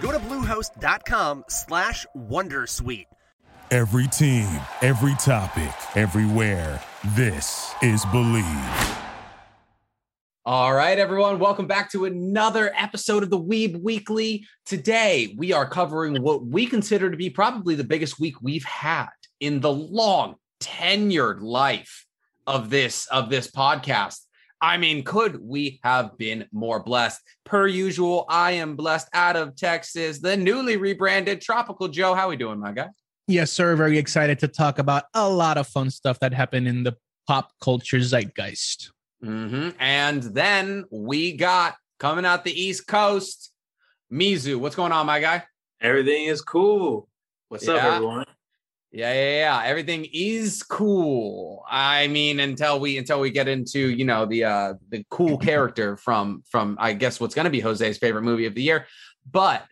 Go to bluehost.com slash Wondersuite. Every team, every topic, everywhere. This is Believe. All right, everyone, welcome back to another episode of the Weeb Weekly. Today, we are covering what we consider to be probably the biggest week we've had in the long tenured life of this of this podcast. I mean, could we have been more blessed? Per usual, I am blessed out of Texas, the newly rebranded Tropical Joe. How are we doing, my guy? Yes, sir. Very excited to talk about a lot of fun stuff that happened in the pop culture zeitgeist. Mm-hmm. And then we got coming out the East Coast, Mizu. What's going on, my guy? Everything is cool. What's Yeah. up, everyone? Yeah, yeah, yeah. Everything is cool. I mean, until we until we get into you know the uh the cool character from from I guess what's gonna be Jose's favorite movie of the year. But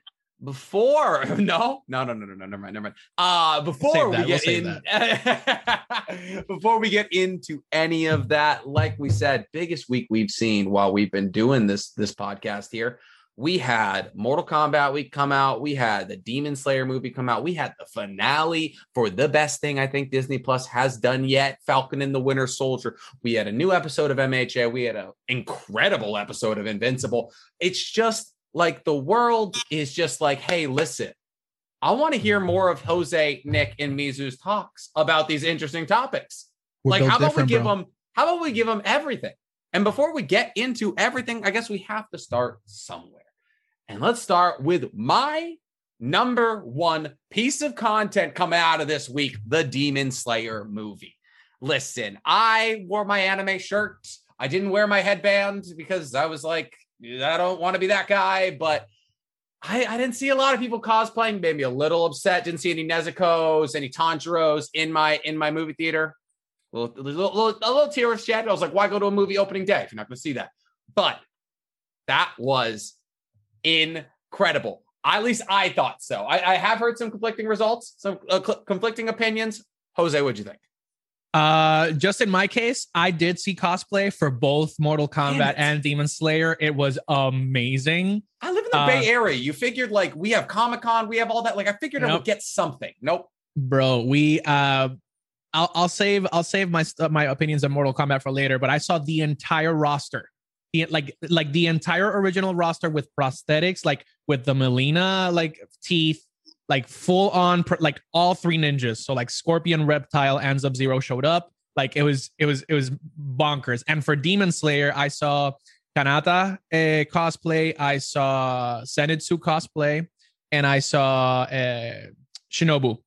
before no, no, no, no, no, no, never mind, never mind. Uh before we that, we'll get in before we get into any of that, like we said, biggest week we've seen while we've been doing this this podcast here we had Mortal Kombat week come out. We had the Demon Slayer movie come out. We had the finale for the best thing I think Disney Plus has done yet Falcon and the Winter Soldier. We had a new episode of MHA. We had an incredible episode of Invincible. It's just like the world is just like, hey, listen, I want to hear more of Jose, Nick, and Mizu's talks about these interesting topics. We're like, how about we give bro. them? How about we give them everything? And before we get into everything, I guess we have to start somewhere. And let's start with my number one piece of content coming out of this week the Demon Slayer movie. Listen, I wore my anime shirt. I didn't wear my headband because I was like, I don't want to be that guy. But I, I didn't see a lot of people cosplaying, made me a little upset. Didn't see any Nezuko's, any Tanjiros in my in my movie theater. A little, a little, a little tear was shed. I was like, why go to a movie opening day if you're not going to see that? But that was incredible. At least I thought so. I, I have heard some conflicting results, some uh, cl- conflicting opinions. Jose, what'd you think? Uh, just in my case, I did see cosplay for both Mortal Kombat and Demon Slayer. It was amazing. I live in the Uh, Bay Area. You figured like we have Comic Con, we have all that. Like I figured I would get something. Nope. bro we uh I'll, I'll save i'll save my my opinions on mortal kombat for later but i saw the entire roster like like the entire original roster with prosthetics like with the mileena like teeth like full on like all three ninjas so like scorpion reptile and sub zero showed up like it was it was it was bonkers and for demon slayer i saw kanata uh, cosplay i saw zenitsu cosplay and i saw uh, shinobu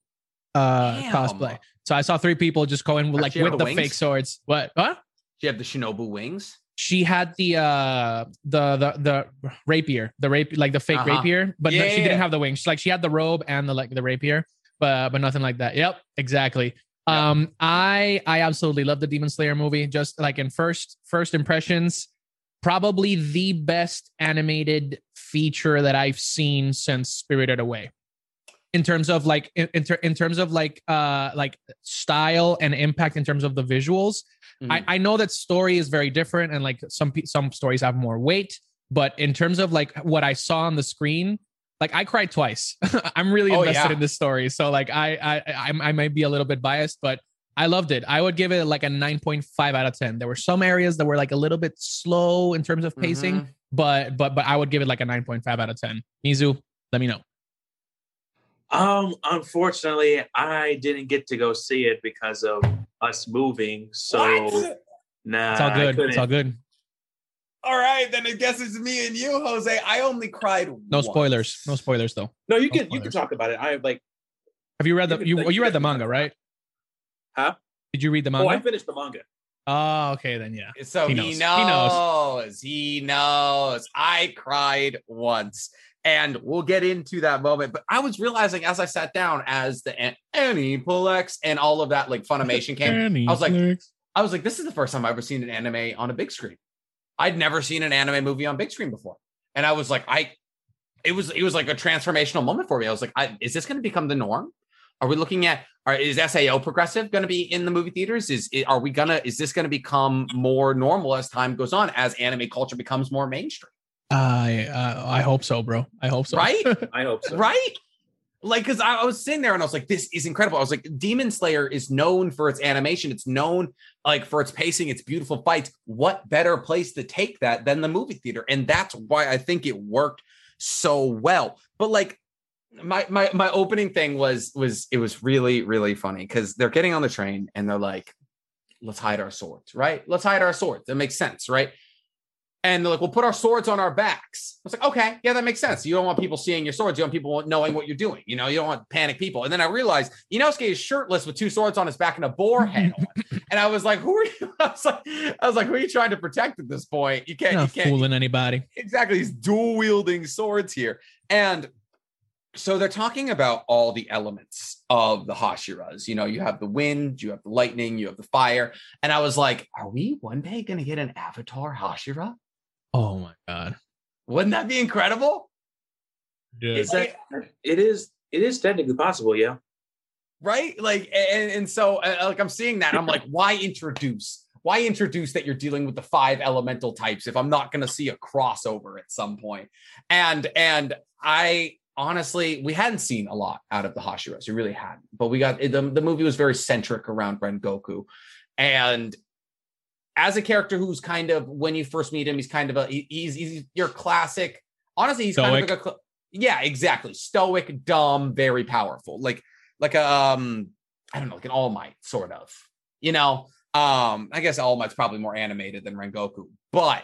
uh cosplay. So I saw three people just going with, like with the wings? fake swords. What? What? Do you have the Shinobu wings? She had the uh the the the rapier, the rape like the fake Uh-huh. rapier, but no, she yeah, didn't have the wings. She, like she had the robe and the like the rapier, but but nothing like that. Yep, exactly. Um, I I absolutely love the Demon Slayer movie. Just like in first first impressions, probably the best animated feature that I've seen since Spirited Away. In terms of like in, in, ter- in terms of like uh like style and impact in terms of the visuals, Mm-hmm. I, I know that story is very different and like some some stories have more weight, but in terms of like what I saw on the screen, like I cried twice. I'm really Oh, invested yeah. in this story, so like I I I, I might be a little bit biased, but I loved it. I would give it like a 9.5 out of 10. There were some areas that were like a little bit slow in terms of pacing, Mhm. but but but I would give it like a 9.5 out of 10. Mizu, let me know. Um, unfortunately, I didn't get to go see it because of us moving. So What? nah, It's all good. It's all good. All right, then I guess it's me and you, Jose. I only cried. No once. spoilers. No spoilers though. No, you No can you can talk about it. I like, Have you read the You you you you read the manga, right? huh? Did you read the Oh, I finished the manga. Oh, okay then yeah. So He he knows. knows. He knows. He knows. I cried once. And we'll get into that moment. But I was realizing as I sat down, as the An- Aniplex and all of that like Funimation came, I was like, I was like, this is the first time I've ever seen an anime on a big screen. I'd never seen an anime movie on big screen before. And I was like, I, it was, it was like a transformational moment for me. I was like, I, is this going to become the norm? Are we looking at, are, is SAO progressive going to be in the movie theaters? Is, are we to, is this going to become more normal as time goes on, as anime culture becomes more mainstream? I, uh, I hope so, bro. I hope so. Right? I hope so. right? Like, because I, I was sitting there and I was like, this is incredible. I was like, Demon Slayer is known for its animation, it's known like for its pacing, its beautiful fights. What better place to take that than the movie theater? And that's why I think it worked so well. But like, my my my opening thing was was it was really really funny because they're getting on the train and they're like let's hide our swords right let's hide our swords that makes sense right and they're like, we'll put our swords on our backs. I was like, okay, yeah, that makes sense. You don't want people seeing your swords. You don't want people knowing what you're doing. You know, you don't want panic people. And then I realized Inosuke is shirtless with two swords on his back and a boar head on. And I was like, who are you? I was like, I was like, who are you trying to protect at this point? You can't, Not you can't fooling anybody. exactly. He's dual wielding swords here. And so they're talking about all the elements of the Hashiras. You know, you have the wind, you have the lightning, you have the fire. And I was like, are we one day going to get an Avatar Hashira? Oh my god. Wouldn't that be incredible? Is that, it is it is technically possible, yeah. right like and, and so uh, like i'm seeing that i'm like why introduce why introduce that you're dealing with the five elemental types if i'm not going to see a crossover at some point? point and and i honestly we hadn't seen a lot out of the hashiras we really hadn't but we got the, the movie was very centric around Rengoku. and as a character who's kind of when you first meet him he's kind of a he's he's your classic honestly he's kind of like a yeah exactly. Stoic dumb very powerful. Like like a um i don't know like an all might sort of you know? Um i guess all might's probably more animated than rengoku but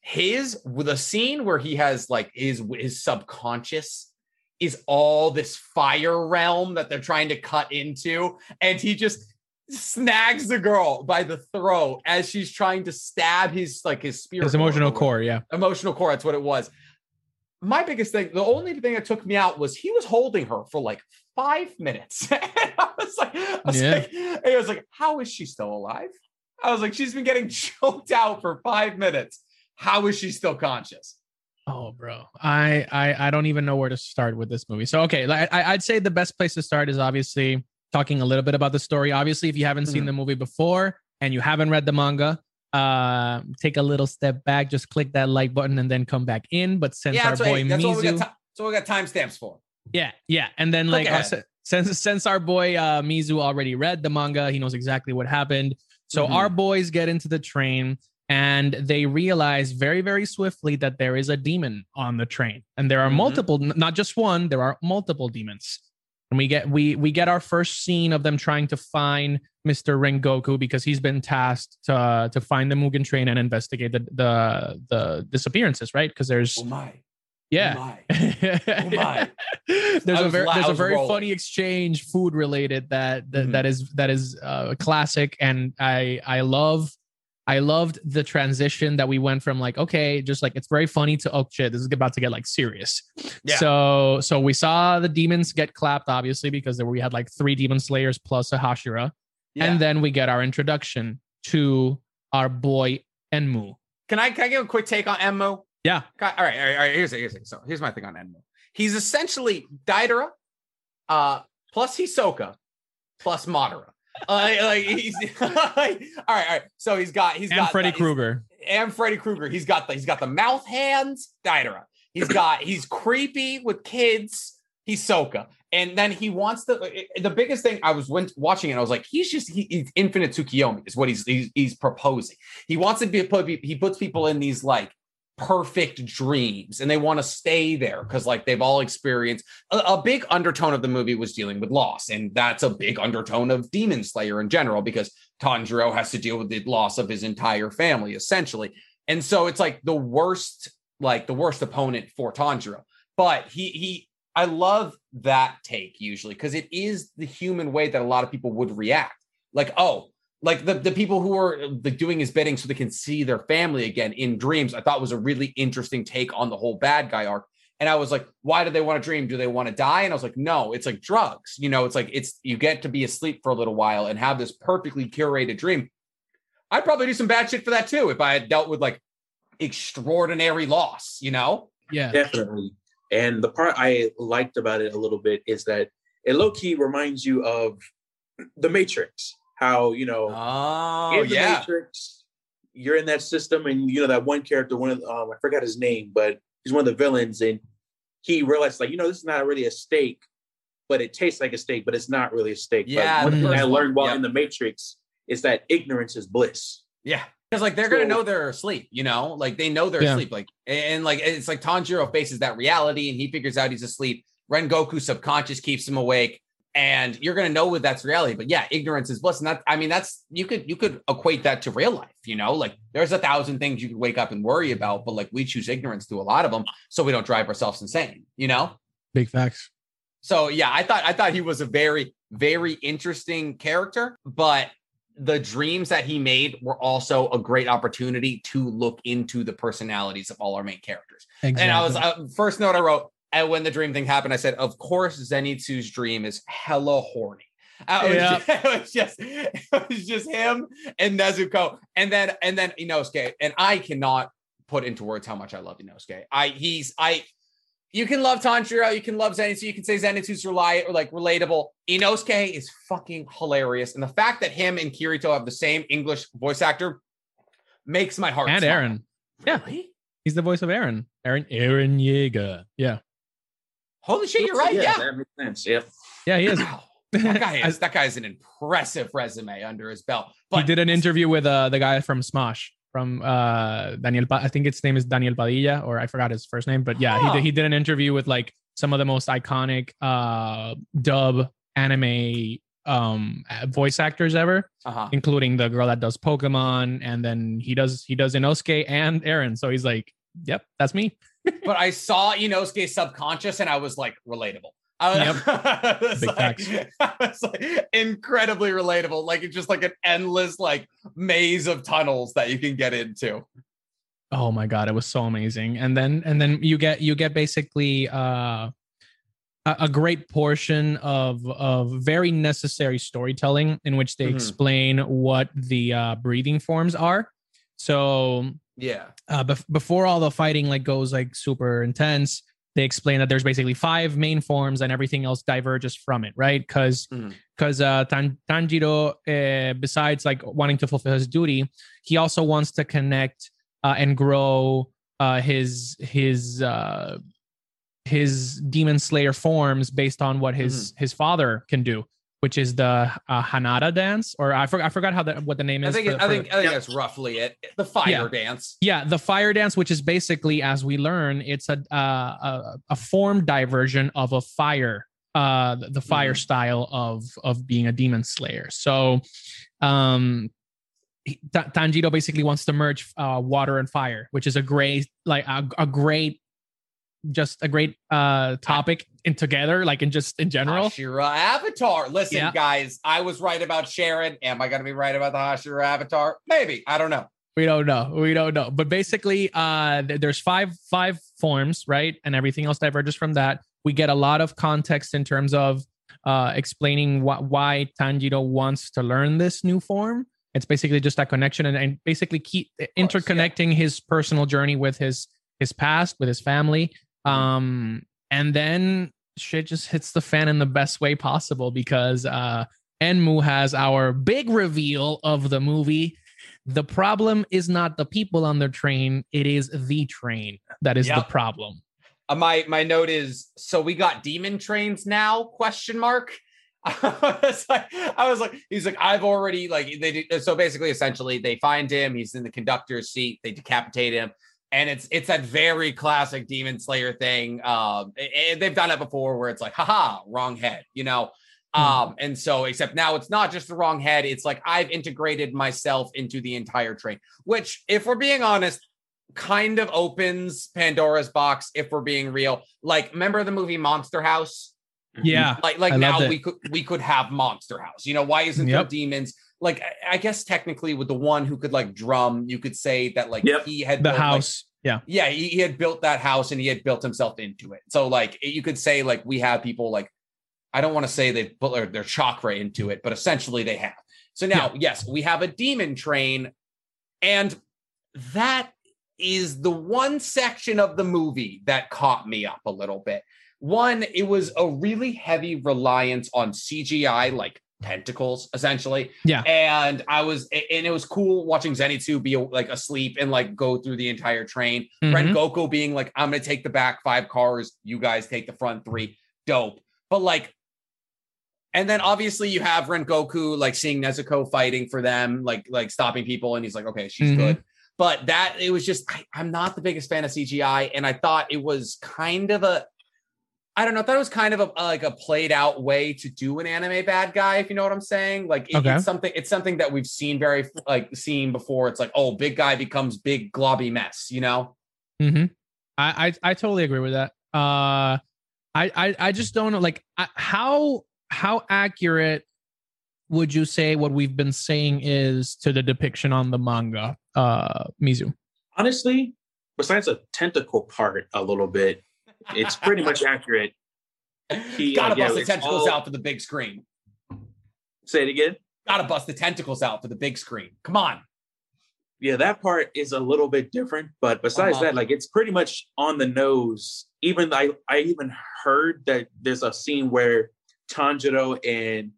his with a scene where he has like his his subconscious is all this fire realm that they're trying to cut into and he just snags the girl by the throat as she's trying to stab his like his spirit His emotional core, yeah. emotional core. That's what it was. My biggest thing, the only thing that took me out was he was holding her for like five minutes. and I was like, I was Yeah. like, and I was like, how is she still alive? I was like, she's been getting choked out for five minutes. How is she still conscious? Oh, bro, I, I I don't even know where to start with this movie. So, okay, like, I, I'd say the best place to start is obviously talking a little bit about the story. Obviously, if you haven't seen Mhm. the movie before and you haven't read the manga, uh, take a little step back, just click that like button, and then come back in. But since yeah, our boy what, that's what we got. Mizu, what we got timestamps for. yeah, yeah, and then like ahead. since since our boy uh, Mizu already read the manga, he knows exactly what happened. So Mhm. our boys get into the train and they realize very very swiftly that there is a demon on the train and there are Mhm. multiple not just one there are multiple demons and we get we we get our first scene of them trying to find Mr. Rengoku because he's been tasked to to find the Mugen train and investigate the the the disappearances right because there's Oh my. yeah Oh my. Oh my. there's a very there's a very rolling. funny exchange food related that that, Mhm. that is that is uh, classic and I I love I loved the transition that we went from like okay just like it's very funny to oh shit this is about to get like serious Yeah. so so we saw the demons get clapped obviously because there we had like three demon slayers plus a Hashira Yeah. and then we get our introduction to our boy Enmu Can I can I give a quick take on Enmu? yeah All right, all right, all right. Here's it. Here's it. So here's my thing on Enmu. He's essentially Deidara, uh, plus Hisoka, plus Madara. Uh, like he's all right, all right. So he's got he's and got Freddy Krueger and Freddy Krueger. He's got the he's got the mouth hands, Deidara. He's got he's creepy with kids, Hisoka. And then he wants the the biggest thing I was watching it, I was like, he's just he, he's infinite Tsukiyomi is what he's he's, he's proposing. He wants to be put he puts people in these like perfect dreams and they want to stay there because like they've all experienced a, a big undertone of the movie was dealing with loss and that's a big undertone of demon slayer in general because tanjiro has to deal with the loss of his entire family essentially. And so it's like the worst like the worst opponent for tanjiro. But he he i love that take usually because it is the human way that a lot of people would react. Like oh like the, the people who are like doing his bidding so they can see their family again in dreams i thought was a really interesting take on the whole bad guy arc And I was like, why do they want to dream? Do they want to die? And I was like, no, it's like drugs. You know, it's like it's you get to be asleep for a little while and have this perfectly curated dream. I'd probably do some bad shit for that too if I had dealt with like extraordinary loss, you know? Yeah. Definitely. And the part I liked about it a little bit is that it low key reminds you of the Matrix. How, you know, Oh, in the yeah. Matrix, you're in that system, and you know that one character, one of um, I forgot his name, but he's one of the villains, and he realized like, you know, this is not really a steak, but it tastes like a steak, but it's not really a steak. Yeah, But one thing I learned while Yep. in the Matrix is that ignorance is bliss. Yeah. Because like they're gonna know they're asleep, you know, like they know they're Yeah. asleep. Like and like it's like Tanjiro faces that reality and he figures out he's asleep. Rengoku subconscious keeps him awake, and you're gonna know that that's reality. But yeah, ignorance is bliss. And that I mean, that's you could you could equate that to real life, you know, like there's a thousand things you could wake up and worry about, but like we choose ignorance to a lot of them, so we don't drive ourselves insane, you know? Big facts. So yeah, I thought I thought he was a very very interesting character, but the dreams that he made were also a great opportunity to look into the personalities of all our main characters. Exactly. And I was uh, first note I wrote, and when the dream thing happened, I said, of course Zenitsu's dream is hella horny. Uh, it, was just, it was just it was just him and Nezuko, and then and then Inosuke, and I cannot put into words how much I love Inosuke. I he's I you can love Tanjiro, you can love Zenitsu, you can say Zenitsu's rely or like relatable. Inosuke is fucking hilarious, and the fact that him and Kirito have the same English voice actor makes my heart and smile. Eren. Yeah. He's the voice of Eren. Eren Aaron Yeager. Yeah. Holy shit, you're right. Yeah. that makes sense. Yeah. Yeah, he is. That guy is that guy's an impressive resume under his belt. But he did an interview with uh, the guy from Smosh from uh, Daniel. Pa- I think his name is Daniel Padilla, or I forgot his first name, but yeah, he did, he did an interview with like some of the most iconic uh, dub anime um voice actors ever, uh-huh. including the girl that does Pokemon, and then he does he does Inosuke and Eren. So he's like, "Yep, that's me." But I saw Inosuke's subconscious and I was like relatable. I was, I was Big like. I was like incredibly relatable. Like it's just like an endless like maze of tunnels that you can get into. oh my god it was so amazing and then and then you get you get basically uh a, great portion of of very necessary storytelling in which they Mhm. explain what the uh breathing forms are so Yeah. uh bef- before all the fighting like goes like super intense they explain that there's basically five main forms and everything else diverges from it right? Because because uh Tan- tanjiro uh, besides like wanting to fulfill his duty he also wants to connect uh, and grow uh his his uh his demon slayer forms based on what his his father can do which is the uh, hanada dance or i forgot i forgot how that what the name I is think for- it, I for- think I think Yeah. that's roughly it. The fire Yeah. dance. yeah, the fire dance, which is basically, as we learn, it's a uh, a, a form diversion of a fire, uh, the the fire style of of being a demon slayer. So, um, he- Ta- Tanjiro basically wants to merge uh, water and fire, which is a great, like a, a great, just a great uh topic in together, like in just in general. Hashira Avatar. Listen, Yeah. guys, I was right about Sharon. Am I going to be right about the Hashira Avatar? Maybe. I don't know. We don't know. We don't know. But basically, uh, there's five five forms, right? And everything else diverges from that. We get a lot of context in terms of uh, explaining wh- why Tanjiro wants to learn this new form. It's basically just that connection and, and basically keep yeah. interconnecting his personal journey with his his past, with his family. Um, and then shit just hits the fan in the best way possible because uh, Enmu has our big reveal of the movie. The problem is not the people on the train; it is the train that is the problem. Uh, my my note is so we got demon trains now question mark I was like, I was like, he's like, I've already like they do, so basically essentially they find him, he's in the conductor's seat, they decapitate him, and it's it's that very classic demon slayer thing. Um, and they've done it before where it's like, haha, wrong head, you know. Um, and so except now it's not just the wrong head, it's like I've integrated myself into the entire train, which, if we're being honest, kind of opens Pandora's box if we're being real. Like, remember the movie Monster House? Yeah, Like, like I now we could we could have Monster House. You know, why isn't there demons? Like, I- I guess technically with the one who could like drum, you could say that like Yep. he had the built, like, house. Yeah. Yeah, he, he had built that house and he had built himself into it. So like you could say like we have people like I don't want to say they've put their, their chakra into it, but essentially they have. So now, yes, we have a demon train, and that is the one section of the movie that caught me up a little bit. One, it was a really heavy reliance on CGI, like tentacles, essentially. Yeah. And I was, and it was cool watching Zenitsu be like asleep and like go through the entire train. Mhm. Rengoku being like, I'm gonna take the back five cars, you guys take the front three. Dope. But like, and then obviously you have Rengoku like seeing Nezuko fighting for them, like like stopping people, and he's like, okay, she's Mhm. good. But that it was just I, I'm not the biggest fan of CGI, and I thought it was kind of a I don't know. I thought it was kind of a like a played out way to do an anime bad guy, if you know what I'm saying. Like it- Okay. it's something it's something that we've seen very like seen before. It's like, oh, big guy becomes big globby mess, you know? Mm-hmm. I, I I totally agree with that. Uh, I I I just don't know. Like, I, how how accurate would you say what we've been saying is to the depiction on the manga, uh, Mizu? Honestly, besides the tentacle part a little bit, it's pretty much accurate. He, Gotta uh, yeah, bust the tentacles all- out for the big screen. Say it again. Gotta bust the tentacles out for the big screen. Come on. Yeah, that part is a little bit different, but besides Uh-huh. that, like it's pretty much on the nose. Even I, I even heard that there's a scene where Tanjiro and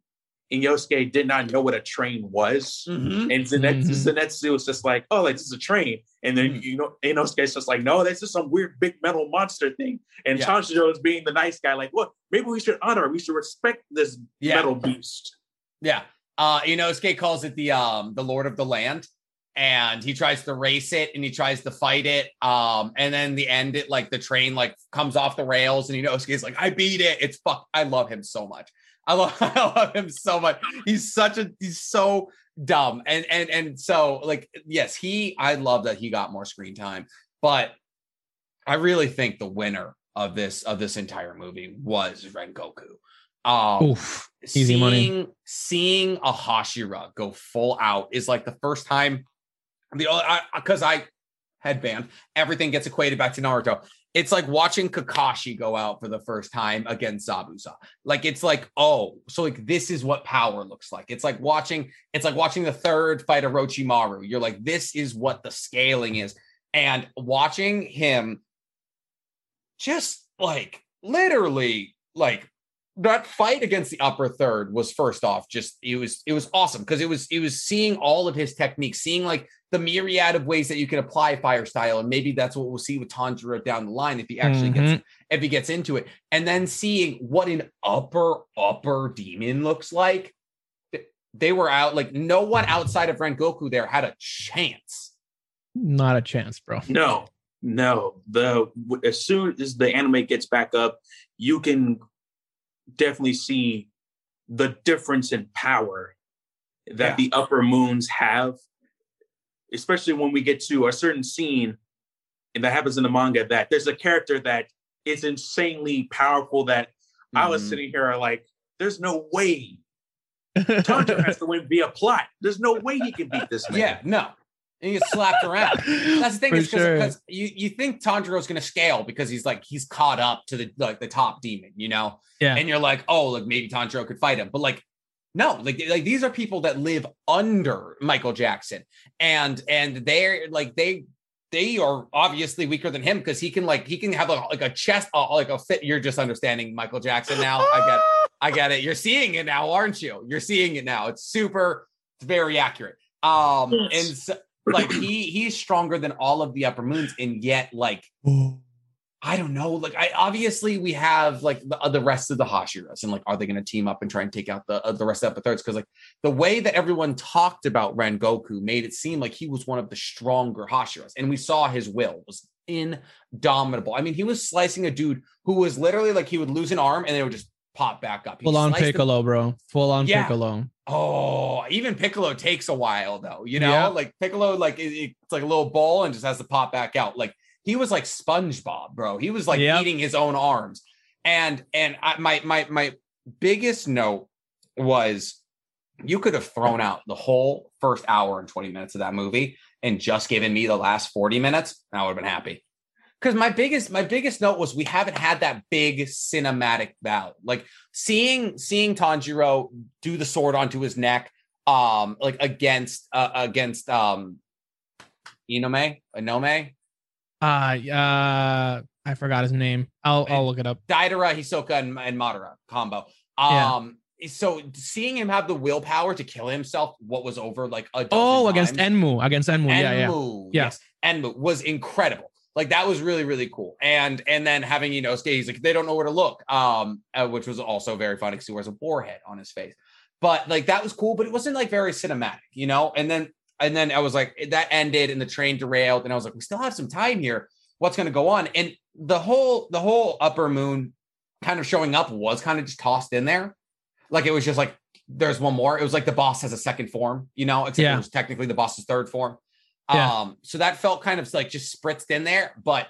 Inosuke did not know what a train was, Mhm. and Zenitsu, Mhm. Zenitsu was just like, "Oh, like this is a train," and then Mm-hmm. you know Inosuke's just like, "No, that's just some weird big metal monster thing," and Yeah. Tanjiro is being the nice guy, like, "What? Maybe we should honor, we should respect this Yeah. metal beast." Yeah. Uh, Inosuke calls it the um the Lord of the Land. And he tries to race it and he tries to fight it. Um, and then the end, it like the train like comes off the rails, and Inosuke's like, I beat it. It's fuck. I love him so much. I love I love him so much. He's such a he's so dumb. And and and so like yes, he I love that he got more screen time, but I really think the winner of this of this entire movie was Rengoku. Um Oof, easy seeing, money. Seeing a Hashira go full out is like the first time the because I, headband everything gets equated back to Naruto. It's like watching Kakashi go out for the first time against Zabuza. Like it's like oh, so like this is what power looks like. It's like watching it's like watching the third fight of Orochimaru. You're like this is what the scaling is, and watching him just like literally like that fight against the upper third was first off just it was it was awesome because it was it was seeing all of his techniques seeing like the myriad of ways that you can apply fire style and maybe that's what we'll see with Tanjiro down the line if he actually gets mm-hmm. if he gets into it and then seeing what an upper upper demon looks like they were out like no one outside of Rengoku there had a chance Not a chance, bro. No, no. The as soon as the anime gets back up, you can definitely see the difference in power that Yeah. the upper moons have, especially when we get to a certain scene and that happens in the manga that there's a character that is insanely powerful that I was Mhm. sitting here like, there's no way Tanjiro has to win via plot. There's no way he can beat this man. yeah no and he gets slapped around That's the thing is because sure. you, you think Tanjiro's going to scale because he's like he's caught up to the like the top demon, you know, Yeah. and you're like, oh, like maybe Tanjiro could fight him, but like no, like like these are people that live under Michael Jackson, and and they're like they they are obviously weaker than him because he can like he can have a, like a chest uh, like a fit. You're just understanding Michael Jackson now. I get I get it. You're seeing it now, aren't you? You're seeing it now. It's super. It's very accurate. Um, Yes. and so, like he he's stronger than all of the upper moons, and yet like I don't know. Like I obviously we have like the, uh, the rest of the Hashiras, and like are they going to team up and try and take out the uh, the rest of the thirds? Because like the way that everyone talked about Rengoku made it seem like he was one of the stronger Hashiras, and we saw his will was indomitable. I mean, he was slicing a dude who was literally like he would lose an arm and they would just pop back up. He Full on him- Piccolo, bro. Full on Yeah. Piccolo. Oh, even Piccolo takes a while though. You know, Yeah. like Piccolo, like it- it's like a little ball and just has to pop back out. Like he was like SpongeBob, bro. He was like Yep. eating his own arms. And and I, my my my biggest note was you could have thrown out the whole first hour and 20 minutes of that movie and just given me the last 40 minutes, and I would have been happy. Because my biggest my biggest note was we haven't had that big cinematic battle. Like seeing seeing Tanjiro do the sword onto his neck, um, like against uh, against um Inome, Inome, Uh, uh, I forgot his name. I'll I'll look it up. Deidara, Hisoka, and, and Madara combo. Yeah. Um, so seeing him have the willpower to kill himself, what was over like a Oh, against times, Enmu, against Enmu. Yeah, yeah. Enmu, Yeah. yes, Enmu was incredible. Like that was really really cool. And and then having you know he's like they don't know where to look, um, uh, which was also very funny because he wears a warhead on his face. But like that was cool, but it wasn't like very cinematic, you know. And then and then I was like that ended and the train derailed, and I was like we still have some time here. What's going to go on? And the whole the whole upper moon kind of showing up was kind of just tossed in there. Like it was just like there's one more. It was like the boss has a second form, you know, except Yeah. it was technically the boss's third form. Yeah. Um, so that felt kind of like just spritzed in there, but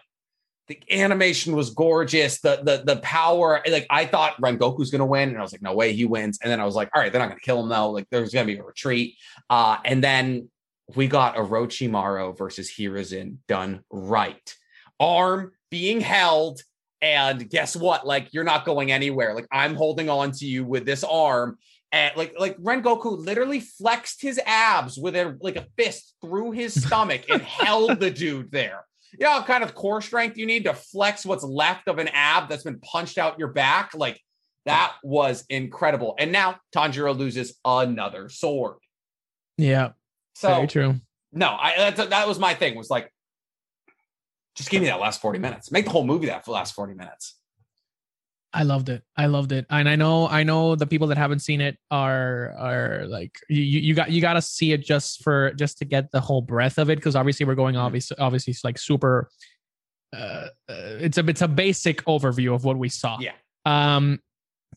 the animation was gorgeous. The the the power, like I thought Rengoku's gonna win, and I was like, no way he wins. And then I was like, all right, they're not gonna kill him though. Like there's gonna be a retreat. Uh, and then we got Orochimaru versus Hiruzen done right. Arm being held, and guess what? Like you're not going anywhere. Like I'm holding on to you with this arm. And like like Rengoku literally flexed his abs with a like a fist through his stomach and held the dude there. You know, kind of core strength you need to flex what's left of an ab that's been punched out your back. Like that was incredible. And now Tanjiro loses another sword. Yeah, So very true. no, I that's, that was my thing. Was like, just give me that last forty minutes. Make the whole movie that for the last forty minutes. I loved it. I loved it. And I know I know the people that haven't seen it are are like you you got you got to see it just for just to get the whole breadth of it because obviously we're going obviously obviously it's like super uh, uh it's a it's a basic overview of what we saw. Yeah. Um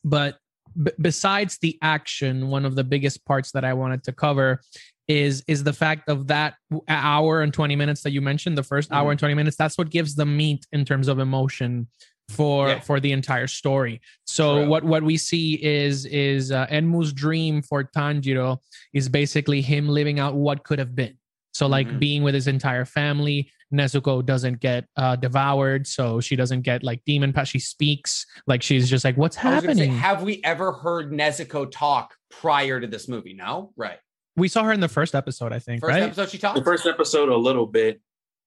but b- besides the action, one of the biggest parts that I wanted to cover is is the fact of that hour and 20 minutes that you mentioned, the 1st hour Mhm. and 20 minutes, that's what gives the meat in terms of emotion for Yeah. for the entire story. So True. what what we see is is uh, Enmu's dream for Tanjiro is basically him living out what could have been. So like Mhm. being with his entire family, Nezuko doesn't get uh, devoured, so she doesn't get like demon pass. She speaks like she's just like, "What's I say, happening?" have we ever heard Nezuko talk prior to this movie? No, right. we saw her in the first episode, I think, First right? episode she talked. The first episode a little bit,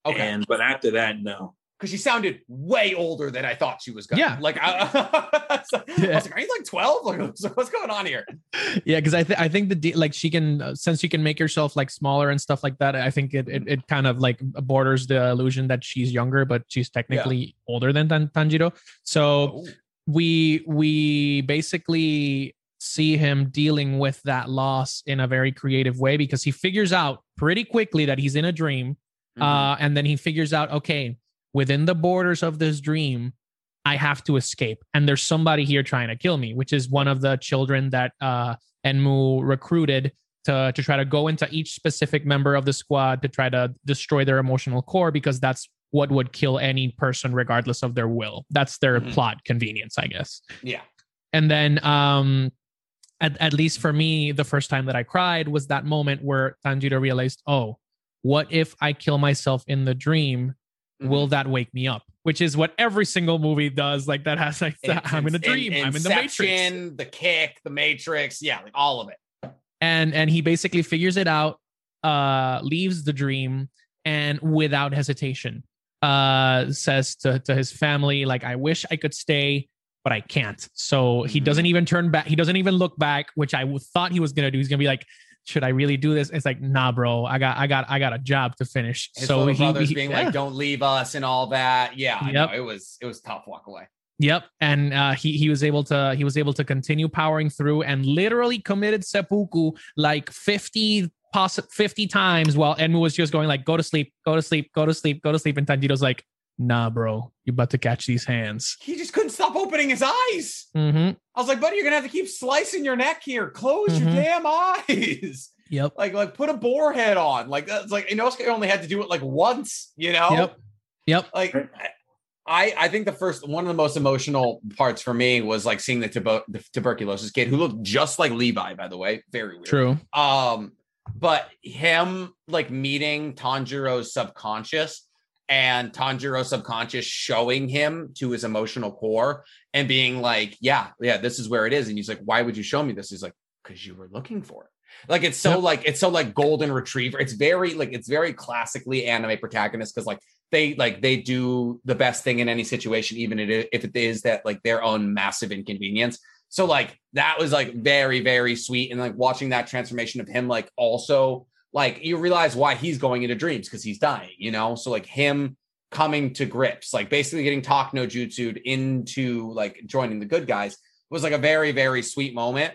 Okay, and but after that, no. Because she sounded way older than I thought she was going. Yeah. like I, so I Yeah. was like, are you like twelve? Like, what's what's going on here? yeah because i think i think the de- like she can uh, since you can make yourself like smaller and stuff like that i think it it, it kind of like borders the illusion that she's younger but she's technically older than Tan- tanjiro so Oh, we we basically see him dealing with that loss in a very creative way because he figures out pretty quickly that he's in a dream mhm. uh, and then he figures out, okay, within the borders of this dream, I have to escape. And there's somebody here trying to kill me, which is one of the children that uh, Enmu recruited to, to try to go into each specific member of the squad to try to destroy their emotional core because that's what would kill any person regardless of their will. That's their Mhm. plot convenience, I guess. yeah, And then um at, at least for me, the first time that I cried was that moment where Tanjiro realized, oh, what if I kill myself in the dream? Mhm. Will that wake me up? Which is what every single movie does. Like that has like I'm in a dream. I'm in the Matrix. The kick, the Matrix, yeah, like all of it. And and he basically figures it out, uh, leaves the dream, and without hesitation, uh, says to, to his family, like, I wish I could stay, but I can't. So he Mhm. doesn't even turn back. He doesn't even look back, which I thought he was gonna do. He's gonna be like, should I really do this? It's like, nah, bro. I got, I got, I got a job to finish. His so he, brothers he- being yeah. like, "Don't leave us" and all that. Yeah, Yep. it was it was tough. Walk away. Yep, and uh, he he was able to he was able to continue powering through and literally committed seppuku like fifty poss- 50 times while Enmu was just going like go to sleep, go to sleep, go to sleep, go to sleep, and Tanjiro's like, nah, bro, you're about to catch these hands. He just couldn't stop opening his eyes. Mm-hmm. I was like, buddy, you're gonna have to keep slicing your neck here. Close your Mhm. damn eyes. Yep. Like, like put a boar head on. Like that's like you know, Inosuke only had to do it like once, you know? Yep. Yep. Like I I think the first one of the most emotional parts for me was like seeing the, tubo- the tuberculosis kid who looked just like Levi, by the way. Very weird. True. Um, but him like meeting Tanjiro's subconscious and Tanjiro's subconscious showing him to his emotional core and being like, yeah, yeah, this is where it is. And he's like, why would you show me this? He's like, because you were looking for it. Like it's so Yep. like it's so like golden retriever. It's very like it's very classically anime protagonist because like they like they do the best thing in any situation, even if it is that like their own massive inconvenience. So like that was like very very sweet, and like watching that transformation of him like also like you realize why he's going into dreams because he's dying, you know. So like him coming to grips, like basically getting talk no jutsu into like joining the good guys was like a very very sweet moment.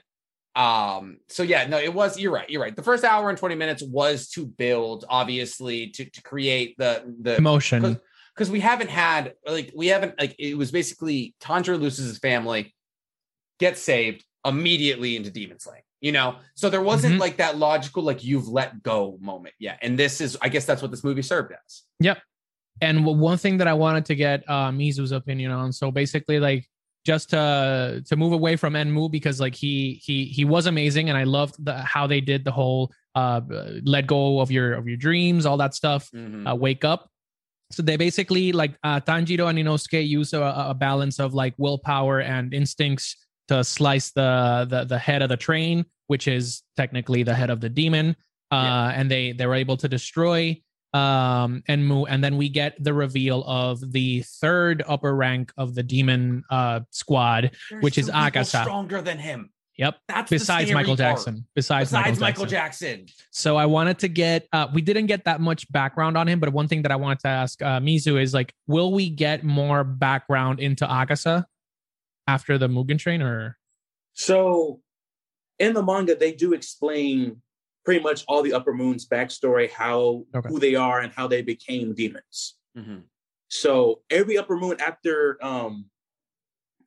Um, so yeah, no, it was. You're right. You're right. The first hour and 20 minutes was to build, obviously, to to create the the Emotion. because we haven't had like we haven't like it was basically Tanjiro loses his family, gets saved immediately into demon slaying. You know, so there wasn't Mhm. like that logical like you've let go moment yet. And this is, I guess, that's what this movie served as. Yep and one thing that I wanted to get uh, Mizu's opinion on. So basically, like just to to move away from Enmu because like he he he was amazing, and I loved the, how they did the whole uh, let go of your of your dreams, all that stuff. Mhm. uh, wake up. So they basically like uh, Tanjiro and Inosuke use a, a balance of like willpower and instincts to slice the, the the head of the train, which is technically the head of the demon. Uh, And they they were able to destroy um Enmu, and then we get the reveal of the third upper rank of the demon uh squad. There's which is Akaza. stronger than him. Yep. That's Besides Michael part. Jackson. Besides, Besides Michael Jackson. Michael Jackson. So I wanted to get uh we didn't get that much background on him, but one thing that I wanted to ask uh Mizu is like, will we get more background into Akaza after the Mugen train or So in the manga, they do explain pretty much all the Upper Moon's backstory, how Okay. who they are and how they became demons. Mhm. So every Upper Moon after um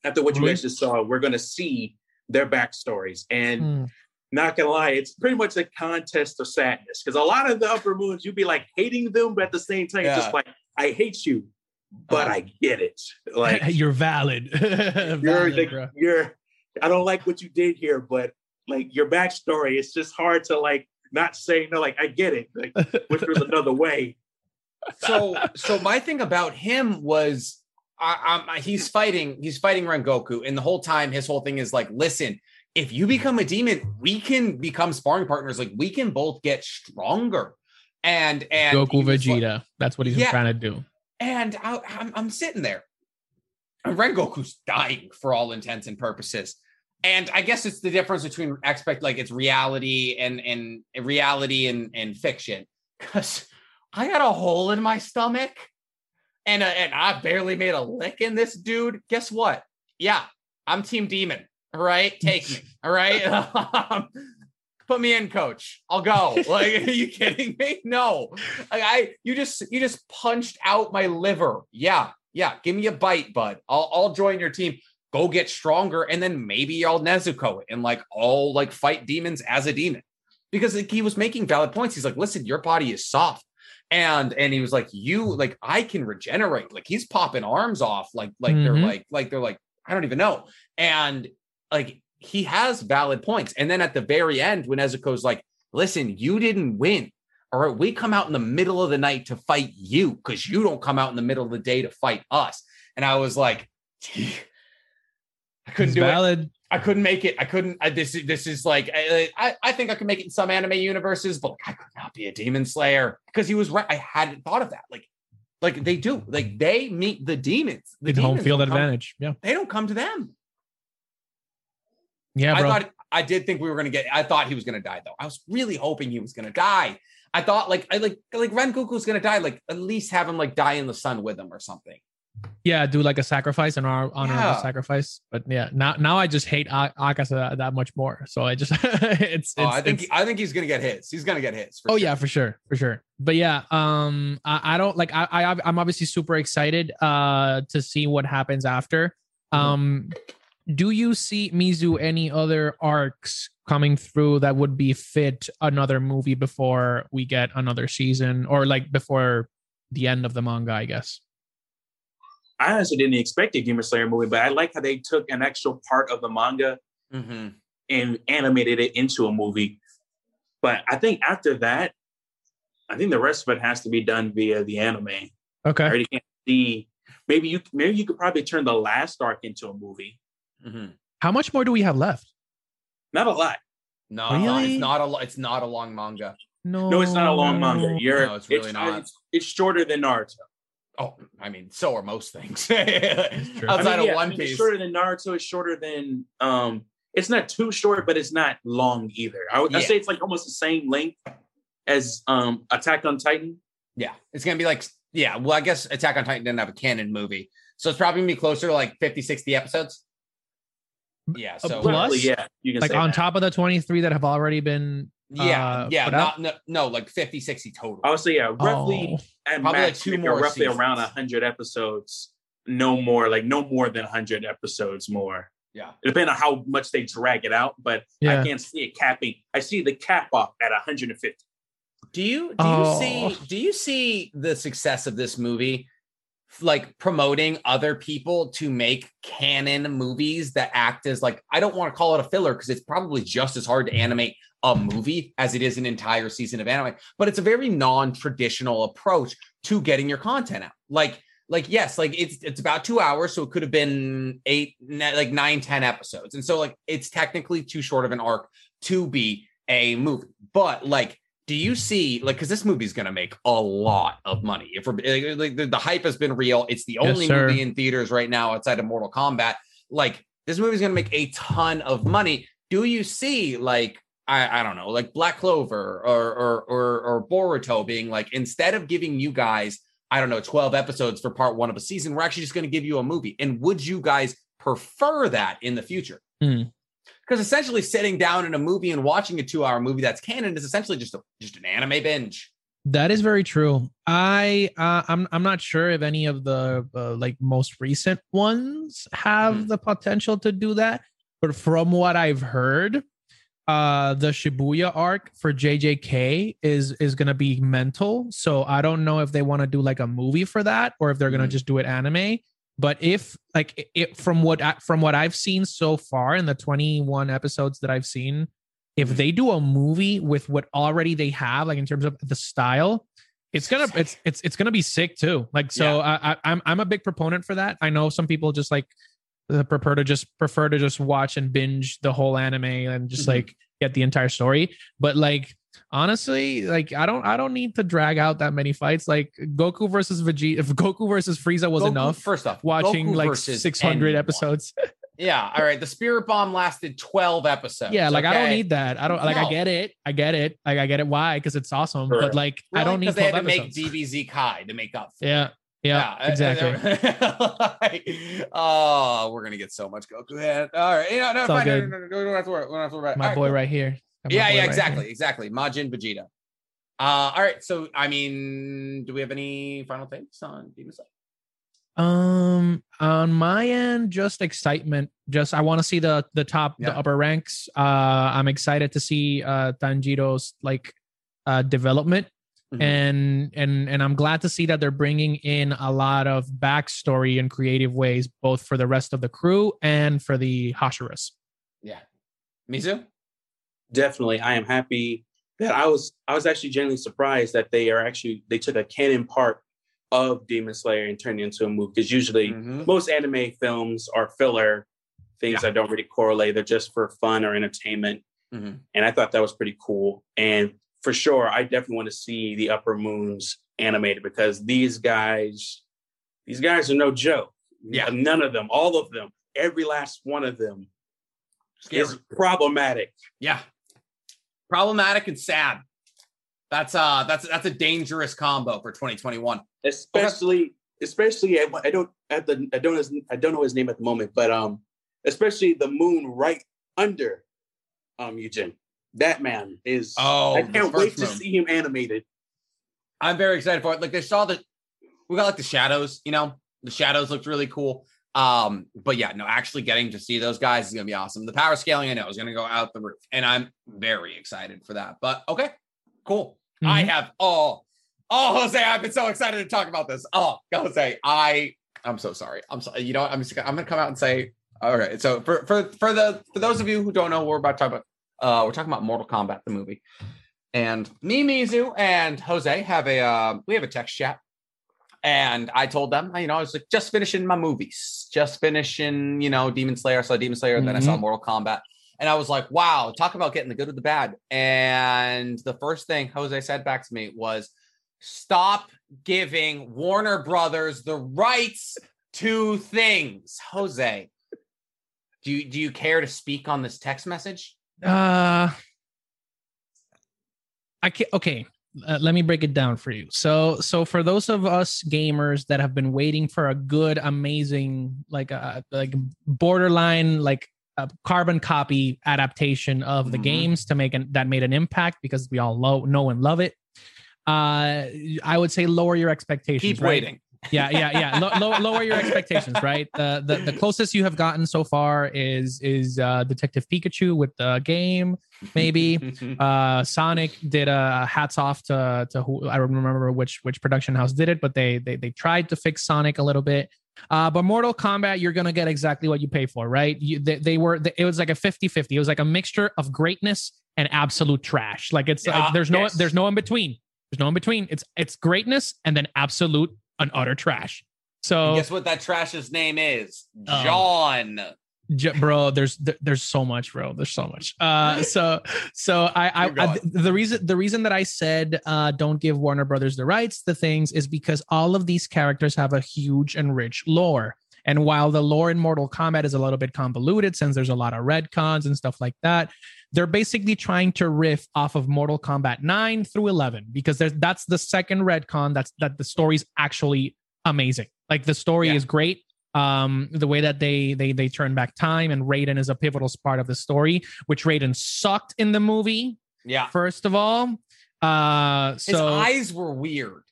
after what you guys just saw, we're gonna see their backstories. And Hmm. not gonna lie, it's pretty much a contest of sadness. Because a lot of the Upper Moons, you'd be like hating them, but at the same time, Yeah. just like, I hate you, but Uh-huh. I get it. Like you're valid. you're Valid, like, you're I don't like what you did here, but like your backstory, it's just hard to like not say no, like I get it. Like wish there was another way. so so my thing about him was I, I'm he's fighting he's fighting Rengoku and the whole time his whole thing is like listen if you become a demon we can become sparring partners like we can both get stronger and and Goku he was like- Vegeta. That's what he's Yeah. trying to do. And I, I'm I'm sitting there and Rengoku's dying for all intents and purposes and I guess it's the difference between expect like it's reality and and reality and and fiction because I got a hole in my stomach and uh, and I barely made a lick in this dude. Guess what? Yeah, I'm Team Demon. All right, take me. All right, put me in, Coach. I'll go. Like, are you kidding me? No, like, I you just you just punched out my liver. Yeah, yeah. Give me a bite, bud. I'll I'll join your team. Go get stronger, and then maybe I'll Nezuko and like I'll like fight demons as a demon because like, he was making valid points. He's like, listen, your body is soft and and he was like you like i can regenerate like he's popping arms off like like they're Mhm. like like they're like i don't even know and like he has valid points and then at the very end when ezuko's like listen you didn't win all right we come out in the middle of the night to fight you because you don't come out in the middle of the day to fight us and i was like i couldn't It's do it. I couldn't make it. I couldn't. I, this this is like I, I I think I could make it in some anime universes, but like, I could not be a demon slayer because he was right. I hadn't thought of that. Like, like they do. Like they meet the demons. The It's home field don't come- advantage. Yeah. they don't come to them. Yeah, I bro. thought I did think we were gonna get. I thought he was gonna die though. I was really hoping he was gonna die. I thought like I like like Rengoku was gonna die. Like at least have him like die in the sun with him or something. yeah, do like a sacrifice, an honor, honorable Yeah. sacrifice. But yeah, now now I just hate Akaza that, much more. So I just it's, it's oh, I think it's- I think he's gonna get hits. He's gonna get hits. oh sure. yeah for sure for sure but yeah um i, I don't like I, I i'm obviously super excited uh to see what happens after Mhm. um do you see mizu any other arcs coming through that would be fit another movie before we get another season or like before the end of the manga i guess I honestly didn't expect a Demon Slayer movie, but I like how they took an actual part of the manga Mhm. and animated it into a movie. But I think after that, I think the rest of it has to be done via the anime. I Okay. already can't see. Maybe you maybe you could probably turn the last arc into a movie. Mhm. How much more do we have left? Not a lot. No, Really? it's not a lo- it's not a long manga. No. No, it's not a long manga. You're No, it's really not. It's, it's shorter than Naruto. Oh, I mean, so are most things. Outside I mean, of yeah, One I mean, it's Piece. shorter than Naruto. It's shorter than um. It's not too short, but it's not long either. I would I'd Yeah. say it's like almost the same length as um Attack on Titan. Yeah, it's gonna be like yeah. Well, I guess Attack on Titan didn't have a canon movie, so it's probably gonna be closer to like 50, 60 episodes. Yeah, so plus- Roughly, yeah, you can Like say on that. top of the 23 that have already been yeah, uh, yeah, not no, no, like 50, 60 total. I would yeah, roughly Oh. at Probably like max, two more roughly seasons. around hundred episodes. No more, like no more than hundred episodes more. Yeah. depending on how much they drag it out, but Yeah. I can't see it capping. I see the cap off at 150. Do you do Oh. you see do you see the success of this movie like promoting other people to make canon movies that act as like I don't want to call it a filler because it's probably just as hard to animate a movie as it is an entire season of anime, but it's a very non-traditional approach to getting your content out. Like like yes, like it's it's about 2 hours so it could have been 8 ni- like nine, ten episodes. And so like it's technically too short of an arc to be a movie. But like do you see like because this movie is going to make a lot of money. If we're like, the, the hype has been real. It's the only sir. movie in theaters right now outside of mortal kombat. Like this movie is going to make a ton of money. Do you see like I, I don't know like black clover or or or, or boruto being like instead of giving you guys i don't know 12 episodes for part one of a season we're actually just going to give you a movie. And would you guys prefer that in the future? Hmm. Because essentially sitting down in a movie and watching a two-hour movie that's canon is essentially just a just an anime binge. That is very true. I uh, I'm I'm not sure if any of the uh, like most recent ones have Mhm. the potential to do that, but from what I've heard, uh the Shibuya arc for JJK is is going to be mental. So I don't know if they want to do like a movie for that or if they're going to Mhm. just do it anime. But if like it from what I, from what I've seen so far in the 21 episodes that I've seen, if Mhm. they do a movie with what already they have, like in terms of the style, it's gonna Sick. it's it's it's gonna be sick too. Like so, I, I I'm I'm a big proponent for that. I know some people just like uh, prefer to just prefer to just watch and binge the whole anime and just Mhm. like get the entire story. But like honestly, like I don't I don't need to drag out that many fights. Like Goku versus Vegeta, if Goku versus Frieza was Goku- enough. First off, Watching Goku like 600 anyone. episodes. Yeah, all right. The Spirit Bomb lasted 12 episodes. yeah, like I don't need that. I don't like. I get it. I get it. Like I get it. Why? Because it's awesome. But Correct. like I don't need they had 12 to make episodes. DBZ Kai to make up. for it. Yeah. Yeah. exactly. oh, we're gonna get so much Goku head. All right, you know, no, fine, no, no, no, no, we don't have to worry. We don't have to worry. My All boy right here. Yeah, yeah, right exactly, here. exactly. Majin Vegeta. Uh, all right. So, I mean, do we have any final takes on Demon Slayer? Um, on my end, just excitement. Just I want to see the the top, Yeah. the upper ranks. Uh, I'm excited to see uh Tanjiro's like uh development. Mhm. And and and I'm glad to see that they're bringing in a lot of backstory in creative ways, both for the rest of the crew and for the Hashiras. Yeah. Mizu? Definitely, I am happy that I was. I was actually genuinely surprised that they are actually they took a canon part of Demon Slayer and turned it into a movie. Because usually Mhm. most anime films are filler things that don't really correlate. They're just for fun or entertainment. Mhm. And I thought that was pretty cool. And for sure, I definitely want to see the Upper Moons animated because these guys, these guys are no joke. Yeah. None of them, all of them, every last one of them Scary. is problematic. Yeah. Problematic and sad. That's uh that's that's a dangerous combo for 2021. especially especially I, I don't at the I don't I don't know his name at the moment, but um especially the moon right under um Eugene. That man is Oh, I can't wait first to see him animated. I'm very excited for it. Like they saw that we got like the shadows, you know, the shadows looked really cool. Um, but yeah, no, actually getting to see those guys is gonna be awesome. The power scaling I know is gonna go out the roof, and I'm very excited for that. But okay, cool. I Mhm. have oh oh Jose, I've been so excited to talk about this. Oh, Jose, I I'm so sorry. I'm sorry. You know, what? I'm just gonna- I'm gonna come out and say, all right. So for for for the for those of you who don't know, what we're about to talk about. Uh, we're talking about Mortal Kombat the movie. and me, Mizu, and Jose have a uh, we have a text chat. And I told them, you know, I was like just finishing my movies, just finishing, you know, Demon Slayer. I saw Demon Slayer, and then I saw Mortal Kombat. And I was like, wow, talk about getting the good with the bad. And the first thing Jose said back to me was, stop giving Warner Brothers the rights to things. Jose, do you do you care to speak on this text message? Uh, I can Okay, uh, let me break it down for you. So, so for those of us gamers that have been waiting for a good, amazing, like a uh, like borderline, like a carbon copy adaptation of the Mhm. games to make an, that made an impact because we all lo- know and love it. Uh, I would say lower your expectations. Keep right? waiting. Yeah yeah yeah. Lo- lower your expectations right? The, the the closest you have gotten so far is is uh detective pikachu with the game maybe. Uh sonic did a hats off to to who i don't remember which which production house did it but they they, they tried to fix sonic a little bit. Uh but mortal kombat you're gonna get exactly what you pay for right? You, they, they were it was like a 50 50 it was like a mixture of greatness and absolute trash. Like it's like there's no yes. there's no in between. There's no in between. It's it's greatness and then absolute and utter trash so And guess what that trash's name is? Oh. John. J- bro there's th- there's so much bro there's so much uh so so i I, I the reason the reason that i said uh don't give warner brothers the rights the things is because all of these characters have a huge and rich lore and while the lore in mortal kombat is a little bit convoluted since there's a lot of retcons and stuff like that they're basically trying to riff off of mortal kombat 9 through 11 because there's that's the second retcon that's that the story's actually amazing like the story Yeah. is great um the way that they they they turn back time and Raiden is a pivotal part of the story which Raiden sucked in the movie Yeah. first of all uh His so eyes were weird.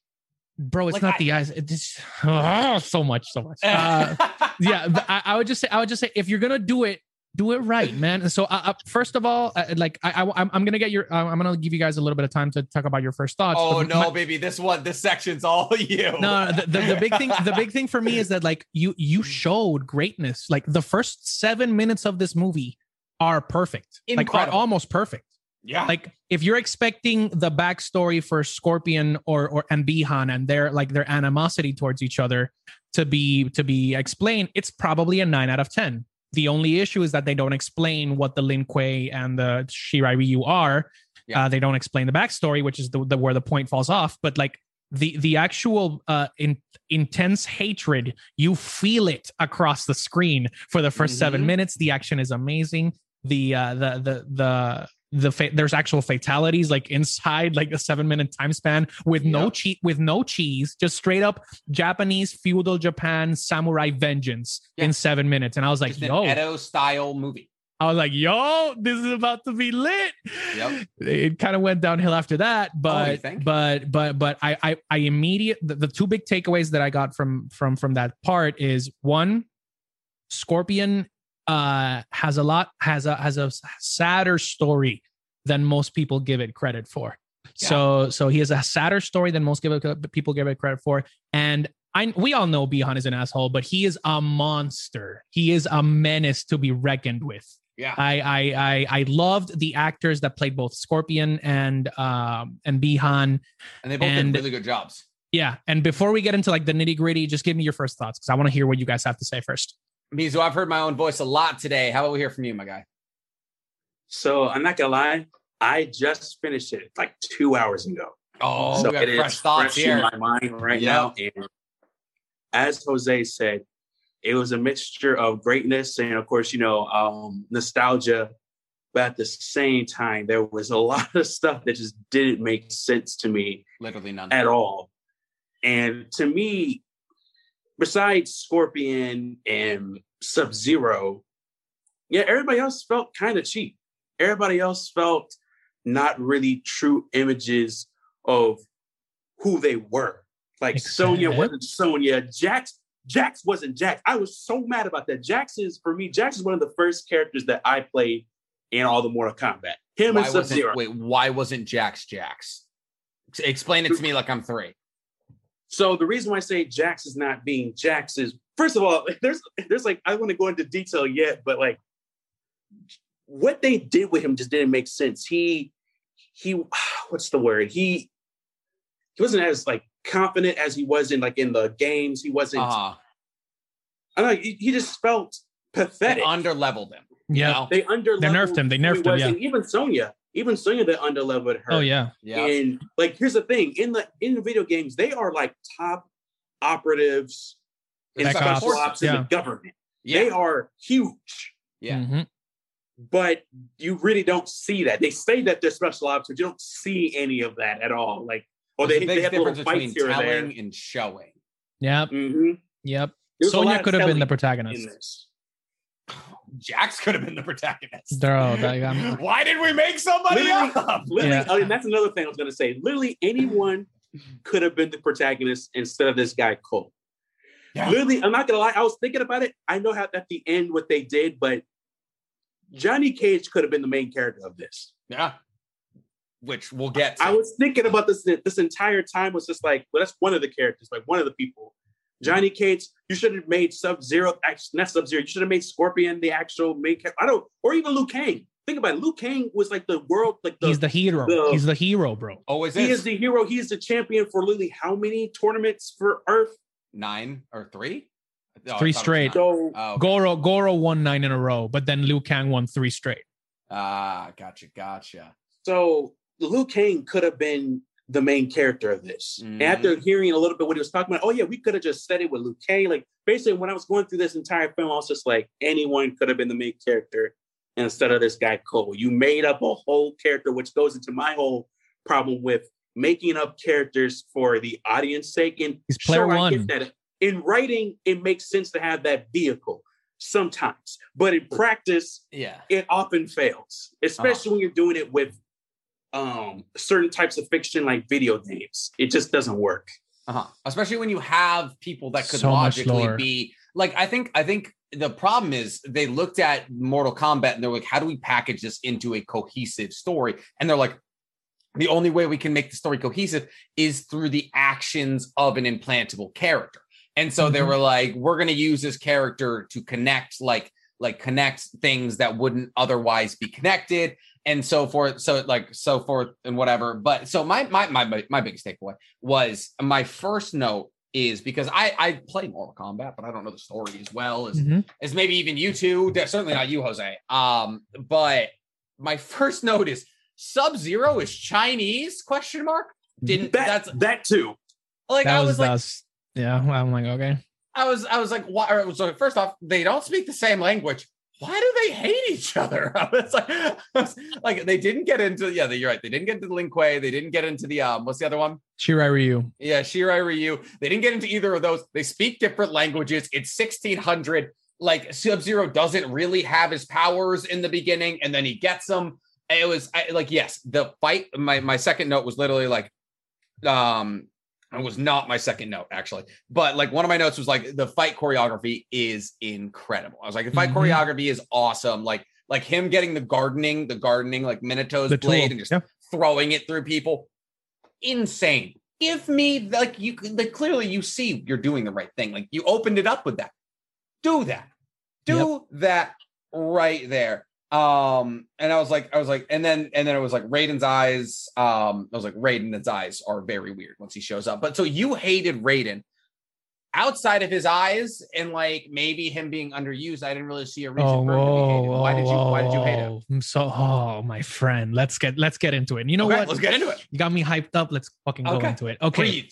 Bro it's like, not I- the eyes it's oh, so much so much uh, yeah I, I would just say i would just say if you're gonna do it do it right man so uh, uh, first of all uh, like I, I i'm I'm gonna get your uh, i'm gonna give you guys a little bit of time to talk about your first thoughts oh no, my- baby. This one, this section's all you. no the, the, the big thing the big thing for me is that like you you showed greatness like the first seven minutes of this movie are perfect like are Incredible. almost perfect Yeah. like if you're expecting the backstory for Scorpion or or and Bihan and their like their animosity towards each other to be to be explained, it's probably a nine out of ten. The only issue is that they don't explain what the Lin Kuei and the Shirai Ryu are. Yeah. Uh, they don't explain the backstory, which is the, the where the point falls off. But like the the actual uh, in, intense hatred, you feel it across the screen for the 1st seven Mhm. minutes. The action is amazing. The uh, the the the the fa- there's actual fatalities like inside like a seven minute time span with no cheat with no cheese just straight up japanese feudal japan samurai vengeance Yeah. in seven minutes and i was like Just yo Edo style movie. i was like yo this is about to be lit Yep. it kind of went downhill after that Oh, but think? but but but i i, I immediate the, the two big takeaways that i got from from from that part is one scorpion uh has a lot has a has a sadder story than most people give it credit for so so he has a sadder story than most give it, people give it credit for and I, we all know Bihan is an asshole, but he is a monster. He is a menace to be reckoned with. Yeah. I I I, I loved the actors that played both Scorpion and um and Bihan. And they both And- did really good jobs. Yeah. And before we get into like the nitty gritty, just give me your first thoughts because I want to hear what you guys have to say first. Mizu, I've heard my own voice a lot today. How about we hear from you, my guy? So I'm not gonna lie, I just finished it like two hours ago. Oh, so we got it is fresh thoughts fresh here. in my mind right Yeah. now. And as Jose said, it was a mixture of greatness and, of course, you know, um, nostalgia. But at the same time, there was a lot of stuff that just didn't make sense to me Literally none. at all. And to me, besides Scorpion and Sub Zero, yeah, everybody else felt kind of cheap. Everybody else felt not really true images of who they were. Like Sonya wasn't Sonya. Jax Jax wasn't Jax. I was so mad about that. Jax is for me. Jax is one of the first characters that I played in all the Mortal Kombat. Him Why and Sub wasn't, Zero. wait, why wasn't Jax Jax? Explain it to me like I'm three. So the reason why I say Jax is not being Jax is first of all, there's there's like I want to go into detail yet, but like what they did with him just didn't make sense. He he what's the word? He he wasn't as like confident as he was in like in the games. He wasn't. Uh, I don't know. He, he just felt pathetic. under leveled him. you Yeah. know? They under They nerfed him. They nerfed him, yeah. Even Sonya, even Sonya, they under leveled her. Oh yeah. Yeah. And like, here's the thing: in the in the video games, they are like top operatives and Tech special ops, ops in yeah. the government. Yeah. They are huge, yeah. Mhm. but you really don't see that. They say that they're special ops, but you don't see any of that at all. Like, or There's they, a they have little difference between fights here and there. telling and showing. Yep. Mhm. Yep. There's a lot Sonya could have been the telling protagonist. In. Jax could have been the protagonist. Bro, that- I'm- Why did we make somebody Literally- up? Literally, Yeah. oh, and that's another thing I was going to say. Literally, anyone could have been the protagonist instead of this guy Cole. Yeah. Literally, I'm not gonna lie. I was thinking about it. I know how at the end what they did, but Johnny Cage could have been the main character of this. Yeah. Which we'll get to. I was thinking about this this entire time. Was just like, well, that's one of the characters, like one of the people. Johnny Cage, you should have made Sub Zero, not Sub Zero. You should have made Scorpion the actual main character. I don't, or even Liu Kang. Think about it. Liu Kang was like the world, like the He's the hero. the- He's the hero, bro. Always he is. is the hero. He is the champion for literally how many tournaments for Earth? nine or three? Oh, Three thought it was straight. So Oh, okay. Goro Goro won nine in a row, but then Liu Kang won three straight. Ah, gotcha, gotcha. So Liu Kang could have been the main character of this. And Mhm. after hearing a little bit what he was talking about, oh yeah, we could have just said it with Luke Kang. Like basically, when I was going through this entire film, I was just like, anyone could have been the main character instead of this guy Cole. You made up a whole character, which goes into my whole problem with making up characters for the audience sake. And He's player sure, I get that. In writing, it makes sense to have that vehicle sometimes, but in practice, Yeah. it often fails, especially when you're doing it with um certain types of fiction like video games. It just doesn't work. Uh-huh. Especially when you have people that could So logically be like I think I think the problem is they looked at Mortal Kombat and they're like, how do we package this into a cohesive story? And they're like, the only way we can make the story cohesive is through the actions of an implantable character. And so they Mhm. were like, we're gonna use this character to connect like like connect things that wouldn't otherwise be connected and so forth so like so forth and whatever but so my my my my biggest takeaway was my first note is because I I play Mortal Kombat, but I don't know the story as well as Mhm. as maybe even you two. Certainly not you, Jose. Um, but my first note is Sub Zero is Chinese? Question mark. Didn't That that's that too. like That I was, was like us. Yeah, I'm like, okay. I was I was like why? So first off, they don't speak the same language. Why do they hate each other? I was like, was like they didn't get into yeah. You're right. They didn't get into the Lin Kuei. They didn't get into the um. What's the other one? Shirai Ryu. Yeah, Shirai Ryu. They didn't get into either of those. They speak different languages. It's 1600. Like Sub Zero doesn't really have his powers in the beginning, and then he gets them. It was I, like, yes, the fight. My my second note was literally like, um, it was not my second note actually, but like one of my notes was like the fight choreography is incredible. I was like, the fight Mhm. choreography is awesome. Like like him getting the gardening, the gardening like Minato's The blade, tool. and just Yeah. throwing it through people insane. Give me like you like clearly you see you're doing the right thing. Like you opened it up with that. Do that. Do that right there. Um, and I was like, I was like, and then and then it was like Raiden's eyes. Um, I was like, Raiden's eyes are very weird once he shows up. But so you hated Raiden outside of his eyes and like maybe him being underused. I didn't really see a reason Oh, for him to be hated. Why did you why did you hate him? I'm so oh my friend. Let's get let's get into it. You know Okay, what? let's get into it. You got me hyped up. Let's fucking go Okay. into it. Okay. Breathe.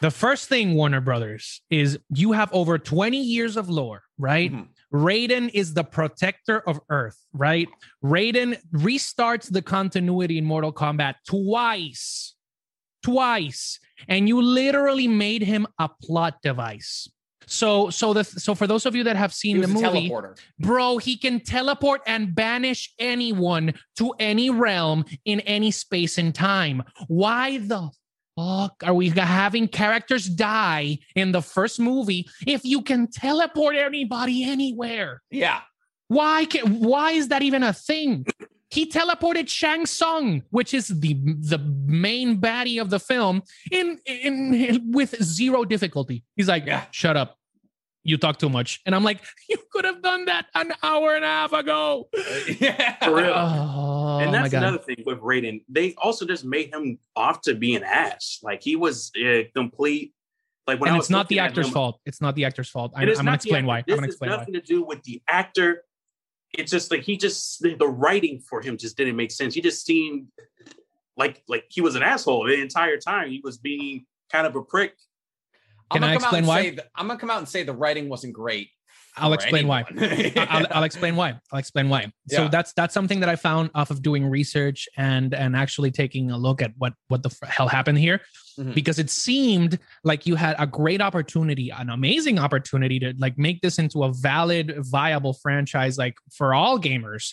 The first thing, Warner Brothers, is you have over 20 years of lore, right? Mhm. Raiden is the protector of Earth, right? Raiden restarts the continuity in Mortal Kombat twice. Twice. And you literally made him a plot device. So so the so for those of you that have seen the movie, bro, he can teleport and banish anyone to any realm in any space and time. Why the fuck are we having characters die in the first movie if you can teleport anybody anywhere? Yeah. Why can why is that even a thing? He teleported Shang Tsung, which is the the main baddie of the film, in in with zero difficulty. He's like, Yeah. shut up. You talk too much. And I'm like, you could have done that an hour and a half ago. yeah. For real. Oh, and my that's God. another thing with Raiden. They also just made him off to be an ass. Like he was a complete. Like when and I it's not the actor's him- fault. It's not the actor's fault. I, And I'm gonna explain actor. why. I'm gonna has explain why. nothing to do with the actor. It's just like he just the, the writing for him just didn't make sense. He just seemed like like he was an asshole the entire time. He was being kind of a prick. Can I'm gonna come out explain and why? say I'm gonna come out and say the writing wasn't great. I'll explain why. anyone. I- I'll, I'll explain why. I'll explain why. So Yeah. that's that's something that I found off of doing research and and actually taking a look at what what the hell happened here, Mhm. because it seemed like you had a great opportunity, an amazing opportunity to like make this into a valid, viable franchise, like for all gamers.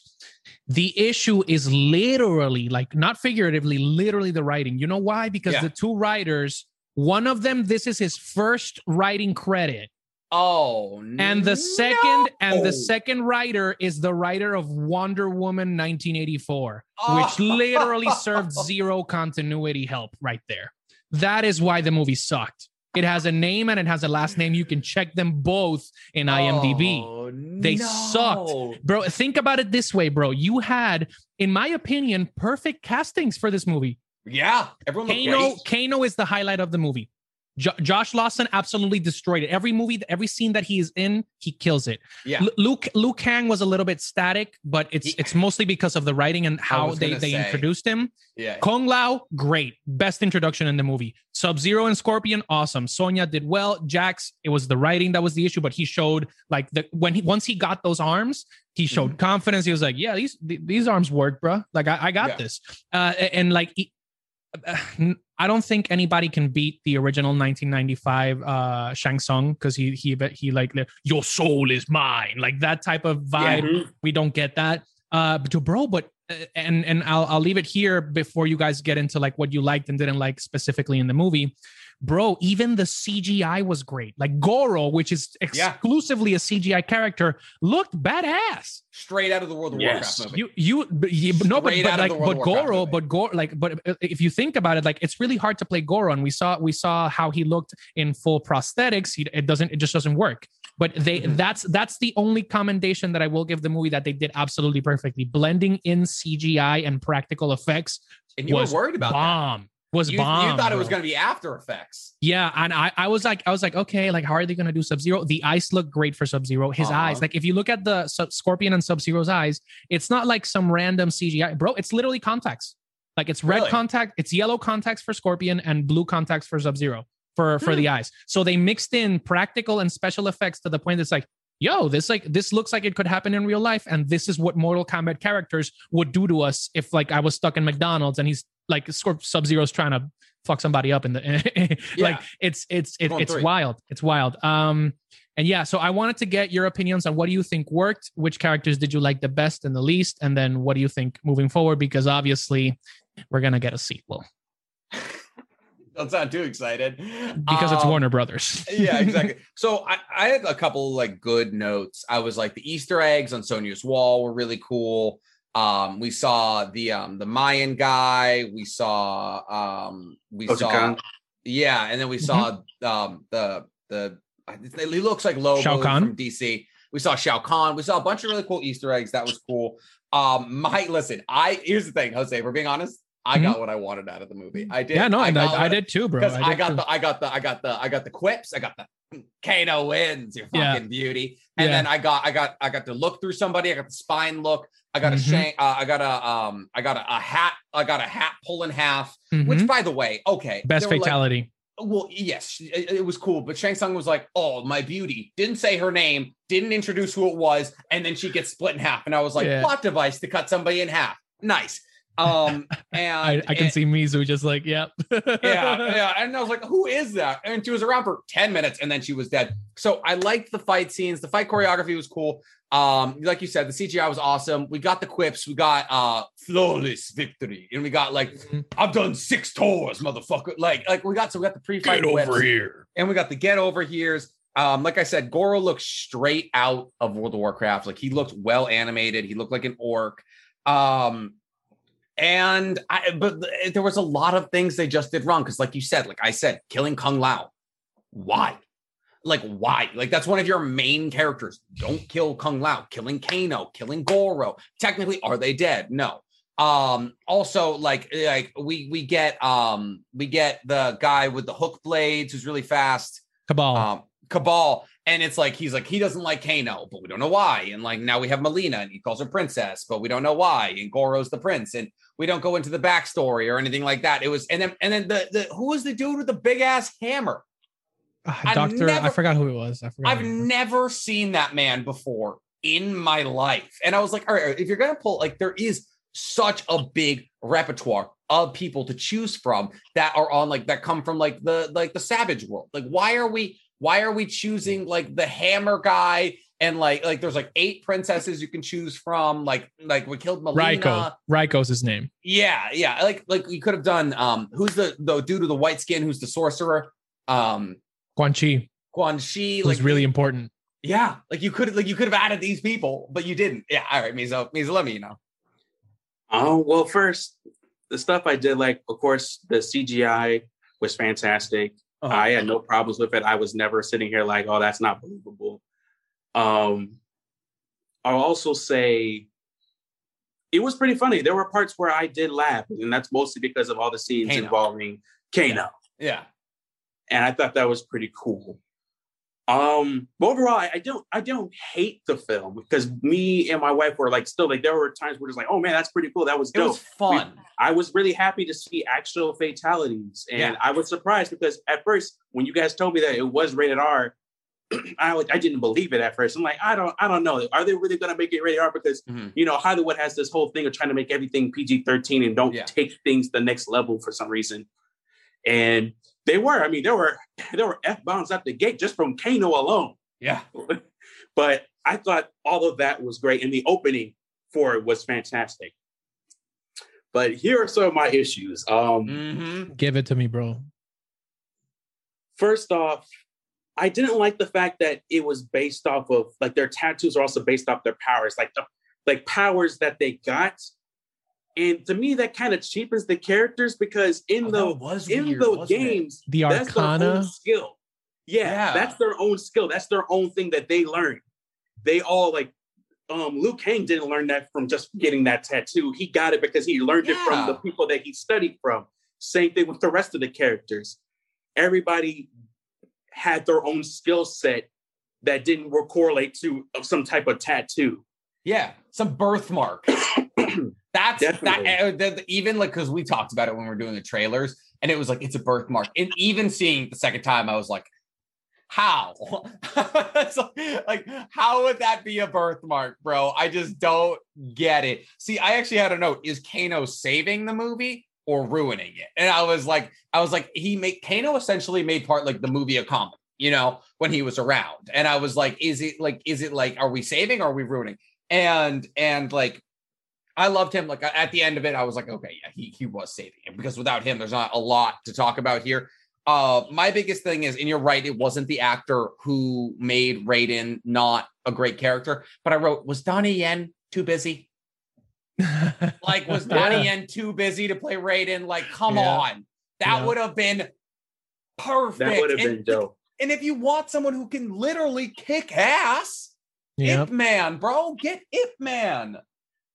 The issue is literally, like not figuratively, literally the writing. You know why? Because Yeah. the two writers, one of them, this is his first writing credit. Oh, And the second and the second writer is the writer of Wonder Woman 1984, Oh. which literally served zero continuity help right there. That is why the movie sucked. It has a name and it has a last name. You can check them both in IMDb. Oh, They no. sucked. Bro, think about it this way, bro. You had, in my opinion, perfect castings for this movie. Yeah, everyone Kano. Kano is the highlight of the movie. Jo- Josh Lawson absolutely destroyed it. Every movie, every scene that he is in, he kills it. Yeah. Lu- Luke Luke Kang was a little bit static, but it's He- it's mostly because of the writing and how they they say. introduced him. Yeah. Kung Lao, great, best introduction in the movie. Sub Zero and Scorpion, awesome. Sonya did well. Jax, it was the writing that was the issue, but he showed like the when he once he got those arms, he showed Mm-hmm. confidence. He was like, yeah, these th- these arms work, bro. Like I, I got Yeah. this. Uh, a- and like. he- I don't think anybody can beat the original 1995 uh Shang Tsung because he he he like your soul is mine like that type of vibe. Mhm. we don't get that. Uh but bro but uh, and and I'll I'll leave it here before you guys get into like what you liked and didn't like specifically in the movie bro even the CGI was great like Goro which is Yeah. exclusively a CGI character looked badass Straight out of the World of Yes. Warcraft movie. you you, but you no but, but like but Goro movie. but Goro like but if you think about it like it's really hard to play Goro and we saw we saw how he looked in full prosthetics he, it doesn't it just doesn't work but they Mhm. that's that's the only commendation that I will give the movie that they did absolutely perfectly blending in CGI and practical effects and you were worried about bomb was. You, bomb you thought it was going to be After Effects. Yeah, and I, I was like, I was like, okay, like how are they gonna do Sub Zero? The eyes look great for Sub Zero. His Uh-huh. eyes, like if you look at the Sub- Scorpion and Sub Zero's eyes, it's not like some random CGI, bro. It's literally contacts. Like it's red Really? contact, it's yellow contacts for Scorpion and blue contacts for Sub Zero for for Hmm. the eyes. So they mixed in practical and special effects to the point that's like, yo, this like this looks like it could happen in real life, and this is what Mortal Kombat characters would do to us if like I was stuck in McDonald's and he's like Sub Zero's trying to fuck somebody up in the like it's it's it, it's three. wild it's wild um and yeah so i wanted to get your opinions on what do you think worked which characters did you like the best and the least and then what do you think moving forward because obviously we're gonna get a sequel Don't sound too excited. because it's Um, warner brothers yeah, exactly. So I, I had a couple like good notes. I was like the Easter eggs on Sonya's wall were really cool. Um, we saw the um the Mayan guy. We saw um we Shao saw yeah, and then we saw um the the he looks like Lobo Shao from DC. We saw Shao Kahn. We saw a bunch of really cool Easter eggs. That was cool. Um, my listen, I here's the thing, Jose. We're being honest. I got what I wanted out of the movie. I did. yeah no I, and I, I did too bro because I, did got too. the I got the I got the I got the quips. I got the Kano wins, your fucking Yeah. beauty. And Yeah. then I got I got I got to look through somebody. I got the spine look. I got a Mhm. shank. Uh, I got a um. I got a, a hat. I got a hat pull in half. Which, Mhm. by the way, okay, best were like- fatality well, yes, it, it was cool. But Shang Tsung was like, "Oh, my beauty." Didn't say her name. Didn't introduce who it was, and then she gets split in half. And I was like, Yeah. "Plot device to cut somebody in half." Nice. Um, and I, I can and- see mizu just like yep yeah, yeah. And I was like, who is that? And she was around for 10 minutes and then she was dead. So I liked the fight scenes. The fight choreography was cool. Um, like you said, the CGI was awesome. We got the quips, we got uh flawless victory, and we got like, Mhm. I've done six tours, motherfucker. Like, like we got so we got the pre-fight quips, here. and we got the get over here's. Um, like I said, Goro looks straight out of World of Warcraft. Like he looked well animated. He looked like an orc. Um, and I, but there was a lot of things they just did wrong. Cause like you said, like I said, killing Kung Lao. Why? like why? Like that's one of your main characters. Don't kill Kung Lao, killing Kano, killing Goro. Technically, are they dead? No. Um, also like like we we get um we get the guy with the hook blades who's really fast. Cabal. Um Cabal. And it's like he's like he doesn't like Kano, but we don't know why. And like now we have Mileena, and he calls her princess, but we don't know why. And Goro's the prince, and we don't go into the backstory or anything like that. It was and then and then the the who was the dude with the big ass hammer? Uh, I've Doctor, I forgot who it was. I forgot. I've it was. never seen that man before in my life. And I was like, all right, if you're gonna pull, like, there is such a big repertoire of people to choose from that are on like that come from like the like the savage world. Like, why are we why are we choosing like the hammer guy? And like like there's like eight princesses you can choose from. Like like we killed Mileena. Reiko. Reiko's his name. Yeah, yeah. Like like you could have done um who's the the dude with the white skin who's the sorcerer? Um Quan Chi Quan Chi was like really important. yeah, like you could like you could have added these people, but you didn't. Yeah, all right, Mizo, Mizo, let me You know. Oh well, first the stuff I did, like of course the CGI was fantastic. Uh-huh. I had no problems with it. I was never sitting here like, oh, that's not believable. Um, I'll also say it was pretty funny. There were parts where I did laugh, and that's mostly because of all the scenes Kano. involving Kano. Yeah, and I thought that was pretty cool. Um, but overall, I, I don't, I don't hate the film because me and my wife were like, still like, there were times where it's like, oh man, that's pretty cool. That was it dope. was fun. I was really happy to see actual fatalities, and Yeah. I was surprised because at first, when you guys told me that it was rated R, I I didn't believe it at first. I'm like, I don't, I don't know. Are they really going to make it rated R? Because Mhm. you know Hollywood has this whole thing of trying to make everything PG-13 and don't Yeah. take things the next level for some reason. And they were. I mean, there were there were f bombs at the gate just from Kano alone. Yeah, but I thought all of that was great, and the opening for it was fantastic. But here are some of my issues. Um, hmm Give it to me, bro. First off, I didn't like the fact that it was based off of like their tattoos are also based off their powers, like the like powers that they got. And to me, that kind of cheapens the characters because in Oh, the was in weird, the wasn't it? games, The that's their Arcana. own skill. Yeah, Yeah. that's their own skill. That's their own thing that they learned. They all like um Luke Kang didn't learn that from just getting that tattoo. He got it because he learned it from the people that he studied from. Same thing with the rest of the characters. Everybody had their own skill set that didn't correlate to of some type of tattoo. yeah, some birthmark. That's Definitely. that. uh, the- even like because we talked about it when we were doing the trailers, and it was like it's a birthmark. And even seeing the second time, I was like, how? Like, how would that be a birthmark, bro? I just don't get it. See, I actually had a note: is Kano saving the movie or ruining it? And I was like, I was like, he made Kano essentially made part like the movie a comedy, you know, when he was around. And I was like, is it like, is it like, are we saving or are we ruining? And and like I loved him. Like at the end of it, I was like, okay, yeah, he he was saving him because without him, there's not a lot to talk about here. Uh, my biggest thing is, and you're right, it wasn't the actor who made Raiden not a great character, but I wrote, was Donnie Yen too busy? Like, was Donnie Yen too busy to play Raiden? Like, come Yeah. on, that Yeah. would have been perfect. That would have And- been dope. And if you want someone who can literally kick ass, Yep. Ip Man, bro, get Ip Man.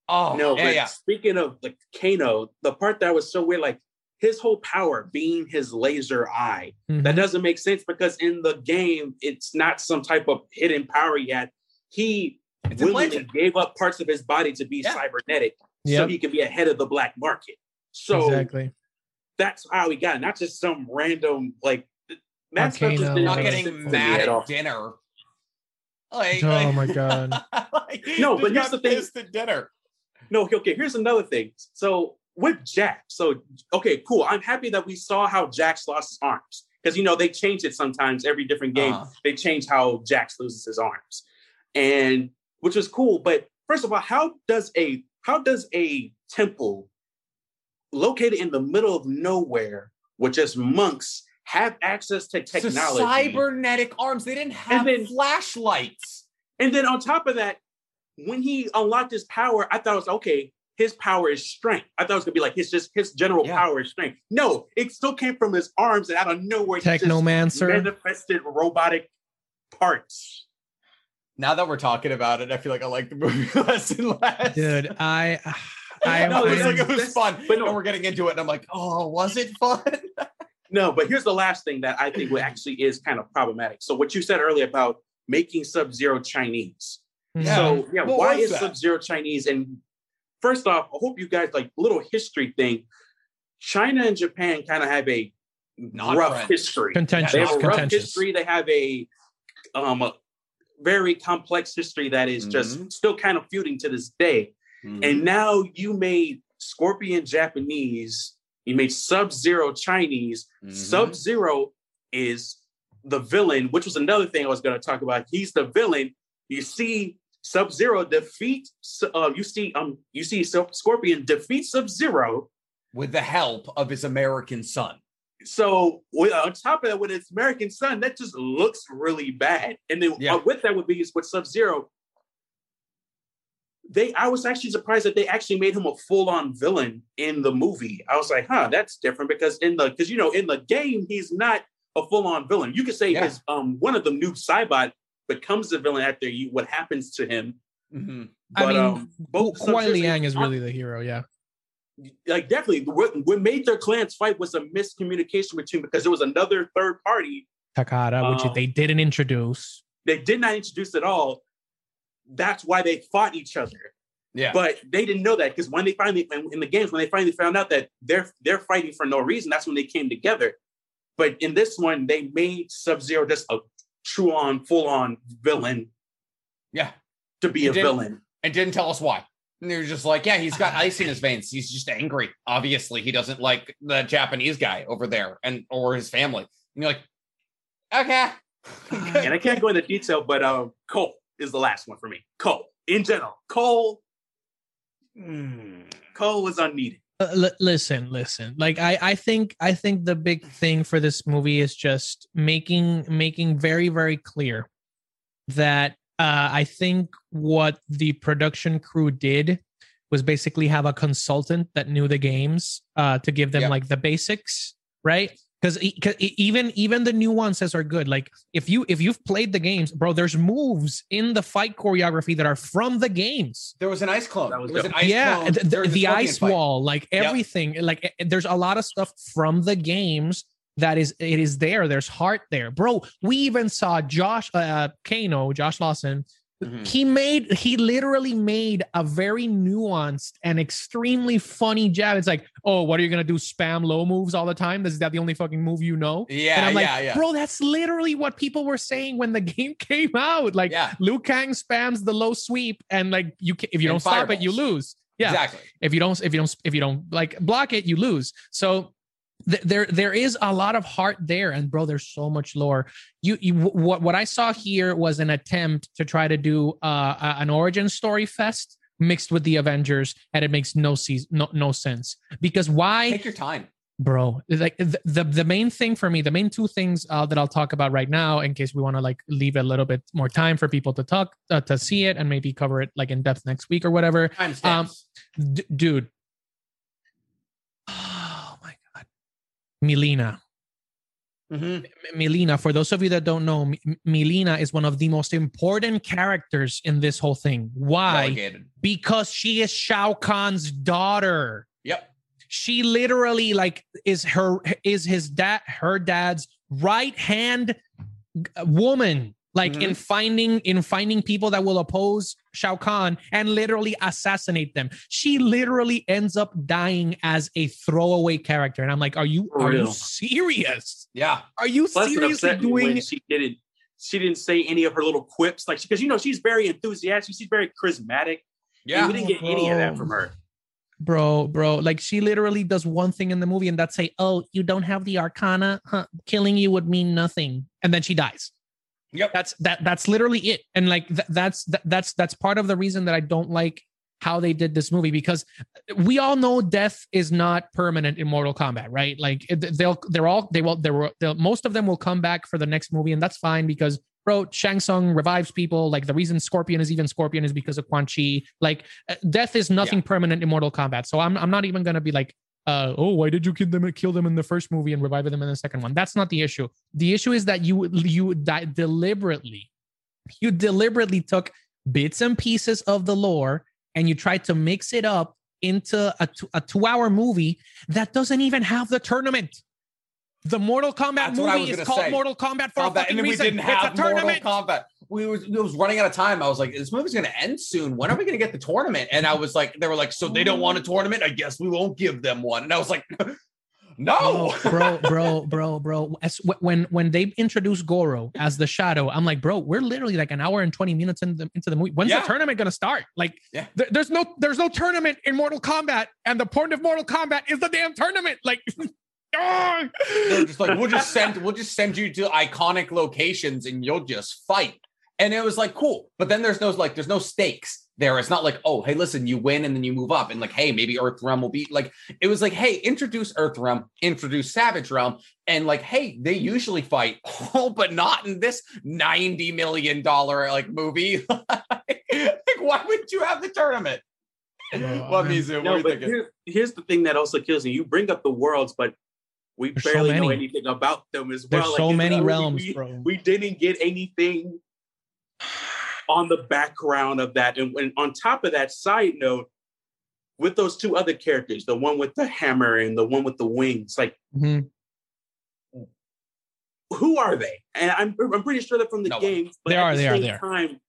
Oh, no, yeah, but yeah. speaking of like Kano, the part that was so weird, like his whole power being his laser eye. Mhm. That doesn't make sense because in the game, it's not some type of hidden power yet. He It's willingly gave up parts of his body to be Yeah. cybernetic so he could be ahead of the black market. So exactly. that's how he got it, not just some random like that stuff just Arcana. didn't getting sense mad at all. at dinner. Like, Oh like- my God. like, No, but here's the thing. pissed at dinner. No, okay, here's another thing. So with Jack, so okay, cool. I'm happy that we saw how Jax lost his arms. Because you know, they change it sometimes every different game. Uh-huh. They change how Jax loses his arms. And which was cool. But first of all, how does a how does a temple located in the middle of nowhere with just monks have access to technology? cybernetic arms. They didn't have then- flashlights. And then on top of that, when he unlocked his power, I thought it was okay. His power is strength. I thought it was gonna be like his just his general Yeah. power is strength. No, it still came from his arms and out of nowhere. Technomancer. manifested robotic parts. Now that we're talking about it, I feel like I like the movie less and less. Dude, I I, No, it was like it was fun, but but no. no, we're getting into it, and I'm like, oh, was it fun? No, but here's the last thing that I think what actually is kind of problematic. So what you said earlier about making Sub Zero Chinese. Yeah. So yeah, What why is that? Sub Zero Chinese? And first off, I hope you guys like little history thing. China and Japan kind of have a Not rough friends. history. contentious, They have a rough history. They have a um a very complex history that is just still kind of feuding to this day. Mhm. And now you made Scorpion Japanese, you made Sub Zero Chinese. Mhm. Sub Zero is the villain, which was another thing I was going to talk about. He's the villain. You see Sub Zero defeat. Uh, you see um you see Scorpion defeat Sub Zero. with the help of his American son. So with, on top of that, with its American Sun, that just looks really bad. And then Yeah. uh, with that would be is with Sub Zero. They, I was actually surprised that they actually made him a full-on villain in the movie. I was like, huh, that's different because in the because you know in the game he's not a full-on villain. You could say Yeah. his um one of the Noob Saibot becomes the villain after you what happens to him. Mhm. I But mean, um, both Kuai Sub-Zero- Liang is really the hero. Yeah. Like definitely what, what made their clans fight was a miscommunication between because there was another third party Takara, which Um, they didn't introduce. they did not introduce at all. That's why they fought each other. Yeah. But they didn't know that because when they finally in the games, when they finally found out that they're they're fighting for no reason, that's when they came together. But in this one, they made Sub Zero just a true on, full on villain yeah. to be He a villain. And didn't tell us why. And they're just like, yeah, he's got ice in his veins. He's just angry. Obviously, he doesn't like the Japanese guy over there and or his family. And you're like, okay. And I can't go into detail, but um, Cole is the last one for me. Cole, in general, Cole, mm, Cole is unneeded. Uh, li- listen, listen. Like I, I think, I think the big thing for this movie is just making, making very, very clear that uh, I think what the production crew did was basically have a consultant that knew the games uh, to give them Yep. like the basics, right? Because even even the nuances are good. Like if you if you've played the games, bro, there's moves in the fight choreography that are from the games There was an ice clone. That was There was an ice yeah clone the, the- the ice fight. wall like Yep. everything like eh, there's a lot of stuff from the games that is it is there there's heart there bro we even saw josh uh kano josh lawson Mhm. he made he literally made a very nuanced and extremely funny jab it's like oh what are you gonna do spam low moves all the time is that the only fucking move you know Yeah, and I'm like, yeah, yeah. bro, that's literally what people were saying when the game came out. Like, yeah, Liu Kang spams the low sweep, and like you, ca- if you And don't stop it, you lose. Yeah, exactly. if you don't, if you don't, if you don't like block it, you lose. So th- there, there is a lot of heart there, and bro, there's so much lore. You, you, what, what I saw here was an attempt to try to do uh, a- an origin story fest mixed with the Avengers, and it makes no se- no, no sense because why? Take your time. bro like the, the the main thing for me the main two things uh, that i'll talk about right now in case we want to like leave a little bit more time for people to talk uh, to see it and maybe cover it like in depth next week or whatever. Um, D- dude oh my god mileena Mhm. Mileena, for those of you that don't know, M- Mileena is one of the most important characters in this whole thing. Why? Relegated. Because she is Shao Kahn's daughter Yep. she literally like is her is his dad her dad's right hand woman like in mm-hmm. finding in finding people that will oppose Shao Kahn and literally assassinate them. She literally ends up dying as a throwaway character and I'm like are you For are you real. serious? Yeah. Are you Plus, seriously upset me when doing she didn't. She didn't say any of her little quips, like because you know she's very enthusiastic. She's very charismatic. Yeah. and we didn't get any of that from her. bro bro like she literally does one thing in the movie and that's say oh you don't have the arcana huh killing you would mean nothing and then she dies Yep. that's that that's literally it. And like th- that's that, that's that's part of the reason that i don't like how they did this movie because we all know death is not permanent in mortal kombat right? Like they'll they're all they will were they'll, most of them will come back for the next movie and that's fine because bro shang Tsung revives people. Like the reason scorpion is even scorpion is because of quan chi. Like uh, death is nothing permanent in mortal kombat. So i'm, I'm not even going to be like uh, oh, why did you kill them? Kill them in the first movie and revive them in the second one. That's not the issue. The issue is that you you di- deliberately, you deliberately took bits and pieces of the lore and you tried to mix it up into a, a two hour movie that doesn't even have the tournament. The Mortal Kombat That's movie is called say. Mortal Kombat for a fucking and then we reason. didn't it's have a Mortal tournament. Kombat. We was it was running out of time. I was like, this movie's gonna end soon. When are we gonna get the tournament? And I was like, they were like, so they don't want a tournament. I guess we won't give them one. And I was like, no, bro, bro, bro, bro. As, when when they introduced Goro as the Shadow, I'm like, bro, we're literally like an hour and 20 minutes into the, into the movie. When's Yeah. the tournament gonna start? Like, Yeah. there- there's no there's no tournament in Mortal Kombat, and the point of Mortal Kombat is the damn tournament. Like! They're just like, we'll just send we'll just send you to iconic locations and you'll just fight. And it was like cool. But then there's no like there's no stakes there. It's not like, oh, hey, listen, you win and then you move up. And like, hey, maybe Earth Realm will be like it was like, hey, introduce Earth Realm, introduce Savage Realm, and like, hey, they usually fight, oh, but not in this 90 million dollar like movie. like, why wouldn't you have the tournament? what Mizu? No, are you but thinking? here, here's the thing that also kills me. You bring up the worlds, but we There's so barely know anything about them as well. There's well. so many realms, we, bro. We didn't get anything on the background of that. And, and on top of that, side note, with those two other characters, the one with the hammer and the one with the wings, like Mhm. who are they? And I'm I'm pretty sure they're from the No one. games. But They at are, the they are, same they are. Time,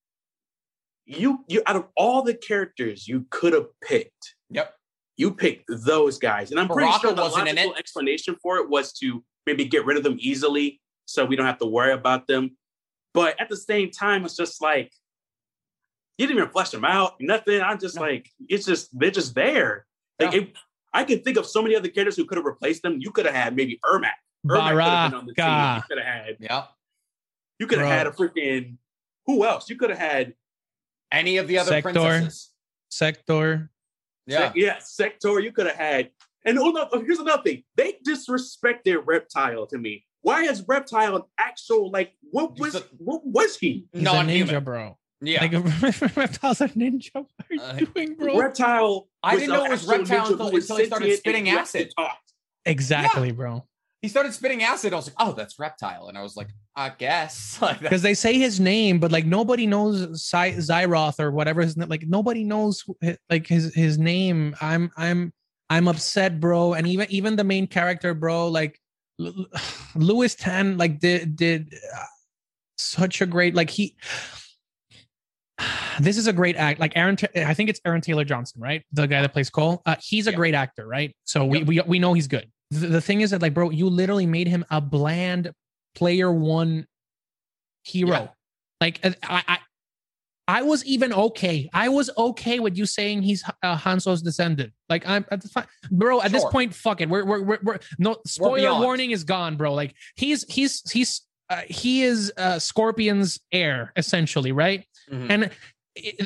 you you out of all the characters you could have picked, Yep. you picked those guys, and I'm pretty sure the wasn't logical explanation for it was to maybe get rid of them easily, so we don't have to worry about them. But at the same time, it's just like you didn't even flesh them out, nothing. I'm just No. like, it's just they're just there. Like Yeah. it, I can think of so many other characters who could have replaced them. You could have had maybe Ermac. Ermac could have been on the team. You could have had. Yep. You could have had a freaking. Who else? You could have had. Any of the other Sector. princesses. Sector. Yeah. Sec- yeah, Sector. You could have had. And oh no, oh, here's another thing. They disrespected Reptile to me. Why is Reptile an actual like? What was? Just what was he? He's a Non-human. ninja, bro. Yeah. Like Reptile's a ninja. What are you Uh, doing, bro? Reptile. I didn't know it was Reptile until- until he started spitting acid. talked. exactly, bro. he started spitting acid. I was like, oh, that's reptile. And I was like, I guess. Like. Because they say his name, but like nobody knows Zy- Zyroth or whatever his name. Like nobody knows like his his name. I'm I'm I'm upset, bro. And even even the main character, bro, like L- L- Lewis Tan, like did did uh, such a great like he. This is a great act. Like Aaron, I think it's Aaron Taylor Johnson, right? The guy that plays Cole. Uh, he's a Yeah. great actor, right? So we, Yep. we we know he's good. The, the thing is that like, bro, you literally made him a bland player one hero. Yeah. Like I, I, I was even okay. I was okay with you saying he's uh, Hanzo's descendant. Like I'm, at the bro. At this point, fuck it. We're we're we're, we're no spoiler beyond. warning is gone, bro. Like he's he's he's uh, he is uh, Scorpion's heir essentially, right? Mhm. And it-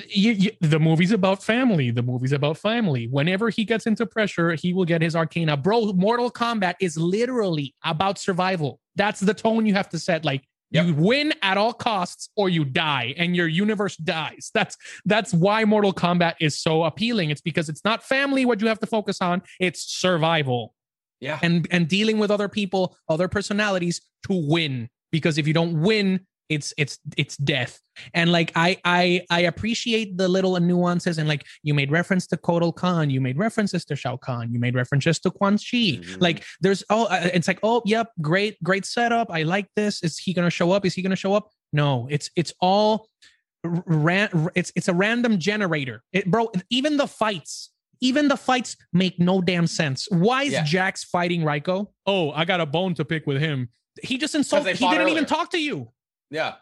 you, you, the movie's about family. The movie's about family. Whenever he gets into pressure, he will get his arcana. Bro, Mortal Kombat is literally about survival. That's the tone you have to set. Like Yep. you win at all costs or you die and your universe dies. That's that's why Mortal Kombat is so appealing. It's because it's not family what you have to focus on. It's survival yeah. and and dealing with other people, other personalities to win. Because if you don't win, it's it's it's death. And like I I I appreciate the little nuances and like you made reference to Kotal Khan, you made references to Shao Khan you made references to Quan Chi. Mhm. Like there's oh uh, it's like oh yep great great setup. I like this. Is he gonna show up? Is he gonna show up? No, it's it's all ran. It's it's a random generator, it, bro. Even the fights even the fights make no damn sense. Why is Yeah. Jax fighting Reiko? Oh, I got a bone to pick with him. He just insulted. He didn't even talk to you. Yeah.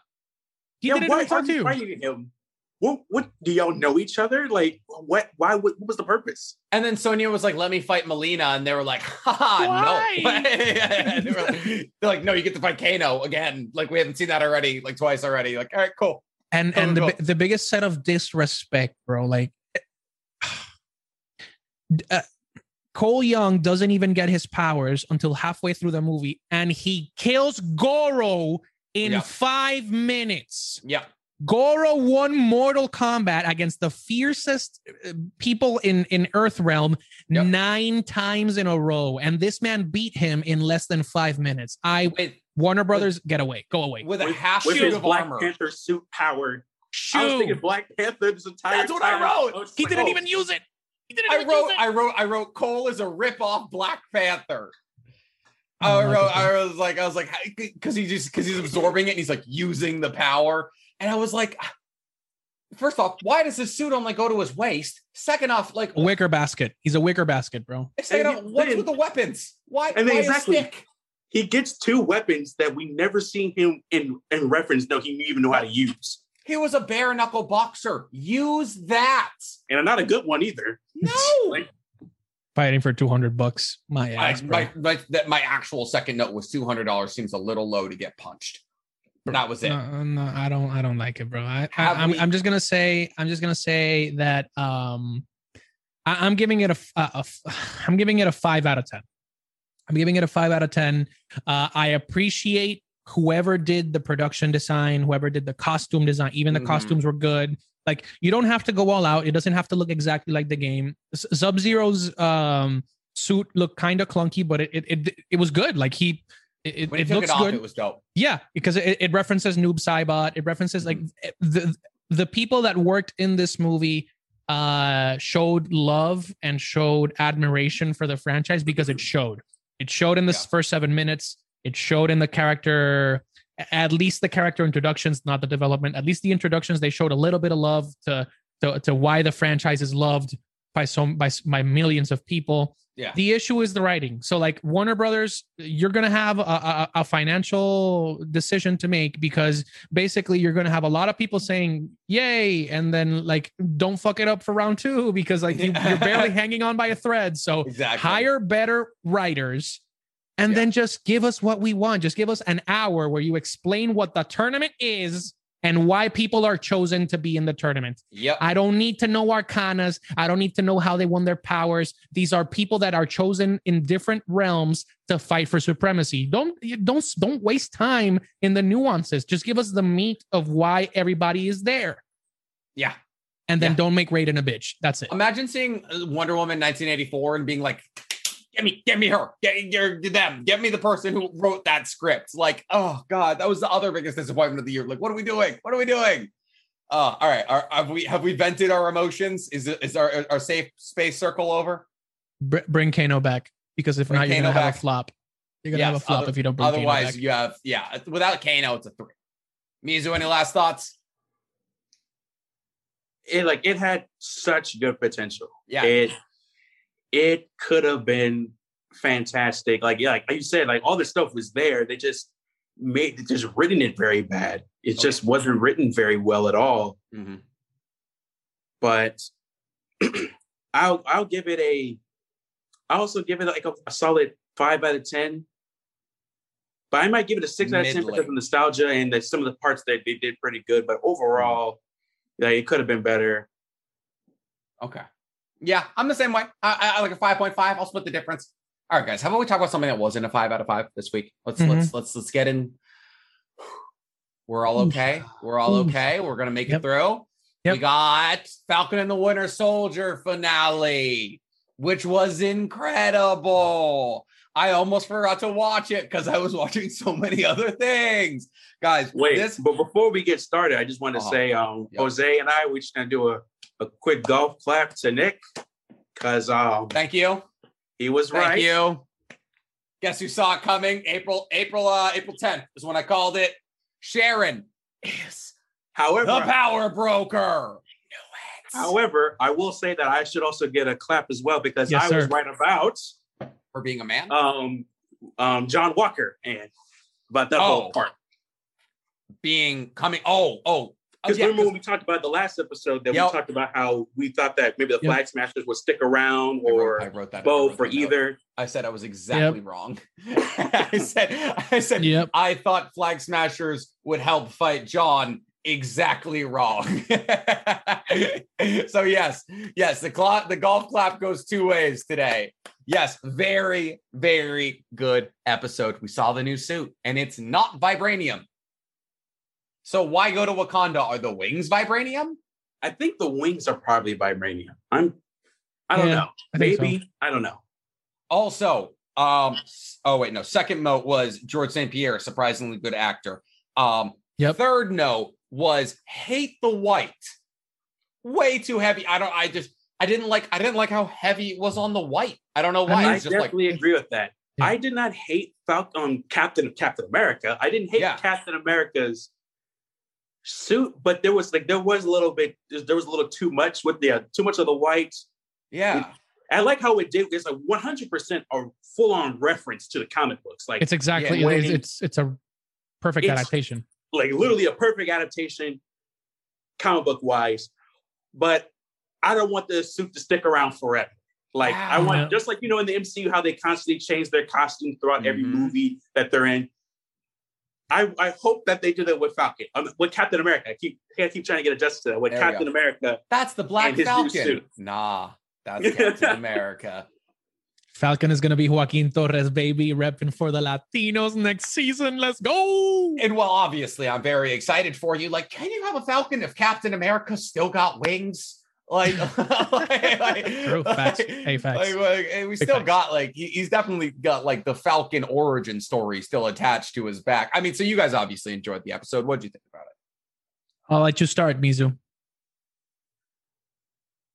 He yeah, didn't why even are you you. fighting him? What? What? Do y'all know each other? Like, what? Why? What, what was the purpose? And then Sonya was like, let me fight Mileena. And they were like, haha, no. Why? they were like, they're like, no, you get to fight Kano again. Like, we haven't seen that already, like twice already. Like, all right, cool. And Go, and the the biggest set of disrespect, bro. Like uh, Cole Young doesn't even get his powers until halfway through the movie, and he kills Goro in Yeah. five minutes. Yeah. Goro won Mortal Kombat against the fiercest uh, people in in Earth Realm Yep. nine times in a row, and this man beat him in less than five minutes. I with, Warner Brothers, get away, go away. with a with, half with suit his of Black armor. Panther suit powered. Shoo! I was thinking Black Panther this entire That's what I wrote. was he like, didn't oh, even use it. He didn't I even wrote, use it. I wrote, I wrote. Cole is a rip off Black Panther. I oh, I don't like wrote, I was like, I was like, because he just because he's absorbing it and he's like using the power, and I was like, first off, why does his suit only go to his waist? Second off, like, A wicker basket. He's a wicker basket, bro. second And off, what's then- with the weapons? Why? And then why exactly- a stick? He gets two weapons that we never seen him in in reference. No, he even know how to use, He was a bare knuckle boxer. Use that. and not a good one either. No. Like, Fighting for two hundred bucks. My ass, my, my, that my actual second note was two hundred dollars. Seems a little low to get punched. But that was it. No, no, I don't. I don't like it, bro. I, I Have I'm, I'm just gonna say. I'm just gonna say that. Um, I, I'm giving it a, a- a I'm giving it a five out of ten. I'm giving it a five out of ten. Uh, I appreciate whoever did the production design, whoever did the costume design. Even the Mhm. costumes were good. Like you don't have to go all out. It doesn't have to look exactly like the game. Sub Zero's um, suit looked kind of clunky, but it, it it it was good. Like he. It, it took looks it off, good. it was dope. Yeah, because it, it references Noob Saibot. It references like the the people that worked in this movie uh showed love and showed admiration for the franchise because it showed. It showed in the Yeah. first seven minutes. It showed in the character, at least the character introductions, not the development. At least the introductions, they showed a little bit of love to to, to why the franchise is loved by so by, by millions of people. Yeah. The issue is the writing. So, like Warner Brothers, you're going to have a, a, a financial decision to make because basically you're going to have a lot of people saying "yay" and then like don't fuck it up for round two because like you, you're barely hanging on by a thread. So, Exactly. hire better writers and Yeah. then just give us what we want. Just give us an hour where you explain what the tournament is and why people are chosen to be in the tournament. Yep. I don't need to know arcanas. I don't need to know how they won their powers. These are people that are chosen in different realms to fight for supremacy. Don't don't don't waste time in the nuances. Just give us the meat of why everybody is there. Yeah. And then Yeah. don't make Raiden a bitch. That's it. Imagine seeing uh, Wonder Woman 1984 and being like, "Get me, get me her, get, get them, get me the person who wrote that script." Like, oh god, that was the other biggest disappointment of the year. Like, what are we doing? What are we doing? Uh, all right, are, have we have we vented our emotions? Is it is our our safe space circle over? Br- bring Kano back because if Bring not, you're gonna have a flop. You're gonna have a flop other- if you don't bring Kano back. Otherwise, you have yeah. Without Kano, it's a three. Mizu, any last thoughts? it like it had such good potential. Yeah, It it could have been fantastic. Like yeah, like you said, like all the stuff was there. They just made just written it very bad. It Okay. just wasn't written very well at all. Mhm. But I'll I'll give it a I also give it like a, a solid five out of ten. But I might give it a six out of ten because of nostalgia and that some of the parts that they did pretty good. But overall, yeah, it could have been better. Okay. Yeah, I'm the same way. I, I, I like a 5.5. I'll split the difference. All right, guys. How about we talk about something that wasn't a five out of five this week? Let's Mhm. let's let's let's get in. We're all okay. We're all okay. We're gonna make Yep. it through. We got Falcon and the Winter Soldier finale, which was incredible. I almost forgot to watch it because I was watching so many other things. Guys, Wait, this but before we get started, I just want to Uh-huh. say, um, Yep. Jose and I, we're just gonna do a, a quick golf clap to Nick because um, thank you. he was right. Thank right. you. Guess who saw it coming? April, April, uh, April 10th is when I called it. Sharon is However, the power broker. however, I will say that I should also get a clap as well because Yes, I was right about For being a man. um, um, John Walker and about that Oh. whole part. being coming. Oh, oh. Oh Because yeah, remember 'cause when we talked about the last episode that Yep. we talked about how we thought that maybe the Yep. Flag Smashers would stick around I wrote- or I wrote that. I both wrote or that note. either. I said I was exactly wrong. I said, I said, Yep. I thought Flag Smashers would help fight John. Exactly wrong. so yes, yes, the clock, the golf clap goes two ways today. Yes, very, very good episode. We saw the new suit, and it's not vibranium. So why go to Wakanda? Are the wings vibranium? I think the wings are probably vibranium. I'm, I don't Yeah, know. I think so. Maybe I don't know. Also, um, oh wait, no. Second note was George St. Pierre, surprisingly good actor. Um, Yep. third note was hate the white. Way too heavy. I don't. I just. I didn't like. I didn't like how heavy it was on the white. I don't know why. I it's just like definitely agree with that. Yeah. I did not hate Falcon, um, Captain of Captain America. I didn't hate Yeah. Captain America's suit, but there was like there was a little bit there was a little too much with the uh, too much of the white. yeah. I like how it did. It's like one hundred percent a full on reference to the comic books. Like It's exactly Yeah, it's, it's it's a perfect It's- adaptation. like literally a perfect adaptation, comic book wise. But I don't want the suit to stick around forever. Like I want, just like you know, in the MCU, how they constantly change their costumes throughout every Mhm. movie that they're in. I, I hope that they do that with Falcon, um, with Captain America. I keep I keep trying to get adjusted to that with There Captain America. That's the Black And his new Falcon. suit. Nah, that's Captain America. Falcon is gonna be Joaquin Torres, baby, repping for the Latinos next season. Let's go. And well, obviously, I'm very excited for you. Like, can you have a Falcon if Captain America still got wings? Like, like, like- True, facts. Hey, facts. like, like, and we Big still facts. got like he- he's definitely got like the Falcon origin story still attached to his back. I mean, so you guys obviously enjoyed the episode. What do you think about it? I'll let you start, Mizu.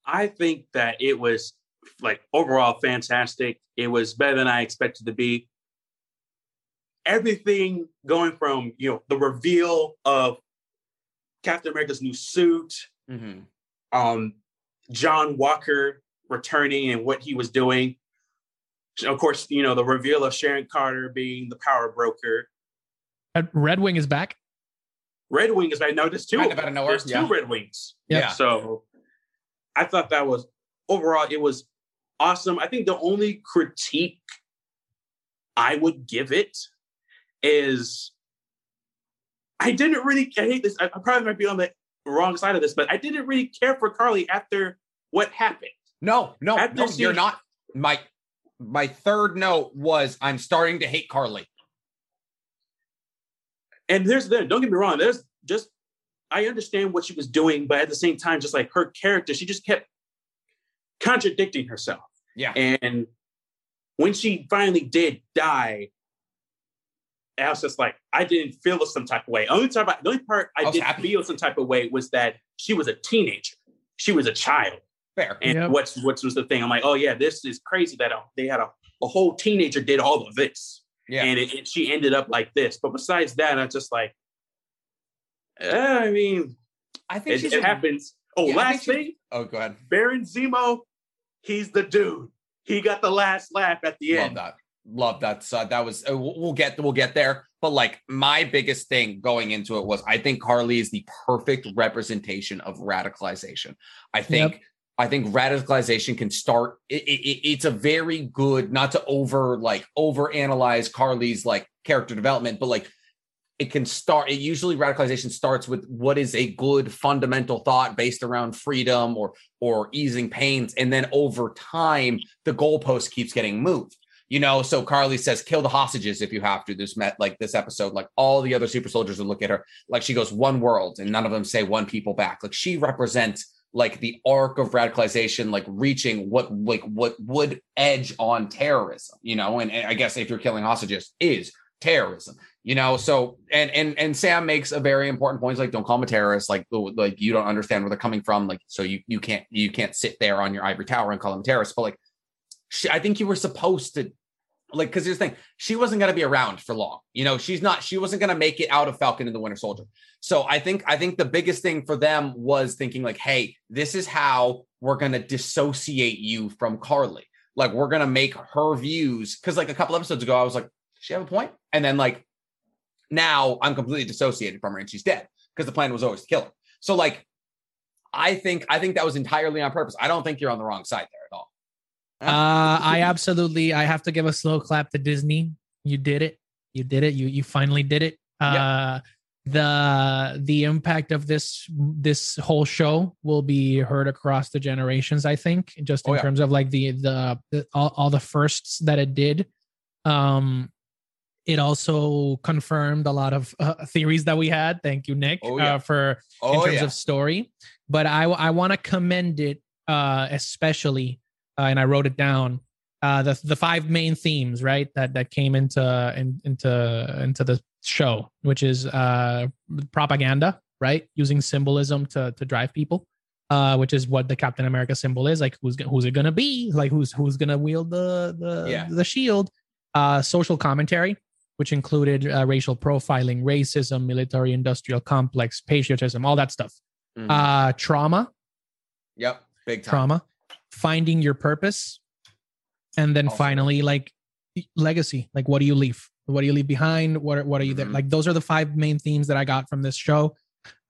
I think that it was like overall fantastic. It was better than I expected to be. Everything going from you know the reveal of Captain America's new suit, Mm-hmm. um, John Walker returning and what he was doing. Of course, you know the reveal of Sharon Carter being the power broker. Uh, Red Wing is back. Red Wing is I know there's two. Kind of of out of nowhere, There's yeah. two Red Wings. Yeah. So I thought that was overall it was awesome. I think the only critique I would give it is I didn't really I hate this. I, I probably might be on the wrong side of this, but I didn't really care for Carly after what happened. No, no, no, you're not. My my third note was I'm starting to hate Carly. And there's there, don't get me wrong, there's just I understand what she was doing, but at the same time, just like her character, she just kept contradicting herself. Yeah. And when she finally did die, I was just like, I didn't feel some type of way. Only time, the only part I, I did happy. feel some type of way was that she was a teenager. She was a child. Fair. And Yep. what's what's was the thing? I'm like, oh yeah, this is crazy that uh, they had a, a whole teenager did all of this Yeah. and it, it- she ended up like this. But besides that, I'm just like, eh, I mean, I think it, she's it a- happens. Oh, Yeah, last think thing, Oh, go ahead. Baron Zemo, he's the dude. He got the last laugh at the Love end. that. Love that. So that was. Uh, we'll we'll get. We'll get there. But like my biggest thing going into it was I think Carly is the perfect representation of radicalization. I think. I think radicalization can start. It, it, it- it's a very good, not to over like over analyze Carly's like character development, but like it can start. It usually radicalization starts with what is a good fundamental thought based around freedom or or easing pains, and then over time the goalpost keeps getting moved. You know, so Carly says, "Kill the hostages if you have to." This met like this episode, like all the other super soldiers would look at her like she goes one world, and none of them say one people back. Like she represents like the arc of radicalization, like reaching what like what would edge on terrorism. You know, and, and I guess if you're killing hostages is terrorism. You know, so and and and Sam makes a very important point. He's like, don't call them a terrorist. Like, like you don't understand where they're coming from. Like, so you you can't you can't sit there on your ivory tower and call them terrorists. But like, I think you were supposed to like because here's the thing she wasn't going to be around for long you know she's not she wasn't going to make it out of falcon and the winter soldier. So i think i think the biggest thing for them was thinking like hey this is how we're going to dissociate you from carly. Like we're going to make her views because like a couple episodes ago i was like she have a point? And then like now i'm completely dissociated from her and she's dead because the plan was always to kill her. So like i think i think that was entirely on purpose. I don't think you're on the wrong side there Uh, I absolutely. I have to give a slow clap to Disney. You did it. You did it. You you finally did it. Uh, the the impact of this this whole show will be heard across the generations. I think, just in Oh, yeah. terms of like the the, the all, all the firsts that it did. Um, It also confirmed a lot of uh, theories that we had. Thank you, Nick, Oh, yeah. uh, for Oh in terms yeah. of story. But I I want to commend it uh, especially, uh, and I wrote it down. Uh, the the five main themes, right, that that came into in, into into the show, which is uh, propaganda, right, using symbolism to to drive people, uh, which is what the Captain America symbol is. Like, who's who's it gonna be? Like, who's who's gonna wield the the Yeah. the shield? Uh, social commentary, which included uh, racial profiling, racism, military industrial complex, patriotism, all that stuff. Mhm. Uh, trauma, yep. Big time. trauma, finding your purpose, and then Also- finally, like legacy. Like, what do you leave? What do you leave behind? What are, what are you there? Mhm. Like, those are the five main themes that I got from this show,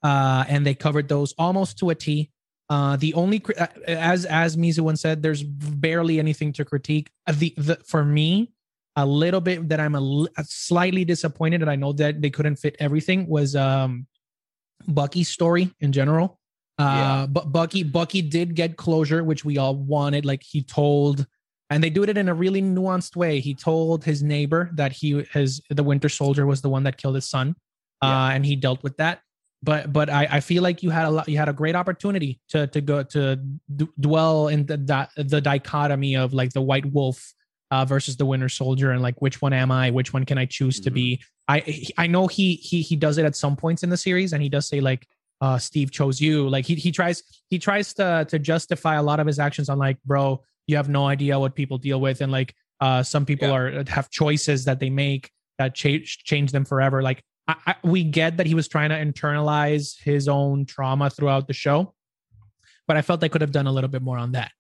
uh, and they covered those almost to a T. Uh, the only uh, as as Mizu once said, there's barely anything to critique. Uh, The, the for me, a little bit that I'm a, li- slightly disappointed, and I know that they couldn't fit everything was um Bucky's story in general. Uh, Yeah. but Bucky Bucky did get closure, which we all wanted. Like he told, and they do it in a really nuanced way. He told his neighbor that he his the Winter Soldier was the one that killed his son, uh, and he dealt with that. But but I, I feel like you had a lot you had a great opportunity to to go to d- dwell in the di- the dichotomy of like the White Wolf uh, versus the Winter Soldier and like which one am I? Which one can I choose to be? I I know he he he does it at some points in the series, and he does say like uh Steve chose you. Like he he tries he tries to to justify a lot of his actions on like, bro, you have no idea what people deal with, and like uh some people Yeah. are have choices that they make that change change them forever. Like I, I, we get that he was trying to internalize his own trauma throughout the show, but I felt they could have done a little bit more on that.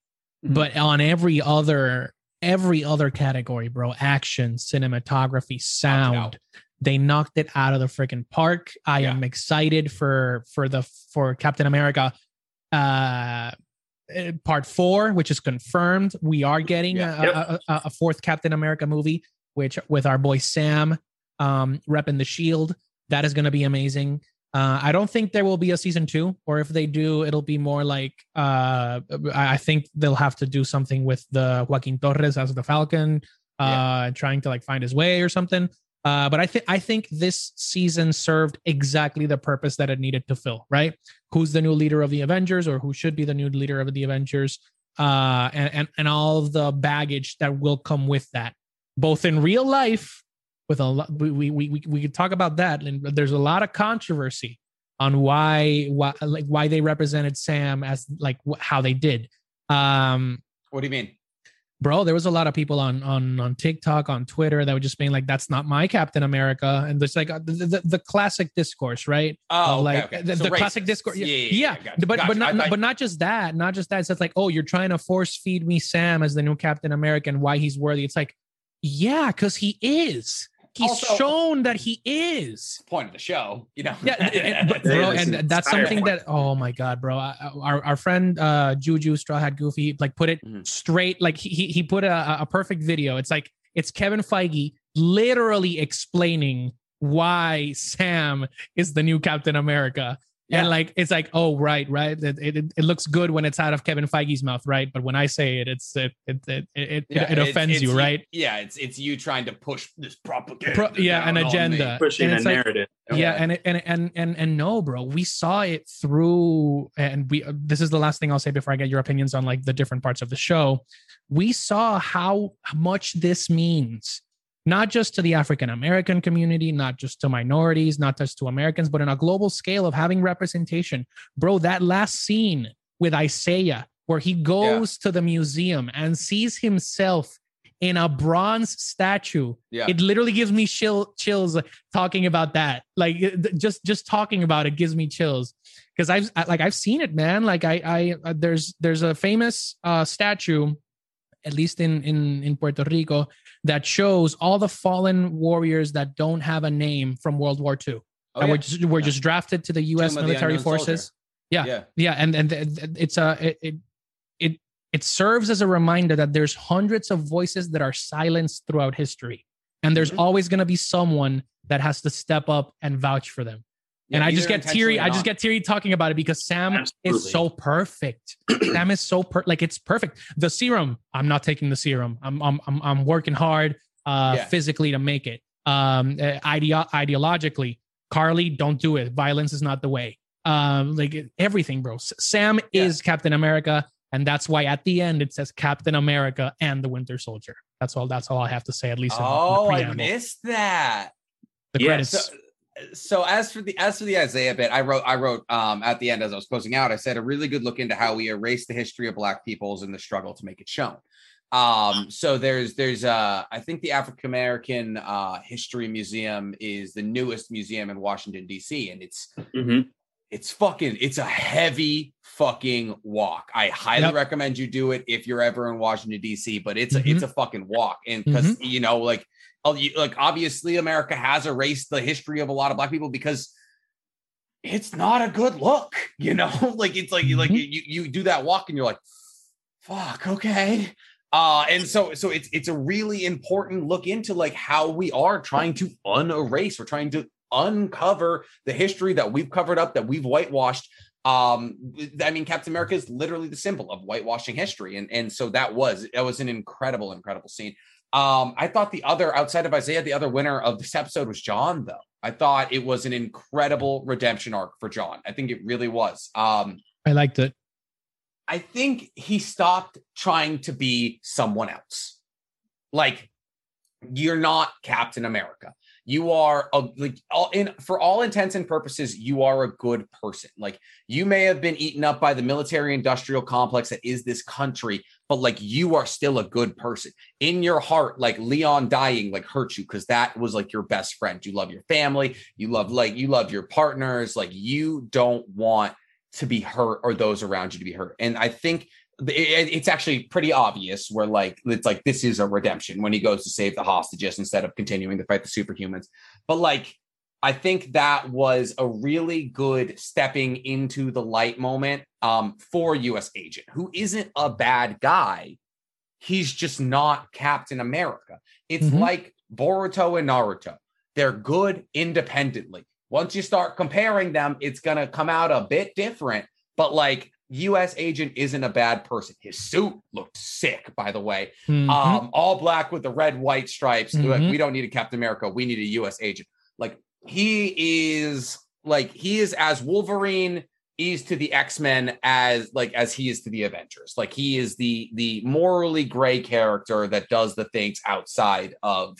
Mhm. But on every other every other category, bro, action, cinematography, sound, they knocked it out of the freaking park. I am excited for for the for Captain America uh uh, part four, which is confirmed. We are getting Yeah. a, a, a, a fourth Captain America movie, which with our boy Sam um repping the shield. That is gonna be amazing. Uh, I don't think there will be a season two, or if they do, it'll be more like uh, I I think they'll have to do something with the Joaquin Torres as the Falcon, uh, trying to like find his way or something. Uh, but I think I think this season served exactly the purpose that it needed to fill. Right? Who's the new leader of the Avengers, or who should be the new leader of the Avengers? Uh, and and and all of the baggage that will come with that, both in real life. With a lot, we we we we could talk about that, and there's a lot of controversy on why why like why they represented Sam as like wh- how they did. Um, What do you mean? Bro there was a lot of people on on on tiktok on twitter that were just being like that's not my captain america. And there's like uh, the, the, the classic discourse right? Oh, okay, like okay. the, So the classic discourse. Yeah, Yeah, yeah, yeah, gotcha, but gotcha. but not thought- but not just that not just that. It's just like oh you're trying to force feed me sam as the new captain america and why he's worthy. It's like yeah because he is he's Also- shown that he is Point of the show, you know. yeah, and, but, bro, and that's something point. that oh my god, bro, I- I- our our friend uh Juju Straw Hat Goofy like put it Mhm. straight, like he he he put a a perfect video. It's like it's Kevin Feige literally explaining why Sam is the new Captain America. Yeah. And like it's like oh right right. It, it, it looks good when it's out of Kevin Feige's mouth right? But when I say it it's it it it it, Yeah, it offends it's you right? Yeah, it's it's you trying to push this propaganda. Pro- yeah an agenda. Pushing And a like- narrative. yeah and it, and and and and no bro we saw it through and we this is the last thing i'll say before i get your opinions on like the different parts of the show. We saw how much this means not just to the african american community not just to minorities not just to americans but on a global scale of having representation. Bro that last scene with isaiah where he goes to the museum and sees himself in a bronze statue. Yeah. it literally gives me chill chills talking about that. Like just just talking about it gives me chills. Because i've like i've seen it man. Like i i uh, there's there's a famous uh statue at least in in in puerto rico that shows all the fallen warriors that don't have a name from world war ii Oh, that yeah. were just were Yeah. just drafted to the us the military Soldier. forces yeah. yeah. yeah and and it's a it, it it it serves as a reminder that there's hundreds of voices that are silenced throughout history and there's Mhm. always going to be someone that has to step up and vouch for them and i just get teary i just get teary talking about it because sam is so perfect sam is so per like it's perfect the serum i'm not taking the serum i'm i'm i'm, I'm working hard uh Yeah. physically to make it um, uh, ideo- ideologically. Carly, don't do it. Violence is not the way. Um, like everything, bro. Sam Yeah. is Captain America, and that's why at the end it says Captain America and the Winter Soldier. That's all. That's all I have to say. At least in, in Oh, the I preamble. missed that. the Yeah, credits. So, so as for the as for the Isaiah bit, I wrote I wrote um at the end as I was closing out, I said a really good look into how we erase the history of black peoples and the struggle to make it shown. Um, so there's there's uh I think the African American uh History Museum is the newest museum in Washington D.C. and it's Mhm. it's fucking it's a heavy fucking walk. I highly Yep. recommend you do it if you're ever in Washington D.C. But it's Mhm. a it's a fucking walk, and because you know like like obviously America has erased the history of a lot of black people because it's not a good look, you know. like it's like like Mhm. you you do that walk and you're like, fuck, okay. Uh, and so so it's it's a really important look into like how we are trying to unerase, we're trying to uncover the history that we've covered up, that we've whitewashed. Um, I mean, Captain America is literally the symbol of whitewashing history, and and so that was that was an incredible, incredible scene. Um, I thought the other outside of Isaiah, the other winner of this episode was John, though. I thought it was an incredible redemption arc for John. I think it really was. Um, I liked it. I think he stopped trying to be someone else. Like, you're not Captain America. You are a, like all in for all intents and purposes, you are a good person. Like you may have been eaten up by the military industrial complex that is this country, but like you are still a good person. In your heart, like Leon dying like hurt you because that was like your best friend. You love your family, you love like you love your partners, like you don't want to be hurt or those around you to be hurt. And I think it's actually pretty obvious where like it's like this is a redemption when he goes to save the hostages instead of continuing to fight the superhumans. But like I think that was a really good stepping into the light moment um, for US Agent, who isn't a bad guy. He's just not Captain America. It's Mhm. like Boruto and Naruto. They're good independently. Once you start comparing them, it's going to come out a bit different. But like US Agent isn't a bad person. His suit looked sick, by the way. Mhm. Um, all black with the red white stripes. They're Like we don't need a Captain America. We need a US agent. Like he is like he is as Wolverine is to the X-Men as like as he is to the Avengers. Like he is the the morally gray character that does the things outside of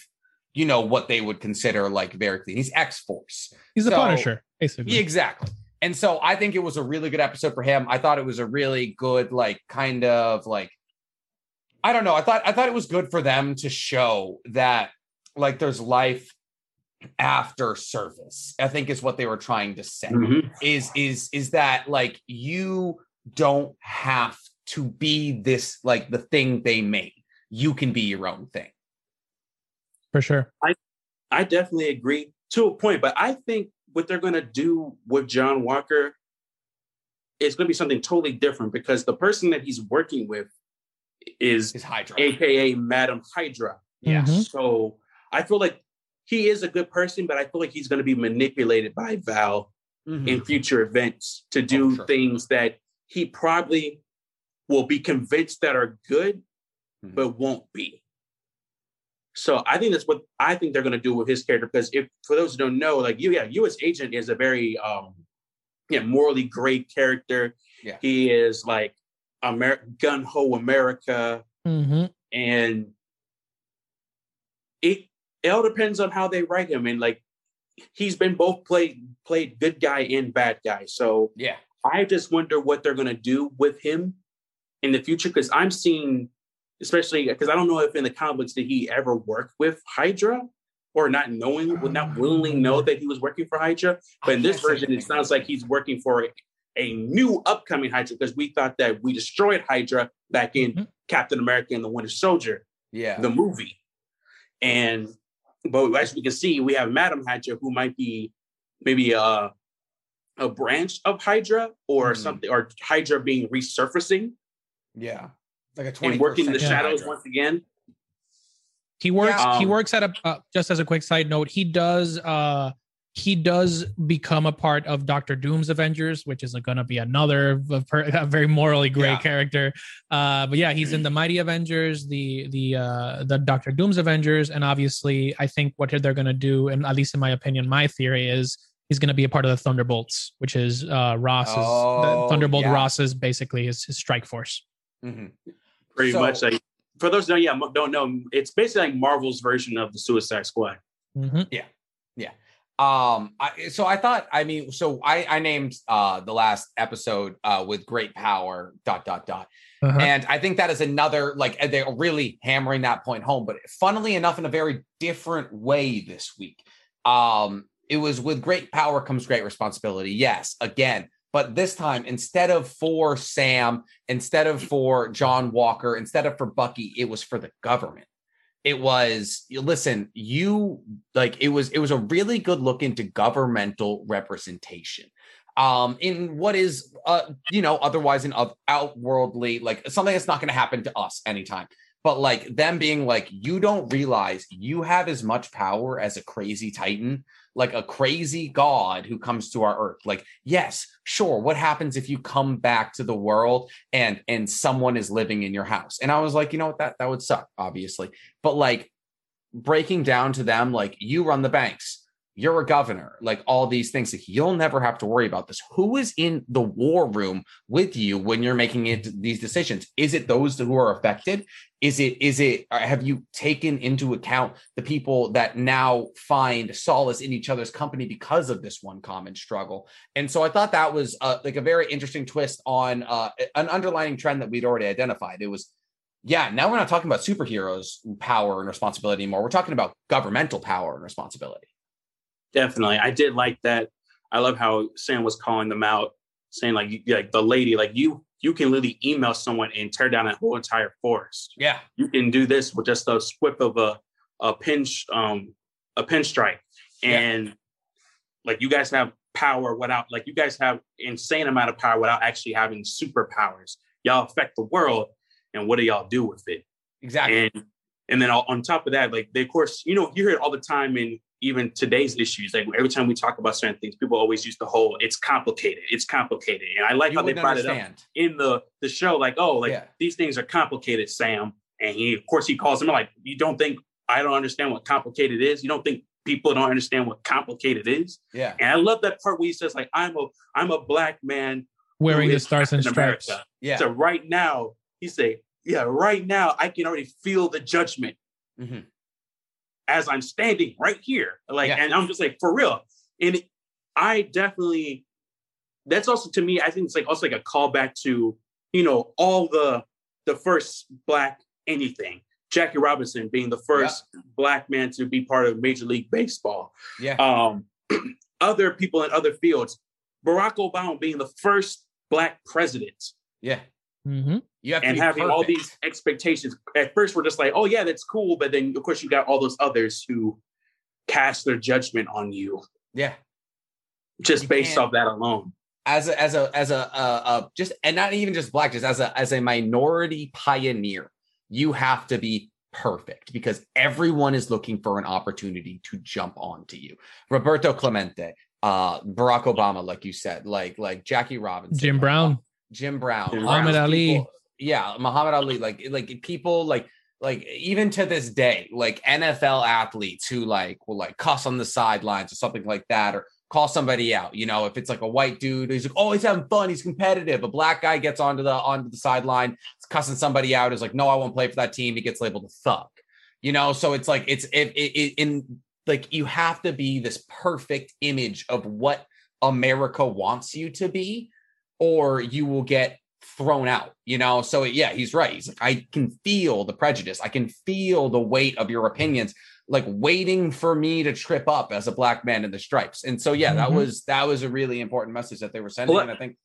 you know what they would consider like very clean. He's X-Force. He's the so- Punisher, basically. Exactly. And so I think it was a really good episode for him. I thought it was a really good, like, kind of like, I don't know. I thought I thought it was good for them to show that like there's life after service. I think is what they were trying to say. Mhm. Is is is that like you don't have to be this like the thing they made. You can be your own thing. for sure. I i definitely agree to a point, but I think what they're going to do with John Walker is going to be something totally different because the person that he's working with is Is Hydra. AKA Madam Hydra. yeah. Mhm. So I feel like he is a good person, but I feel like he's going to be manipulated by Val Mhm. in future events to do Oh, sure. things that he probably will be convinced that are good, Mhm. but won't be. So I think that's what I think they're going to do with his character. Because if for those who don't know, like you, yeah, U.S. Agent is a very um, yeah, morally great character. Yeah. He is like Amer- gun ho America, Mhm. and it it all depends on how they write him. And like he's been both played played good guy and bad guy. So yeah. I just wonder what they're gonna do with him in the future because I'm seeing, especially because I don't know if in the comics did he ever work with Hydra or not knowing, would not willingly know that he was working for Hydra. But in this version, it sounds like he's working for a, a new upcoming Hydra because we thought that we destroyed Hydra back in Mhm. Captain America and the Winter Soldier, Yeah. the movie. And but as we can see, we have Madam Hydra who might be maybe a a branch of Hydra or Mhm. something, or Hydra being resurfacing yeah. Like a 20 and working in the shadows once again. He works. Yeah. he works at a uh, just as a quick side note. He does uh he does become a part of Doctor Doom's Avengers, which is going to be another a, a very morally gray Yeah. character. Uh, but yeah, he's in the Mighty Avengers, the the uh, the Doctor Doom's Avengers, and obviously, I think what they're going to do, and at least in my opinion, my theory is he's going to be a part of the Thunderbolts, which is uh, Ross's Oh, the Thunderbolt yeah. Ross's basically his, his strike force. Mhm. Pretty So- much like for those who don't, yeah, don't know, it's basically like Marvel's version of the Suicide Squad. Mhm. Um, I, so I thought, I mean, so I, I named uh the last episode uh with great power dot dot dot, Uh-huh. and I think that is another like they're really hammering that point home. But funnily enough, in a very different way this week, um, it was with great power comes great responsibility. Yes, again, but this time instead of for Sam, instead of for John Walker, instead of for Bucky, it was for the government it was listen you like it was it was a really good look into governmental representation. Um in what is uh you know otherwise an out- outworldly like something that's not going to happen to us anytime. But like them being like you don't realize you have as much power as a crazy titan like a crazy god who comes to our earth. Like yes sure what happens if you come back to the world and and someone is living in your house? And i was like you know what? That that would suck obviously. But like breaking down to them like you run the banks you're a governor like all these things like you'll never have to worry about this. Who is in the war room with you when you're making it these decisions? Is it those who are affected? Is it is it uh, have you taken into account the people that now find solace in each other's company because of this one common struggle? And so i thought that was uh, like a very interesting twist on uh, an underlying trend that we'd already identified. It was yeah now we're not talking about superheroes power and responsibility anymore. We're talking about governmental power and responsibility Definitely, I did like that. I love how Sam was calling them out, saying like, like the lady, like you, you can literally email someone and tear down a whole entire forest. yeah You can do this with just a whip of a a pin, um, a pinstripe, Yeah. and like you guys have power without, like you guys have insane amount of power without actually having superpowers. Y'all affect the world, and what do y'all do with it? exactly and and then on on top of that, like they, of course, you know, you hear it all the time in even today's issues. Like every time we talk about certain things, people always use the whole "it's complicated, it's complicated," and I like you how they brought it up in the the show. Like, oh, like Yeah. these things are complicated, Sam. And he, of course, he calls him like, "You don't think I don't understand what complicated is? You don't think people don't understand what complicated is?" yeah And I love that part where he says, "Like, I'm a I'm a black man Wearing the stars and stripes. America." yeah So right now, he say, "Yeah, right now, I can already feel the judgment." Mhm. As I'm standing right here. Like, Yeah. and I'm just like, for real. And I definitely, that's also to me, I think it's like also like a callback to, you know, all the the first black anything. Jackie Robinson being the first black man to be part of Major League Baseball. yeah Um, other people in other fields. Barack Obama being the first black president yeah Mm hmm you have to and be having all these expectations. At first, we're just like, oh yeah, that's cool, but then of course you got all those others who cast their judgment on you yeah just You based can't- off that alone. as a as a as a uh, uh just and not even just black just as a as a minority pioneer you have to be perfect because everyone is looking for an opportunity to jump onto you roberto clemente uh barack obama like you said like like jackie robinson Jim Brown. jim brown Jim all Muhammad Ali. people- yeah muhammad ali like like people like like even to this day like nfl athletes who like will like cuss on the sidelines or something like that or call somebody out. You know, if it's like a white dude, he's like, oh, he's having fun, he's competitive. A black guy gets onto the onto the sideline, cussing somebody out, is like, no, I won't play for that team. He gets labeled a thug. You know, so it's like it's it, it, it in like you have to be this perfect image of what America wants you to be, or you will get thrown out. You know, so yeah, he's right. He's like, I can feel the prejudice, I can feel the weight of your opinions like waiting for me to trip up as a black man in the stripes. And so yeah, that Mhm. was that was a really important message that they were sending. Well, and I think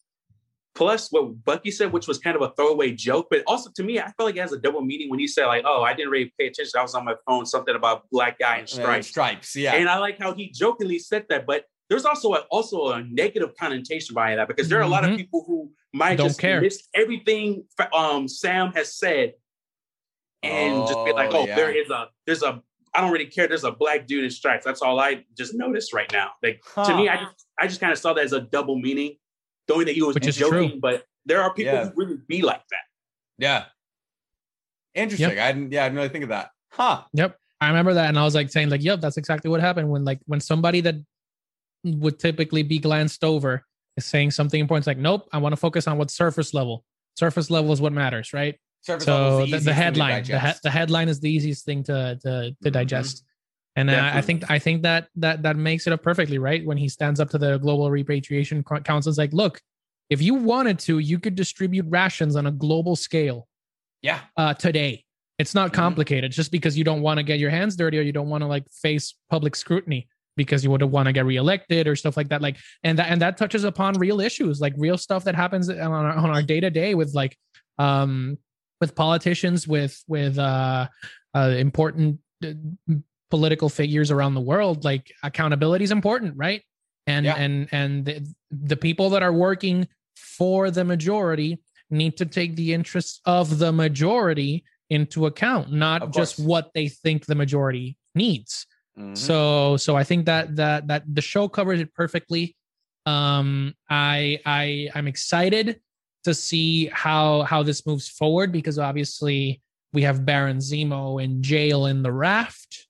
Plus, what Bucky said, which was kind of a throwaway joke, but also to me, I felt like it has a double meaning when he said, like, oh, I didn't really pay attention. I was on my phone, something about black guy in uh, stripes. stripes, yeah. And I like how he jokingly said that, but there's also a, also a negative connotation behind that because there are a lot of Mhm. people who might Don't just care. miss everything um, Sam has said and just be like, Oh, oh, yeah. there is a there's a I don't really care. There's a black dude in stripes. That's all I just noticed right now. Like to me, I just I just kind of saw that as a double meaning, knowing that he was Which joking. true. But there are people Yeah. who really be like that. Yeah. Interesting. I didn't. Yeah, I didn't really think of that. Huh. Yep. I remember that, and I was like saying, like, "Yep, that's exactly what happened when, like, when somebody that would typically be glanced over is saying something important. It's like, nope, I want to focus on what's surface level. Surface level is what matters, right? Surface level so is the, the headline, the, he- the headline is the easiest thing to to, to Mhm. digest. And uh, I think I think that that that makes it up perfectly, right? When he stands up to the Global Repatriation Co- Council, it's like, look, if you wanted to, you could distribute rations on a global scale yeah. uh, today. It's not Mhm. complicated. Just because you don't want to get your hands dirty or you don't want to like face public scrutiny because you would want to get reelected or stuff like that. Like, and that and that touches upon real issues, like real stuff that happens on our, on our day to day with like, um, with politicians, with with uh, uh important uh, political figures around the world. Like, accountability is important, right? And Yeah. and and the, the people that are working for the majority need to take the interests of the majority into account, not just what they think the majority needs. Mhm. So so I think that that that the show covers it perfectly. Um I I I'm excited to see how how this moves forward because obviously we have Baron Zemo in jail in the raft,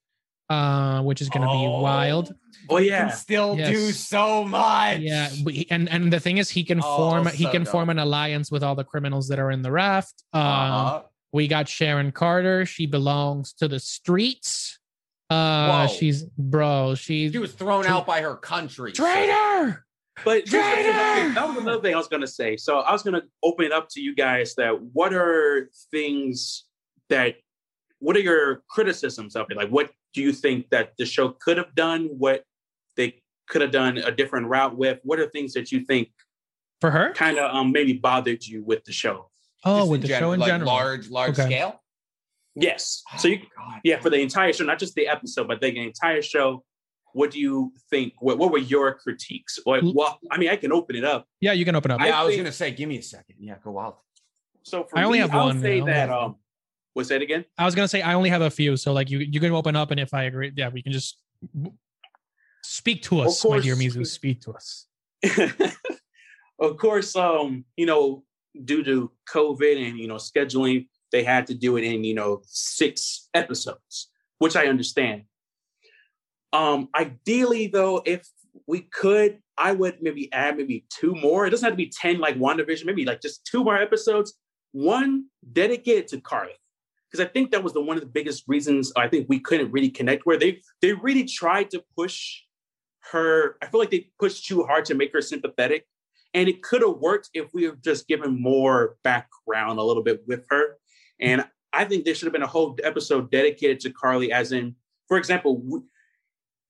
uh, which is gonna be wild. Oh Can yeah, still Yes. do so much. Yeah, and and the thing is, he can Oh, form he can dope. form an alliance with all the criminals that are in the raft. Um, Uh-huh. we got Sharon Carter. She belongs to the streets. Uh, Whoa. she's bro. She's She was thrown out by her country. traitor. but here's the thing, Traitor! that was another thing I was gonna say. So I was gonna open it up to you guys that what are things that what are your criticisms of it? Like what do you think that the show could have done? What they could have done a different route with? What are things that you think For her? kind of um maybe bothered you with the show? Oh, Just with the gen- show in like general. large, large Okay. scale. Yes. So you Oh, God. yeah, for the entire show, not just the episode, but the entire show. What do you think? What, what were your critiques? Like, L- well, I mean, I can open it up. Yeah, you can open up. I, I was think- gonna say, give me a second. Yeah, go wild. So for I only me, have I'll one, say I only that. Um, what's that again? I was gonna say I only have a few, so like you you can open up, and if I agree, yeah, we can just speak to us, my dear course. Mizu. Speak to us. of course, um, you know, due to COVID and you know scheduling, they had to do it in you know six episodes, which I understand. Um, ideally, though, if we could, I would maybe add maybe two more. It doesn't have to be ten like WandaVision, maybe like just two more episodes. One dedicated to Carly, because I think that was the one of the biggest reasons I think we couldn't really connect. Where they they really tried to push her. I feel like they pushed too hard to make her sympathetic. And it could have worked if we have just given more background a little bit with her. And I think there should have been a whole episode dedicated to Carly, as in, for example,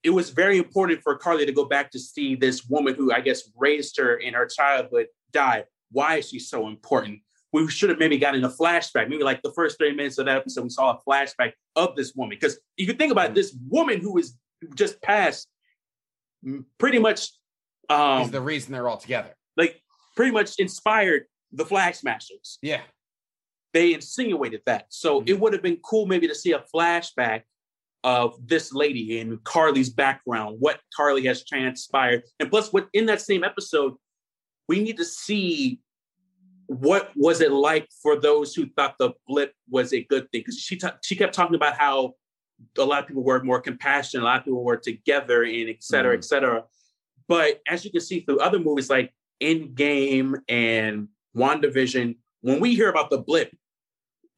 it was very important for Carly to go back to see this woman who I guess raised her in her childhood die. Why is she so important? We should have maybe gotten a flashback, maybe like the first 30 minutes of that episode, we saw a flashback of this woman. Because if you think about it, this woman who was just passed pretty much um, is the reason they're all together. like pretty much inspired the Flag Smashers. Yeah. They insinuated that. So Mhm. it would have been cool maybe to see a flashback of this lady and Carly's background, what Carly has transpired. And plus, what in that same episode, we need to see what was it like for those who thought the blip was a good thing. Because she ta- she kept talking about how a lot of people were more compassionate, a lot of people were together, and et cetera, Mhm. et cetera. But as you can see through other movies like Endgame and WandaVision, when we hear about the blip,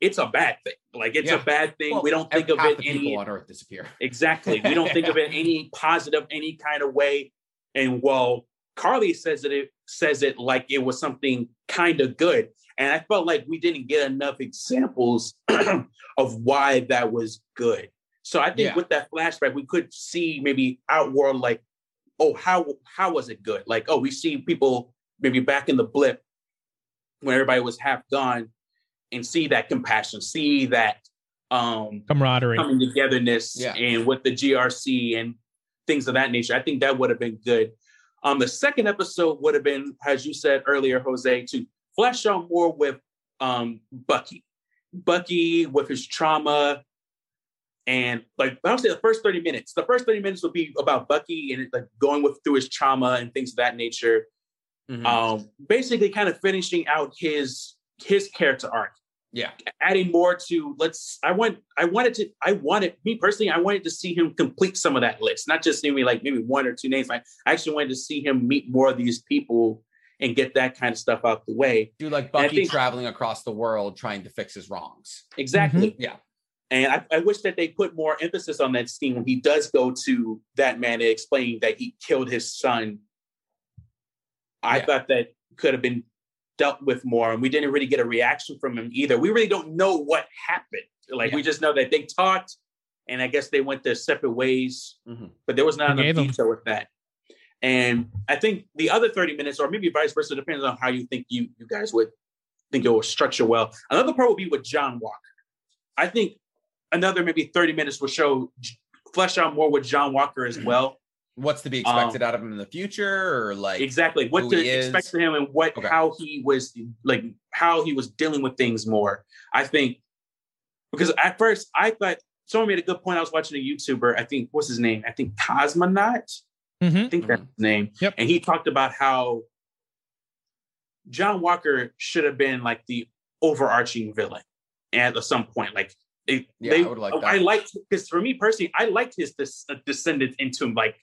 it's a bad thing. Like it's Yeah. a bad thing. Well, we don't think of it any people on Earth disappear. exactly. We don't think of it any positive, any kind of way. And well, Carly says that it says it like it was something kind of good. And I felt like we didn't get enough examples of why that was good. So I think Yeah. with that flashback, we could see maybe outworld like, oh, how how was it good? Like, oh, we see people maybe back in the blip when everybody was half gone and see that compassion, see that um Camaraderie. coming togetherness Yeah. and with the GRC and things of that nature. I think that would have been good. Um, the second episode would have been, as you said earlier, Jose, to flesh out more with um Bucky. Bucky with his trauma And like I would say the first 30 minutes, the first 30 minutes would be about Bucky and like going with through his trauma and things of that nature. Mhm. Um, basically kind of finishing out his his character arc, yeah. adding more to let's I want I wanted to I wanted me personally, I wanted to see him complete some of that list, not just maybe like maybe one or two names. I actually wanted to see him meet more of these people and get that kind of stuff out the way. Do like Bucky think- traveling across the world trying to fix his wrongs. Exactly. Mm-hmm. Yeah. And I, I wish that they put more emphasis on that scene when he does go to that man and explain that he killed his son. I Yeah. thought that could have been dealt with more, and we didn't really get a reaction from him either. We really don't know what happened. Like we just know that they talked, and I guess they went their separate ways. Mhm. But there was not enough Forgave him. detail with that. And I think the other 30 minutes, or maybe vice versa, depends on how you think you you guys would think it will structure well. Another part will be with John Walker. I think another maybe 30 minutes will show flesh out more with John Walker as well. What's to be expected out of him in the future, or like exactly what to he is. expect from him and what Okay. how he was like how he was dealing with things more. I think because at first I thought someone made a good point. I was watching a YouTuber, I think what's his name? I think Cosmonaut. Mhm. I think that's his name. Yep. And he talked about how John Walker should have been like the overarching villain at some point. Like it, Yeah, they, I would like I liked because for me personally, I liked his des- descendants into him, like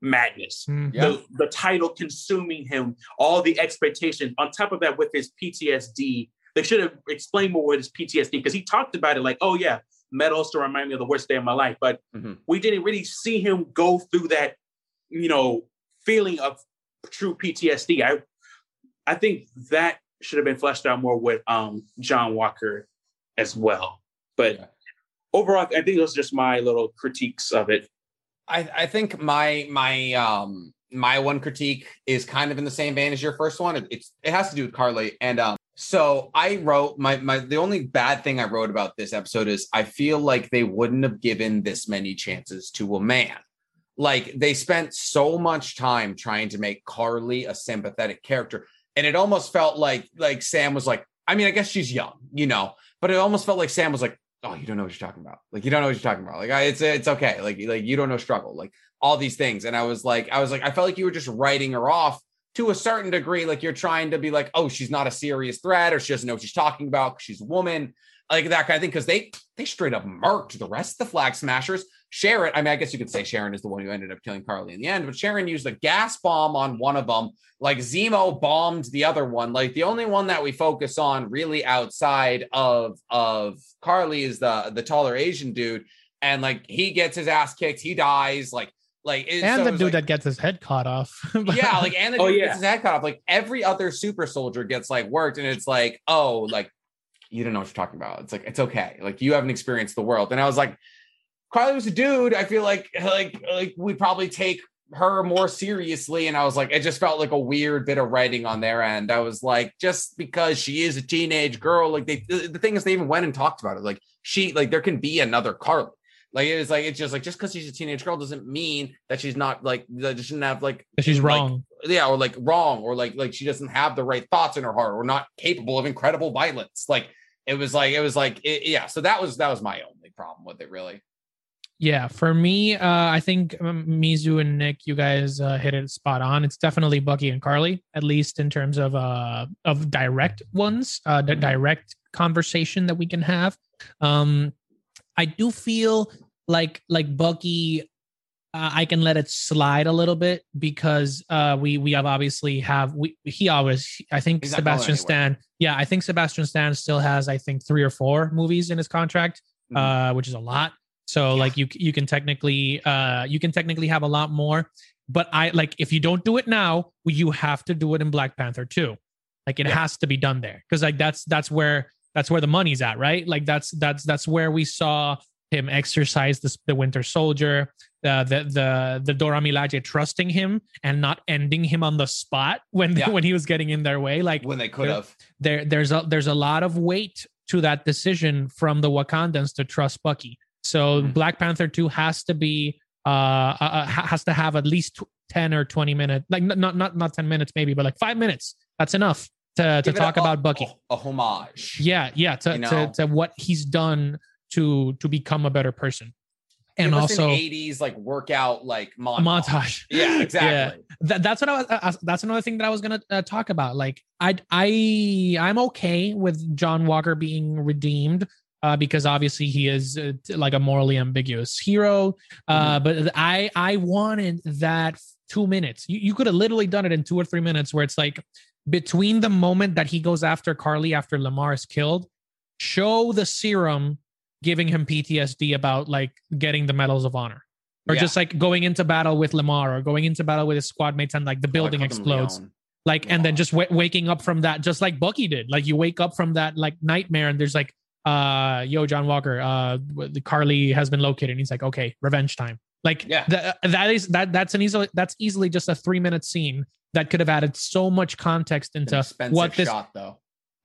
madness. Yeah. The, the title consuming him, all the expectation. On top of that, with his PTSD, they should have explained more with his PTSD because he talked about it like, oh yeah, metal still remind me of the worst day of my life. But Mhm. we didn't really see him go through that, you know, feeling of true PTSD. I I think that should have been fleshed out more with um John Walker as well. But Yeah. overall, I think those are just my little critiques of it. I, I think my my um my one critique is kind of in the same vein as your first one. It, it's it has to do with Carly and um so I wrote my my the only bad thing I wrote about this episode is I feel like they wouldn't have given this many chances to a man. Like they spent so much time trying to make Carly a sympathetic character and it almost felt like like Sam was like I mean I guess she's young, you know, but it almost felt like Sam was like oh you don't know what you're talking about. Like you don't know what you're talking about. Like I, it's it's okay. Like like you don't know struggle like all these things. And i was like i was like i felt like you were just writing her off to a certain degree. Like you're trying to be like oh she's not a serious threat or she doesn't know what she's talking about she's a woman. Like that kind of thing because they they straight up murked the rest of the flag smashers sharon i mean i guess you could say sharon is the one who ended up killing carly in the end but sharon used a gas bomb on one of them like zemo bombed the other one like the only one that we focus on really outside of of carly is the the taller asian dude and like he gets his ass kicked he dies like like it, and so the dude like- that gets his head cut off. yeah, like and the Oh, yeah. gets his head cut off. Like every other super soldier gets like worked, and it's like, oh, like you don't know what you're talking about. It's like it's okay. Like you haven't experienced the world. And I was like, Carly was a dude. I feel like like like we probably take her more seriously. And I was like, it just felt like a weird bit of writing on their end. I was like, just because she is a teenage girl, like they the thing is they even went and talked about it. Like she like there can be another Carly. Like it was like it's just like just because she's a teenage girl doesn't mean that she's not like that she shouldn't have like she's like, wrong. yeah, or like wrong, or like like she doesn't have the right thoughts in her heart, or not capable of incredible violence. Like it was like it was like it, yeah. So that was that was my only problem with it, really. Yeah, for me, uh, I think um, Mizu and Nick, you guys uh, hit it spot on. It's definitely Bucky and Carly, at least in terms of uh, of direct ones, uh, the Mhm. direct conversation that we can have. Um, I do feel like like Bucky, uh, I can let it slide a little bit because uh, we we have obviously have we he always I think He's Sebastian Stan. Yeah, I think Sebastian Stan still has I think three or four movies in his contract, Mhm. uh, which is a lot. So like you you can technically uh you can technically have a lot more, but I like if you don't do it now, you have to do it in Black Panther too. Like it Yeah. has to be done there because like that's that's where that's where the money's at, right? Like that's that's that's where we saw him exercise the, the Winter Soldier, uh, the the the Dora Milaje trusting him and not ending him on the spot when Yeah. when he was getting in their way. Like when they could there- have. there there's a there's a lot of weight to that decision from the Wakandans to trust Bucky. So Mhm. Black Panther 2 has to be uh, uh uh, has to have at least 10 or 20 minutes like not not not 10 minutes maybe but like 5 minutes. That's enough to to talk a- about Bucky. A, a homage. Yeah, yeah, to, You know? to to what he's done to to become a better person. and also an 80s like workout like montage. montage. Yeah, exactly. That, that's what I was. Uh, that's another thing that I was gonna uh, talk about. Like, I, I, I'm okay with John Walker being redeemed. Uh, because obviously he is uh, like a morally ambiguous hero, uh, but I I wanted that two minutes. You, you could have literally done it in two or three minutes, where it's like between the moment that he goes after Carly after Lamar is killed, show the serum giving him PTSD about like getting the medals of honor or Yeah. just like going into battle with Lamar or going into battle with his squad mates and like the Oh, building explodes. Like, and then just w- waking up from that, just like Bucky did. Like, you wake up from that like nightmare, and there's like, uh, yo, John Walker, uh, the Carly has been located. And he's like, okay, revenge time. Like, Yeah. that that is that that's an easily that's easily just a three minute scene that could have added so much context into what this shot though.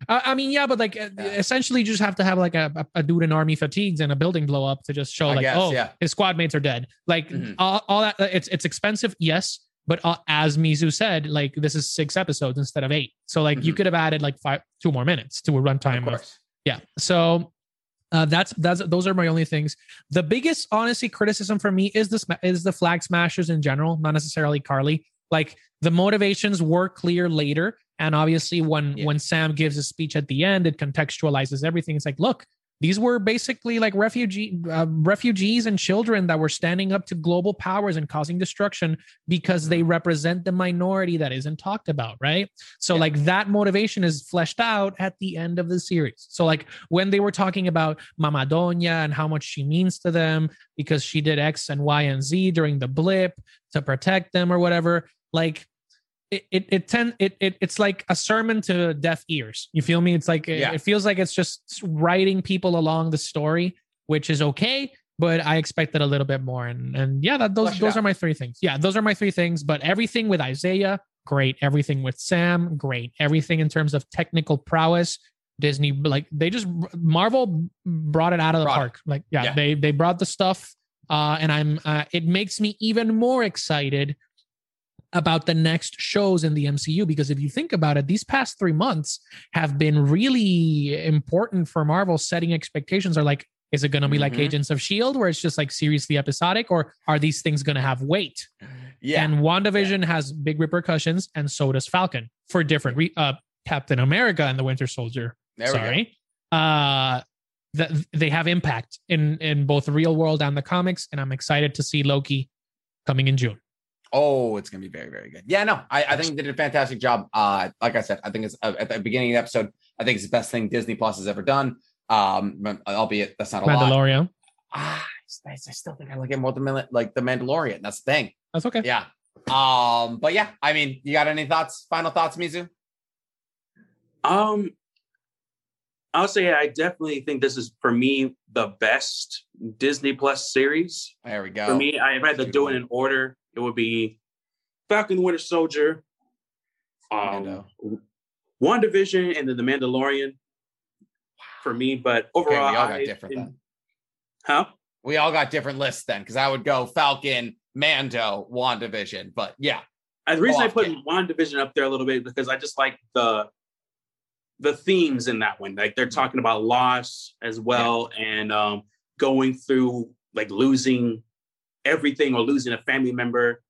I I mean, yeah, but like uh, Yeah. essentially, you just have to have like a, a, dude in army fatigues and a building blow up to just show like, guess, oh, yeah. his squad mates are dead. Like Mhm. all, all that. It's it's expensive, yes, but uh, as Mizu said, like this is six episodes instead of eight. So like you Mhm. could have added like five, two more minutes to a runtime. Of, course. Yeah. So uh, that's that's those are my only things. The biggest, honestly, criticism for me is this is the flag smashers in general, not necessarily Carly. Like the motivations were clear later, and obviously when Yeah. when Sam gives a speech at the end, it contextualizes everything. It's like, look, these were basically like refugee uh, refugees and children that were standing up to global powers and causing destruction because they represent the minority that isn't talked about, right? So Yeah. like that motivation is fleshed out at the end of the series. So like when they were talking about Mama Donya and how much she means to them because she did X and Y and Z during the blip to protect them or whatever, like it it it tend it, it it's like a sermon to deaf ears. You feel me? It's like it- Yeah. it feels like it's just writing people along the story, which is okay. But I expected a little bit more, and and yeah, that those Flesh it those are my three things. Yeah, those are my three things. But everything with Isaiah, great. Everything with Sam, great. Everything in terms of technical prowess, Disney like they just Marvel brought it out of the Brought it. park. Like yeah, Yeah. they they brought the stuff, uh, and I'm uh, it makes me even more excited about the next shows in the MCU because if you think about it, these past three months have been really important for Marvel. Setting expectations are like, is it going to be like Mhm. Agents of Shield, where it's just like seriously episodic, or are these things going to have weight? Yeah. And WandaVision has big repercussions, and so does Falcon for different re- uh, Captain America and the Winter Soldier. there. Sorry. Uh, that they have impact in in both the real world and the comics, and I'm excited to see Loki coming in June. Oh, it's gonna be very, very good. Yeah, no, I, I think they did a fantastic job. Uh, like I said, I think it's uh, at the beginning of the episode. I think it's the best thing Disney Plus has ever done. Um, albeit that's not a lot. Mandalorian. Ah, I, I still think I like it more than like the Mandalorian. That's the thing. That's okay. Yeah. Um, but yeah, I mean, you got any thoughts? Final thoughts, Mizu? Um, I'll say I definitely think this is for me the best Disney Plus series. There we go. For me, I've had to do it in order. It would be Falcon Winter Soldier, um, Mando. WandaVision, and then the Mandalorian. For me, but Okay, we all got I- different then. Huh? We all got different lists then, because I would go Falcon, Mando, WandaVision. But yeah, And the reason I put yeah. WandaVision up there a little bit because I just like the the themes in that one. Like they're Mm-hmm. talking about loss as well and um going through like losing everything or losing a family member.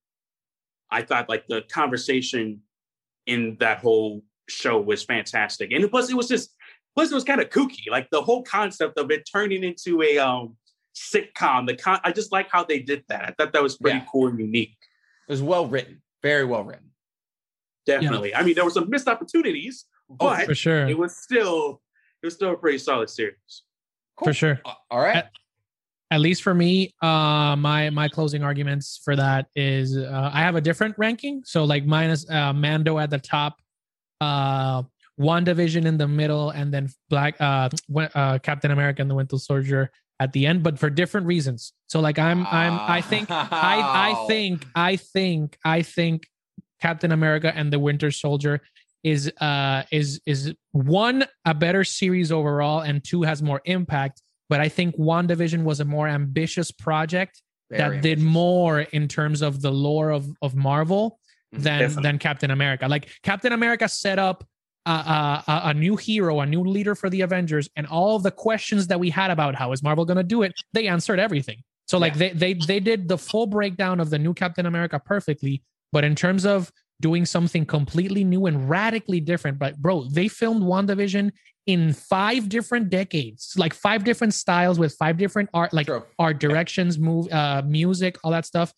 I thought like the conversation in that whole show was fantastic. And plus it was just plus it was kind of kooky. Like the whole concept of it turning into a um sitcom. The con- I just like how they did that. I thought that was pretty Yeah. cool and unique. it was well written, very well written. Definitely. I mean, there were some missed opportunities, but For sure. it was still it was still a pretty solid series. For sure. All right. At least for me, uh, my my closing arguments for that is uh, I have a different ranking. So like minus uh, Mando at the top, uh, WandaVision in the middle, and then Black uh, uh, Captain America and the Winter Soldier at the end, but for different reasons. So like I'm I'm I think I I think I think I think Captain America and the Winter Soldier is uh is is one a better series overall and two has more impact but I think WandaVision was a more ambitious project Very that did more in terms of the lore of of Marvel Mhm. than Definitely. than Captain America. Like Captain America set up a, a, a- a new hero, a new leader for the Avengers, and all the questions that we had about how is Marvel going to do it, they answered everything. So like Yeah. they they they did the full breakdown of the new Captain America perfectly, but in terms of doing something completely new and radically different, but bro, they filmed WandaVision in five different decades, like five different styles with five different art, like True. art directions, move, uh, music, all that stuff.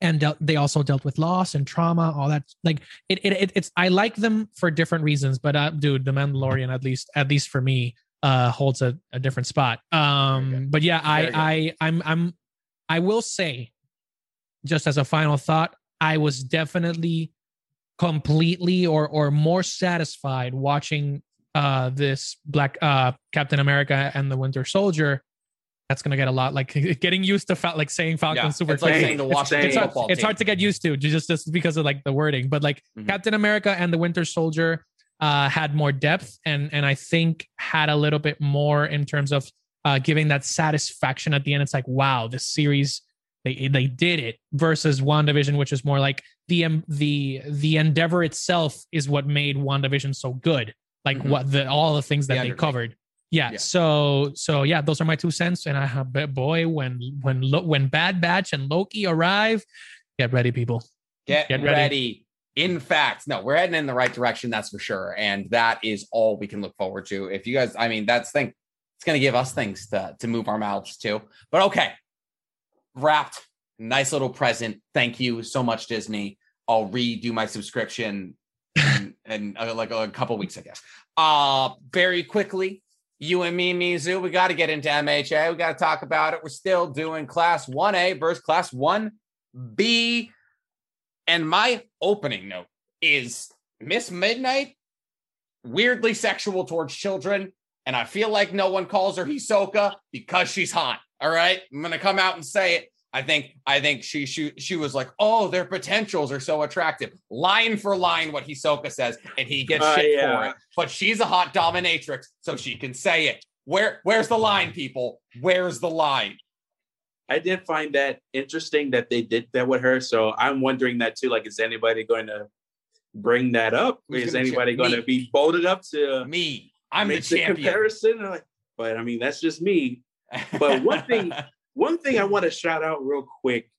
And dealt, they also dealt with loss and trauma, all that. Like it, it, it, it's. I like them for different reasons, but uh, dude, the Mandalorian, at least, at least for me, uh, holds a, a different spot. Um, but yeah. I, I, I'm, I'm, I will say, just as a final thought, I was definitely completely or or more satisfied watching uh this black uh Captain America and the Winter Soldier. That's gonna get a lot like getting used to fa- like saying Falcon Yeah, super it's like saying the It's Washington it's, hard, it's hard to get used to just just because of like the wording but like Mhm. captain america and the winter soldier uh had more depth and and i think had a little bit more in terms of uh giving that satisfaction at the end it's like wow this series they they did it versus WandaVision which is more like the um, the the endeavor itself is what made WandaVision so good like Mhm. what the all the things that The they covered yeah, Yeah. so so yeah those are my two cents and i bet boy when when when bad batch and loki arrive get ready people Get, Get ready. ready. In fact, no, we're heading in the right direction, that's for sure. And that is all we can look forward to. If you guys, I mean, that's thing, it's gonna give us things to to move our mouths to. But okay. Wrapped, nice little present. Thank you so much, Disney. I'll redo my subscription uh, like a couple weeks, I guess. Uh very quickly. You and me, Mizu, we got to get into MHA. We got to talk about it. We're still doing class 1A versus class 1B. And my opening note is Miss Midnight, weirdly sexual towards children. And I feel like no one calls her Hisoka because she's hot. All right. I'm gonna come out and say it. I think I think she she she was like, oh, their potentials are so attractive. Line for line, what Hisoka says, and he gets Uh, shit yeah. for it. But she's a hot dominatrix, so she can say it. Where where's the line, people? Where's the line? I did find that interesting that they did that with her. So I'm wondering that too. Like, is anybody going to bring that up? Who's is anybody going to be bold enough to Me. I'm the champion. comparison? Like, But I mean, that's just me. But one thing- One thing I want to shout out real quick.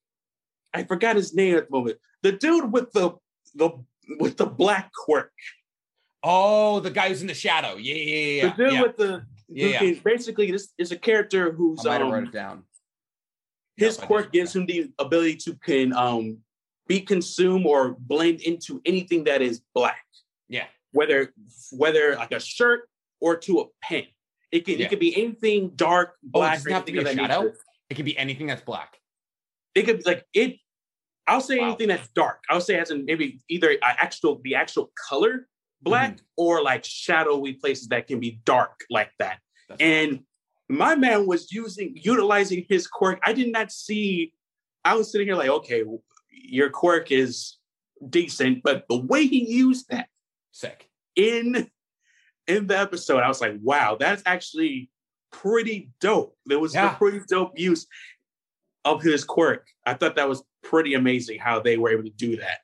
I forgot his name at the moment. The dude with the the with the black quirk. oh, the guy who's in the shadow. Yeah, yeah, yeah. the dude yeah. with the Yeah, yeah. basically this is a character who's I might have wrote um, it down. his I quirk gives him the ability to can um be consumed or blend into anything that is black Yeah. whether whether like a shirt or to a pen it can Yeah. it could be anything dark Oh, it black to be anything of that shadow? nature. It could be anything that's black. it could be like it i'll say Wow. anything that's dark i'll say as in maybe either actual the actual color black Mm-hmm. or like shadowy places that can be dark like that That's and my man was using utilizing his quirk. I did not see. I was sitting here like, okay, your quirk is decent, but the way he used that sick. in in the episode, I was like, wow, that's actually pretty dope. There was Yeah. a pretty dope use of his quirk. I thought that was pretty amazing how they were able to do that.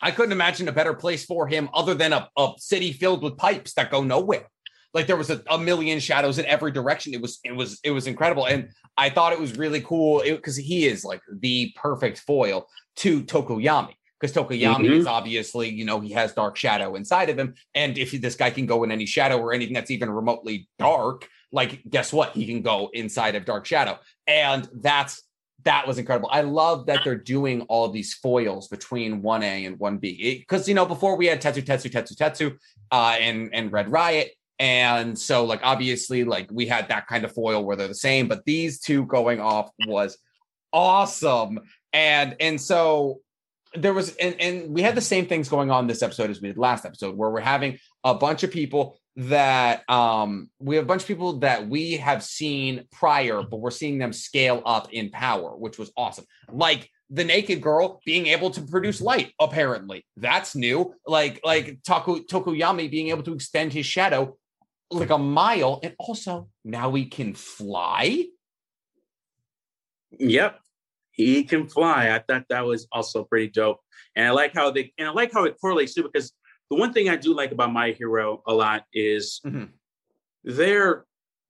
I couldn't imagine a better place for him other than a, a city filled with pipes that go nowhere. Like there was a, a million shadows in every direction. It was it was it was incredible, and I thought it was really cool because he is like the perfect foil to Tokoyami. Because Tokoyami Mhm. is obviously, you know, he has dark shadow inside of him, and if this guy can go in any shadow or anything that's even remotely dark, like guess what? He can go inside of dark shadow, and that's that was incredible. I love that they're doing all these foils between 1A and 1B. Because you know, before we had Tetsu, Tetsu, Tetsu, Tetsu, uh, and and Red Riot. And so, like, obviously, like we had that kind of foil where they're the same, but these two going off was awesome. And and so there was and, and we had the same things going on this episode as we did last episode, where we're having a bunch of people that um we have a bunch of people that we have seen prior, but we're seeing them scale up in power, which was awesome. Like the naked girl being able to produce light, apparently. That's new. Like like Taku Tokoyami being able to extend his shadow like a mile. And also now we can fly. Yep. He can fly. I thought that was also pretty dope. And I like how they and I like how it correlates too, because the one thing I do like about my hero a lot is Mhm. their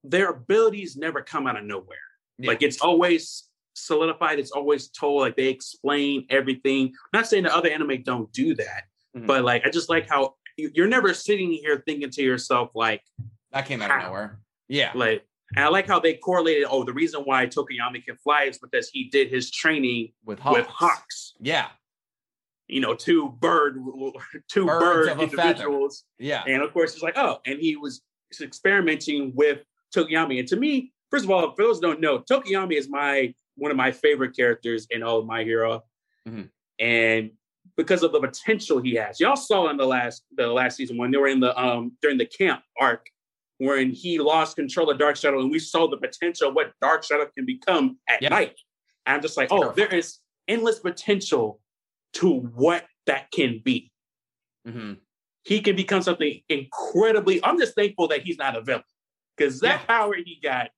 their abilities never come out of nowhere. Yeah. Like it's always solidified. It's always told like they explain everything. I'm not saying the other anime don't do that, Mhm. but like I just like how you- you're never sitting here thinking to yourself like That came out of nowhere. Yeah. like. And I like how they correlated. Oh, the reason why Tokoyami can fly is because he did his training With Hawks. with hawks. Yeah. You know, two bird, two Birds bird of a feather. individuals. Yeah. And of course, it's like, oh, and he was experimenting with Tokoyami. And to me, first of all, for those who don't know, Tokoyami is my one of my favorite characters in all of My Hero. Mhm. And because of the potential he has. Y'all saw in the last the last season when they were in the um during the camp arc when he lost control of Dark Shadow and we saw the potential of what Dark Shadow can become at Yeah. night. And I'm just like, oh, there is endless potential to what that can be hmm he can become something incredibly. I'm just thankful that he's not a villain because that Yeah. power he got,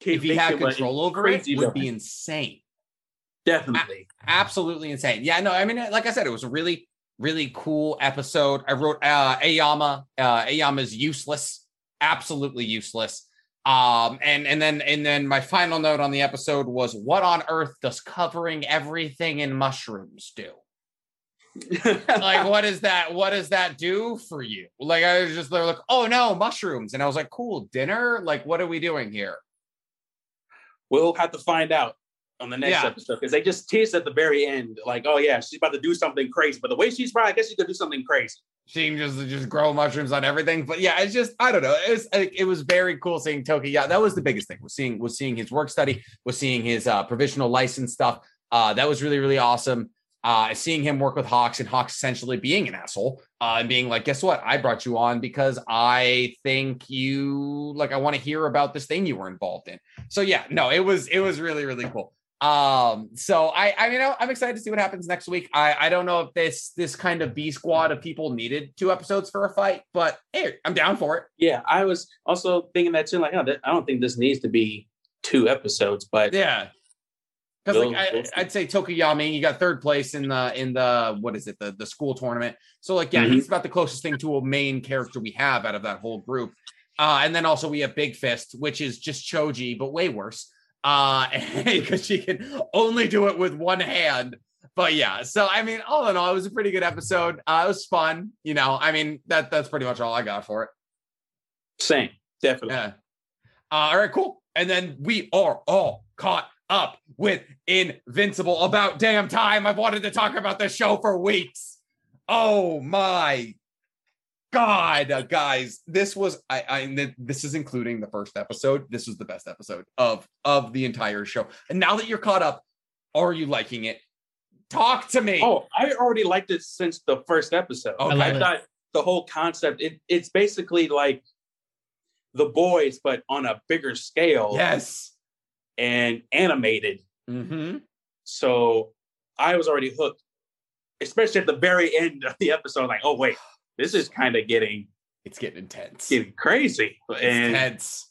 can If he had control over it, would be insane. definitely. absolutely insane. Yeah, no, I mean, like I said, it was a really, really cool episode. I wrote uh Aoyama. Uh Aoyama's useless, absolutely useless. Um, and and then and then my final note on the episode was what on earth does covering everything in mushrooms do? like what is that what does that do for you? Like i was just there like oh no mushrooms. And i was like cool dinner? Like what are we doing here? We'll have to find out on the next Yeah. episode because they just teased at the very end, like, oh yeah, she's about to do something crazy. But the way she's probably, I guess she could do something crazy. she can just just grow mushrooms on everything. But yeah, it's just I don't know. It was it was very cool seeing Toki. Yeah, that was the biggest thing. Was seeing was seeing his work study, was seeing his uh, provisional license stuff. Uh, that was really really awesome. Uh, seeing him work with Hawks and Hawks essentially being an asshole uh, and being like, guess what? I brought you on because I think you like I want to hear about this thing you were involved in. So yeah, no, it was it was really really cool. Um, so I I mean I'm excited to see what happens next week. I I don't know if this this kind of B squad of people needed two episodes for a fight, but hey, I'm down for it. Yeah, I was also thinking that too. Like, oh, I don't think this needs to be two episodes, but Yeah. Because like I, I'd say Tokoyami, he got third place in the in the what is it the the school tournament. So like yeah, Mhm. he's about the closest thing to a main character we have out of that whole group. Uh, and then also we have Big Fist, which is just Choji, but way worse. Uh, because she can only do it with one hand. But yeah, so I mean, all in all, it was a pretty good episode. Uh, it was fun. You know, I mean that that's pretty much all I got for it. same, definitely. Yeah. Uh, all right, cool. And then we are all caught up with Invincible. About damn time. I've wanted to talk about this show for weeks. Oh my God, guys. This was I, I th- this is including the first episode. This was the best episode of of the entire show. And now that you're caught up, are you liking it? Talk to me. Oh, I already liked it since the first episode. Okay. I love I it. thought the whole concept it, it's basically like the boys, but on a bigger scale yes. and animated. Mm-hmm. So I was already hooked, especially at the very end of the episode. Like, oh wait, this is kind of getting It's getting intense. getting crazy. It's And tense.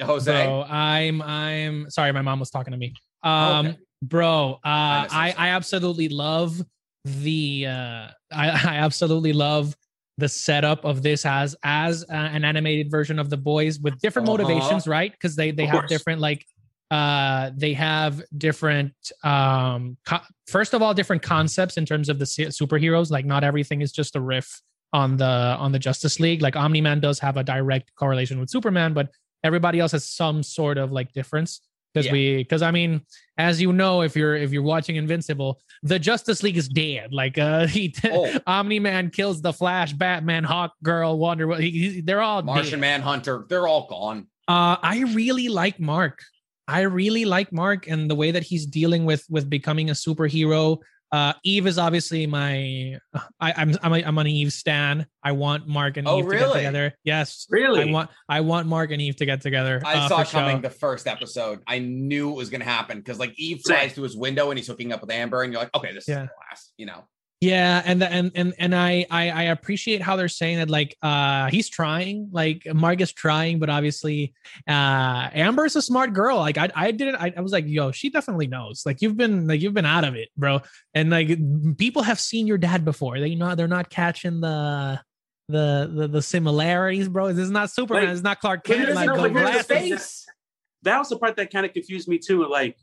Jose. Bro, I'm I'm sorry, my mom was talking to me. Um, Okay. bro, uh, I'm I. I absolutely love the uh, I I absolutely love the setup of this as as uh, an animated version of the boys with different Uh-huh. motivations, right? Because they they Of have course. different like uh they have different um co- first of all different concepts in terms of the superheroes like not everything is just a riff on the on the justice league like omni-man does have a direct correlation with superman but everybody else has some sort of like difference because Yeah. we because i mean as you know if you're if you're watching invincible the justice league is dead like uh he Oh. omni-man kills the flash batman hawk girl wonder Wo- he, he- they're all Martian dead. Manhunter, they're all gone. Uh, I really like Mark. I really like Mark and the way that he's dealing with with becoming a superhero. Uh, Eve is obviously my. I, I'm I'm a, I'm an Eve stan. I want Mark and Oh, Eve to get together. Yes, really, I want I want Mark and Eve to get together. I uh, saw coming sure. the first episode. I knew it was going to happen because like Eve Same. flies to his window and he's hooking up with Amber, and you're like, okay, this Yeah. is the last, you know. Yeah, and the, and and and I, I I appreciate how they're saying that like uh he's trying, like Mark is trying, but obviously uh Amber's a smart girl. Like I I didn't I, I was like, yo, she definitely knows. Like you've been like you've been out of it, bro. And like people have seen your dad before. They know they're not catching the the the, the similarities, bro. This is not Superman, Like, it's not Clark Kent. Like go like, that was the part that kind of confused me too. Like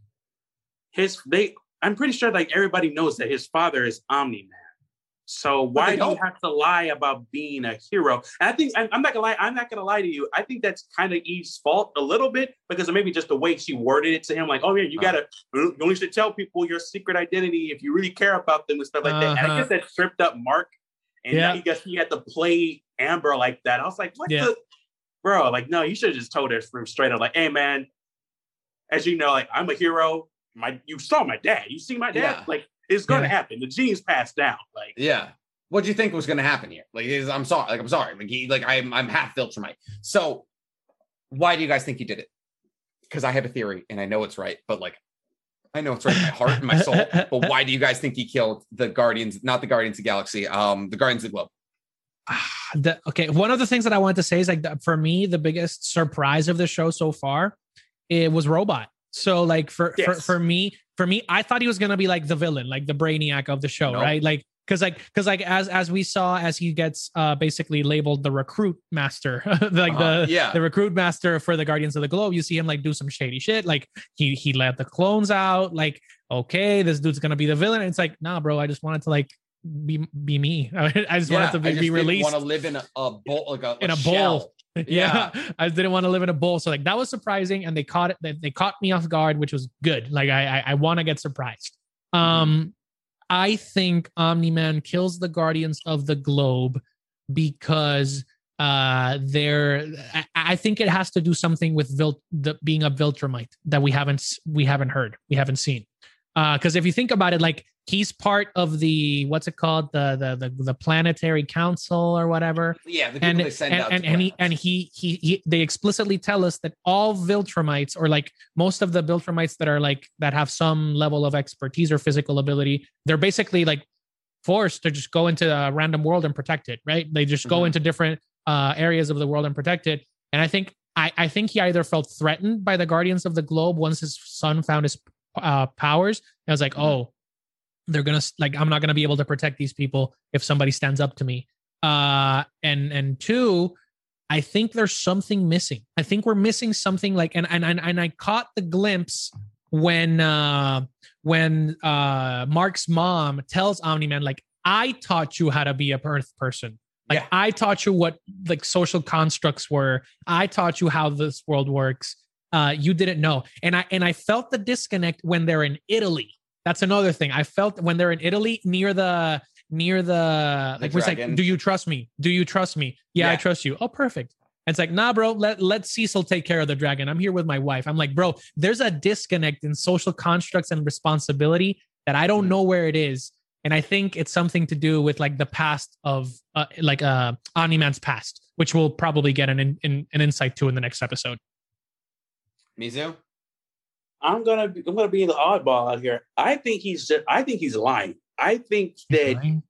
his they I'm pretty sure like everybody knows that his father is Omni Man. So why do you have to lie about being a hero? And I think I'm, I'm not gonna lie. I'm not gonna lie to you. I think that's kind of Eve's fault a little bit because maybe just the way she worded it to him. Like, oh yeah, you Uh. gotta you only should tell people your secret identity if you really care about them and stuff like that. And I Uh-huh. guess that tripped up Mark. And Yeah. now he guess he had to play Amber like that. I was like, what Yeah. the bro? Like, no, you should have just told her from straight up, like, hey man, as you know, like I'm a hero. My you saw my dad. You see my dad. Yeah. Like it's gonna Yeah. happen. The genes passed down. Like Yeah. What do you think was going to happen here? Like, is, I'm sorry. Like, I'm sorry. Like, he, like, I'm, I'm half Viltrumite. So, why do you guys think he did it? Because I have a theory, and I know it's right, but like, I know it's right in my heart and my soul. But why do you guys think he killed the Guardians? Not the Guardians of the Galaxy. Um, the Guardians of the Globe. Ah, the, okay one of the things that i wanted to say is like the, for me the biggest surprise of the show so far it was robot so like for for, Yes. for me for me i thought he was gonna be like the villain like the brainiac of the show Nope. right like because like because like as as we saw as he gets uh basically labeled the recruit master like Uh-huh. the yeah. the recruit master for the Guardians of the Globe, you see him like do some shady shit. Like he he let the clones out. Like okay, this dude's gonna be the villain. And it's like nah, bro. I just wanted to like be be me. I just wanted to be, be released Want to live in a, a bowl, like a, in a shell. bowl. Yeah. I didn't want to live in a bowl. So like that was surprising, and they caught it. They, they caught me off guard, which was good. Like I I, I want to get surprised. Um, I think Omni Man kills the Guardians of the Globe because uh they're I, I think it has to do something with Vil, the being a Viltrumite that we haven't we haven't heard we haven't seen uh because if you think about it like he's part of the what's it called the the the, the planetary council or whatever Yeah. The people and they send and out and, and he and he, he he they explicitly tell us that all Viltrumites or like most of the Viltrumites that are like that have some level of expertise or physical ability, they're basically like forced to just go into a random world and protect it, right? They just go Mhm. into different uh, areas of the world and protect it. And I think I I think he either felt threatened by the Guardians of the Globe once his son found his uh, powers. And I was like, Mhm. oh, they're gonna like I'm not gonna be able to protect these people if somebody stands up to me. Uh and and two i think there's something missing. I think we're missing something like and and and, and i caught the glimpse when uh when uh mark's mom tells omni-man like i taught you how to be a earth person. Like Yeah. i taught you what like social constructs were. I taught you how this world works. Uh you didn't know. And i and i felt the disconnect when they're in italy that's another thing. I felt when they're in italy near the near the, The like was like do you trust me? Do you trust me? Yeah, i trust you. Oh perfect. And it's like nah bro. Let let cecil take care of the dragon. I'm here with my wife. I'm like bro there's a disconnect in social constructs and responsibility that i don't Mhm. know where it is. And i think it's something to do with like the past of uh, like uh omni-man's past which we'll probably get an, in, in, an insight to in the next episode. Mizu. I'm gonna be, I'm gonna be the oddball out here. I think he's just I think he's lying. I think that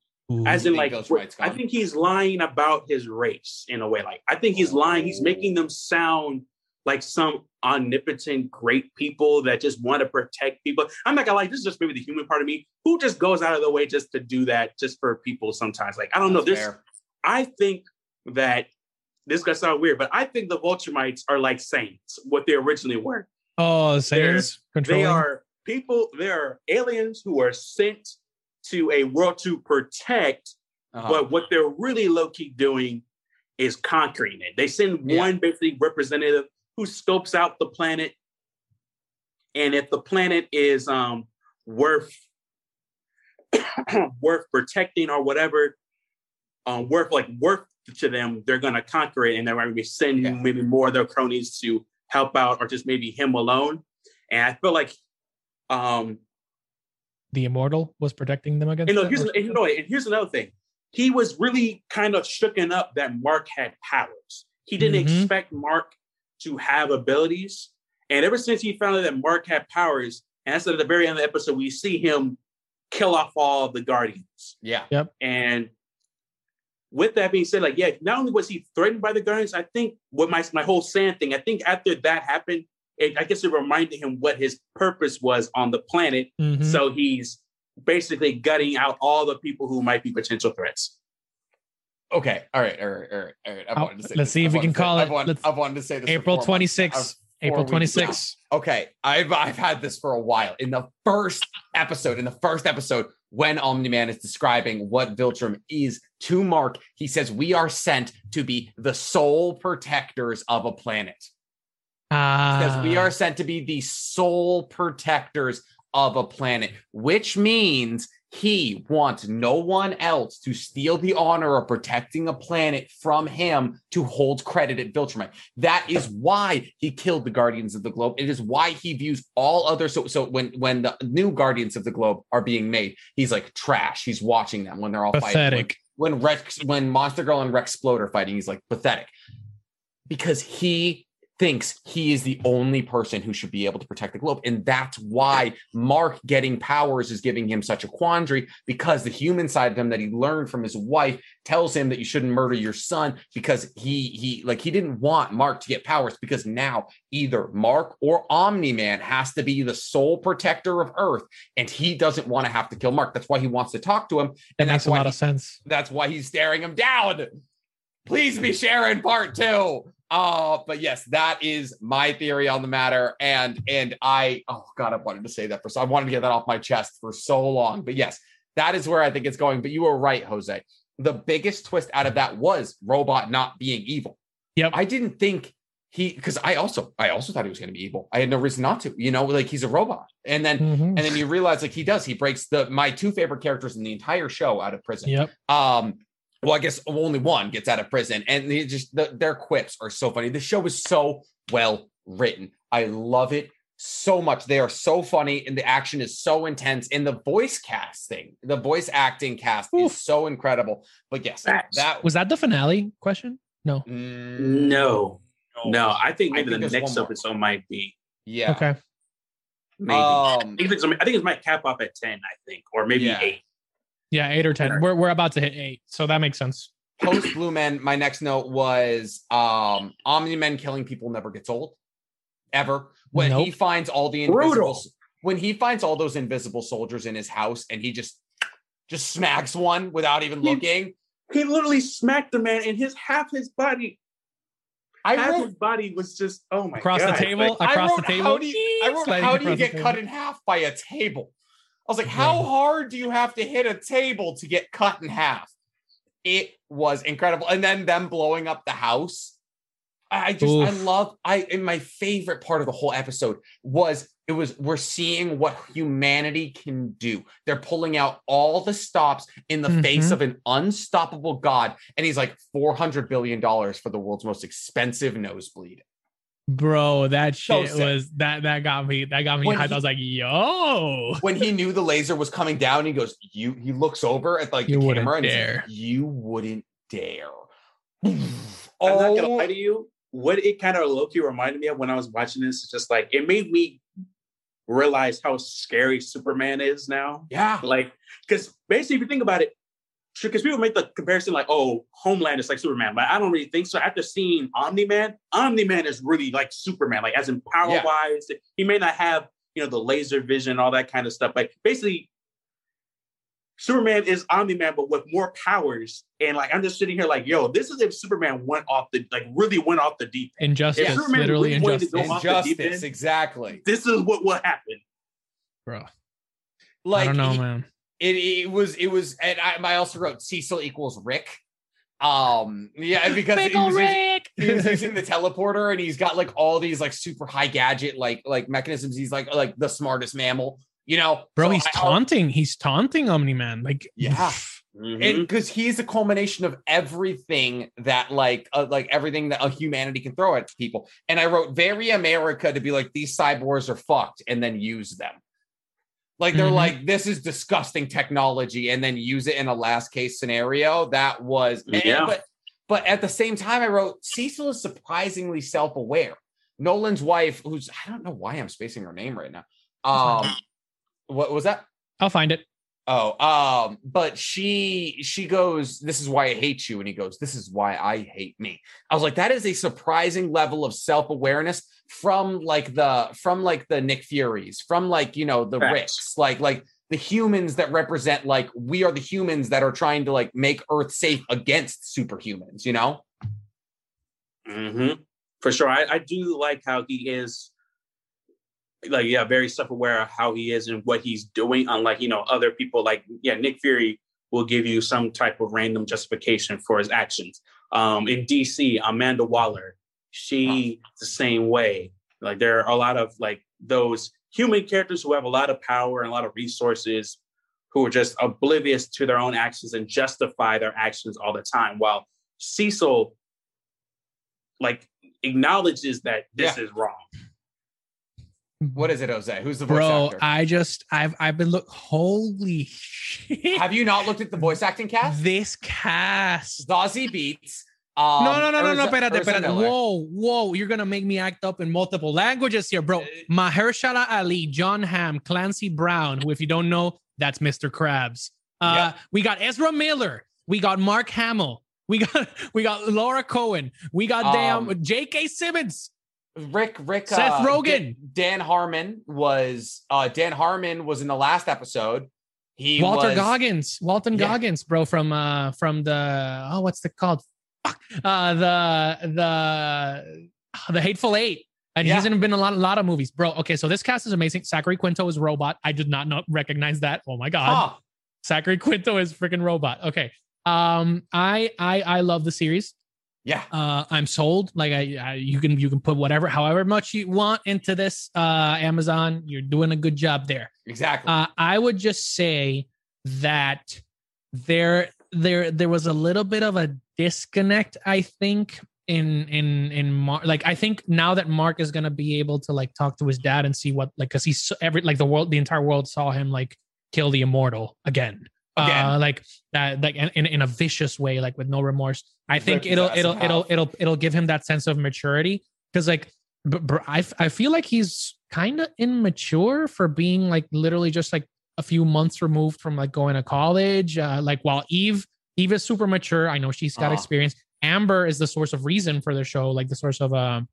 as in like Viltrumite's I think he's lying about his race in a way. Like I think he's lying. He's making them sound like some omnipotent great people that just want to protect people. I'm not gonna like this is just maybe the human part of me who just goes out of the way just to do that just for people sometimes. Like I don't know. That's There's fair. I think that this gonna sound weird, but I think the Viltrumites are like Saiyans, what they originally were. Oh Saiyans They are people, they are aliens who are sent to a world to protect, Uh-huh. but what they're really low-key doing is conquering it. They send Yeah. one basically representative who scopes out the planet. And if the planet is um worth worth protecting or whatever, um, worth like worth to them, they're gonna conquer it, and they're maybe send Yeah. maybe more of their cronies to help out, or just maybe him alone. And I feel like, um, the immortal was protecting them against and look, here's or and, you know, and here's another thing. He was really kind of shooken up that Mark had powers. He didn't Mhm. expect Mark to have abilities, and ever since he found out that Mark had powers, and that's at the very end of the episode, we see him kill off all the Guardians. yeah. Yep. And with that being said, like, yeah, not only was he threatened by the Guardians, I think what my my whole Saiyan thing, I think after that happened, it, I guess it reminded him what his purpose was on the planet. Mhm. So he's basically gutting out all the people who might be potential threats. Okay. All right. All right. All right. All right. I've Oh, wanted to say let's this. see if I've we can to say- call I've it. wanted, I've wanted to say this. April 26th. April Four weeks now. 26th. Okay, I've I've had this for a while. In the first episode, in the first episode, when Omni Man is describing what Viltrum is to Mark, he says, "We are sent to be the sole protectors of a planet." Because we Ah. are sent to be the sole protectors of a planet, which means he wants no one else to steal the honor of protecting a planet from him to hold credit at Viltrumite. That is why he killed the Guardians of the Globe. It is why he views all other so so when when the new Guardians of the Globe are being made, he's like trash. He's watching them when they're all fighting. pathetic. When, when Rex when Monster Girl and Rex Splode are fighting, he's like pathetic. Because he thinks he is the only person who should be able to protect the globe. And that's why Mark getting powers is giving him such a quandary because the human side of him that he learned from his wife tells him that you shouldn't murder your son because he he like he didn't want Mark to get powers because now either Mark or Omni-Man has to be the sole protector of Earth and he doesn't want to have to kill Mark. That's why he wants to talk to him. That And makes that's a lot he- of sense. that's why he's staring him down. Please be sharing part two. Uh, but yes, that is my theory on the matter. And and I oh god, I wanted to say that for so I wanted to get that off my chest for so long. But yes, that is where I think it's going. But you were right, Jose. The biggest twist out of that was robot not being evil. Yep. I didn't think he because I also I also thought he was gonna be evil. I had no reason not to, you know, like he's a robot. And then Mhm. and then you realize like he does, he breaks the my two favorite characters in the entire show out of prison Yep. um well i guess only one gets out of prison and they just the, their quips are so funny the show is so well written i love it so much they are so funny and the action is so intense and the voice casting the voice acting cast Oof. is so incredible but yes Facts. that Was that the finale question? No. Mm, No, no. I think I maybe think the next episode might be yeah Okay. maybe. Okay. I um think it's, I think it might cap off at ten. I think, or maybe Yeah. eight. Yeah, eight or ten. Sure. We're we're about to hit eight, so that makes sense. post blue men my next note was um omni men killing people never gets old ever when he finds all the invisible when he finds all those invisible soldiers in his house and he just just smacks one without even He- looking He literally smacked the man, and his half his body, i half wrote his body was just oh my Across god! the table, I across wrote, the table. how do you, I wrote, how do you get cut in half by a table? I was like, how hard do you have to hit a table to get cut in half? It was incredible. And then them blowing up the house. I just, I love, I, and my favorite part of the whole episode was it was, we're seeing what humanity can do. They're pulling out all the stops in the face Mhm. of an unstoppable God. And he's like, $400 billion for the world's most expensive nosebleed. Bro, that So shit sick. was that that got me that got me When hyped. he- I was like, yo. when he knew the laser was coming down, he goes, "You." He looks over at like You the wouldn't camera and he's like, dare. you wouldn't dare. I'm not gonna lie to you. What it kind of low key reminded me of when I was watching this, is just like it made me realize how scary Superman is now. yeah, Like, because basically, if you think about it, because people make the comparison like, oh, Homelander is like Superman, but I don't really think so. After seeing Omni Man, Omni Man is really like Superman, like as in power Yeah. wise. He may not have you know the laser vision, all that kind of stuff, but basically. Superman is Omni Man, but with more powers. And like I'm just sitting here, like, yo, this is if Superman went off the like really went off the deep end. Injustice, If Superman literally really injustice, off the deep injustice, end. exactly. This is what will happen. bro. Like I don't know, he- man. It, it was, it was, and I, I also wrote Cecil equals Rick. Um, yeah, because he was, using, he was using the teleporter, and he's got like all these like super high gadget like like mechanisms. He's like like the smartest mammal, you know, Bro, So he's I- taunting. He's taunting Omni Man. Like, Yeah. And because he's a culmination of everything that like uh, like everything that uh, humanity can throw at people and i wrote very america to be like these cyborgs are fucked and then use them like they're Mhm. like this is disgusting technology and then use it in a last case scenario that was and- Yeah. but but at the same time i wrote cecil is surprisingly self-aware nolan's wife who's i don't know why i'm spacing her name right now um what was that I'll find it. Oh, um, but she she goes, This is why I hate you. And he goes, This is why I hate me. I was like, that is a surprising level of self-awareness from like the from like the Nick Furies, from like you know, the Facts. Ricks, like like the humans that represent like we are the humans that are trying to like make Earth safe against superhumans, you know? Mm-hmm. for sure. I, I do like how he is, like yeah, very self-aware of how he is and what he's doing. Unlike you know other people, like yeah, Nick Fury will give you some type of random justification for his actions. Um, in DC, Amanda Waller, she the same way. Like there are a lot of like those human characters who have a lot of power and a lot of resources who are just oblivious to their own actions and justify their actions all the time. While Cecil like acknowledges that this Yeah. is wrong. What is it, Jose? Who's the voice Bro, actor? I just I've I've been look holy shit. Have you not looked at the voice acting cast? this cast. Zazie Beetz. Um, no, no, no, no, no, Urza- espérate, espérate. Whoa, whoa, you're gonna make me act up in multiple languages here, bro. Mahershala Ali, Jon Hamm, Clancy Brown, who, if you don't know, that's Mr. Krabs. Uh, we got Ezra Miller, we got Mark Hamill, we got we got Lauren Cohan, we got damn Um, J.K. Simmons. Rick, Rick, Seth uh, Rogen. Dan, Dan Harmon was uh Dan Harmon was in the last episode. He Walter was, Goggins, Walton Yeah. Goggins, bro, from uh from the oh, what's the called? Fuck. Uh the the the Hateful Eight. And Yeah. he's in been a lot, a lot of movies, bro. Okay, so this cast is amazing. Zachary Quinto is robot. I did not know, recognize that. Oh my god, Huh. Zachary Quinto is freaking robot. Okay, um, I I I love the series. Yeah. Uh, I'm sold. Like I, I, you can you can put whatever, however much you want into this. Uh, Amazon, you're doing a good job there. Exactly. Uh, I would just say that there there there was a little bit of a disconnect, I think, in in in Mark. Like I think now that Mark is gonna be able to like talk to his dad and see what like because he's every like the world, the entire world saw him like kill the immortal again. Again. Uh, like that, like in in a vicious way, like with no remorse. I think Ripped his it'll it'll it'll it'll it'll give him that sense of maturity because like but, but I, f- I feel like he's kind of immature for being like literally just like a few months removed from like going to college. Uh, like while Eve, Eve is super mature. I know she's got Uh-huh. experience. Amber is the source of reason for the show, like the source of um,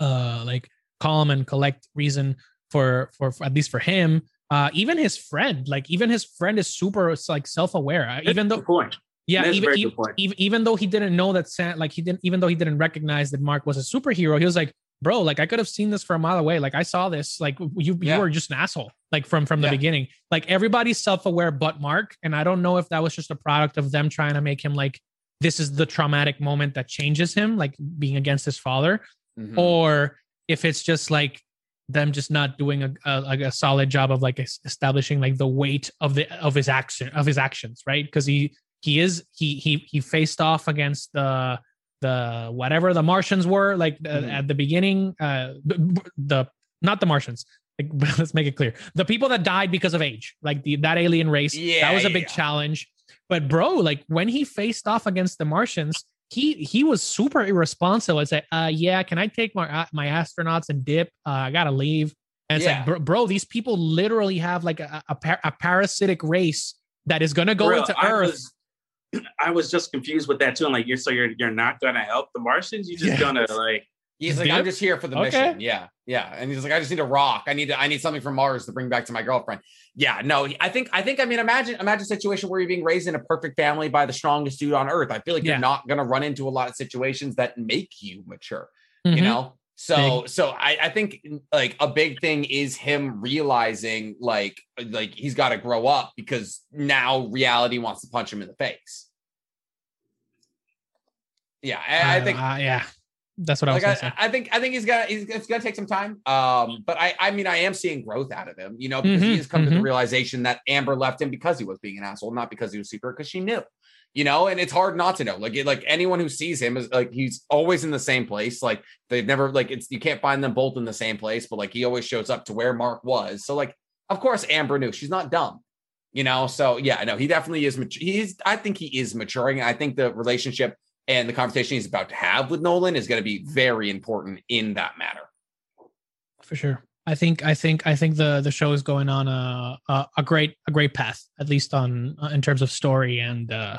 uh, like calm and collect reason for for, for at least for him. Uh, even his friend, like even his friend is super like self aware. Even though point. Yeah, even even, even though he didn't know that Sam, like he didn't, even though he didn't recognize that Mark was a superhero, he was like, "Bro, like I could have seen this from a mile away. Like I saw this. Like you, Yeah. you were just an asshole. Like from from the Yeah. beginning. Like everybody's self aware, but Mark. And I don't know if that was just a product of them trying to make him like this is the traumatic moment that changes him, like being against his father, Mhm. or if it's just like them just not doing a, a a solid job of like establishing like the weight of the of his action of his actions right because he he is he he he faced off against the the whatever the martians were like uh, Mhm. at the beginning uh the, the not the martians like, let's make it clear the people that died because of age like the that alien race yeah, that was a big yeah. challenge but bro like when he faced off against the martians he he was super irresponsible. I'd say, uh, yeah, can I take my uh, my astronauts and dip? Uh, I gotta leave. And it's Yeah. like, bro, bro, these people literally have like a, a, par- a parasitic race that is gonna go Bro, into I Earth. Was, I was just confused with that too. I'm like, you're so you're you're not gonna help the Martians. You're just Yes. gonna like He's like, Dip? I'm just here for the Okay. mission. Yeah, yeah. And he's like, I just need a rock. I need to, I need something from Mars to bring back to my girlfriend. Yeah, no, I think, I think, I mean, imagine, imagine a situation where you're being raised in a perfect family by the strongest dude on earth. I feel like Yeah. you're not gonna run into a lot of situations that make you mature. Mhm. You know. So, so I, I think like a big thing is him realizing like, like he's got to grow up because now reality wants to punch him in the face. Yeah, I, I think uh, yeah, that's what I was like I. I think I think he's gonna he's it's gonna take some time. Um, but I I mean I am seeing growth out of him, you know, because he Mhm, has come to the mhm. realization that Amber left him because he was being an asshole, not because he was secret, because she knew. You know, and it's hard not to know. Like, like anyone who sees him is like he's always in the same place. Like they've never like it's you can't find them both in the same place, but like he always shows up to where Mark was. So like, of course, Amber knew she's not dumb. You know, so yeah, no, he definitely is. Mature. He's I think he is maturing. I think the relationship and the conversation he's about to have with Nolan is going to be very important in that matter. for sure. I think I think I think the the show is going on a a, a great a great path, at least on uh, in terms of story and uh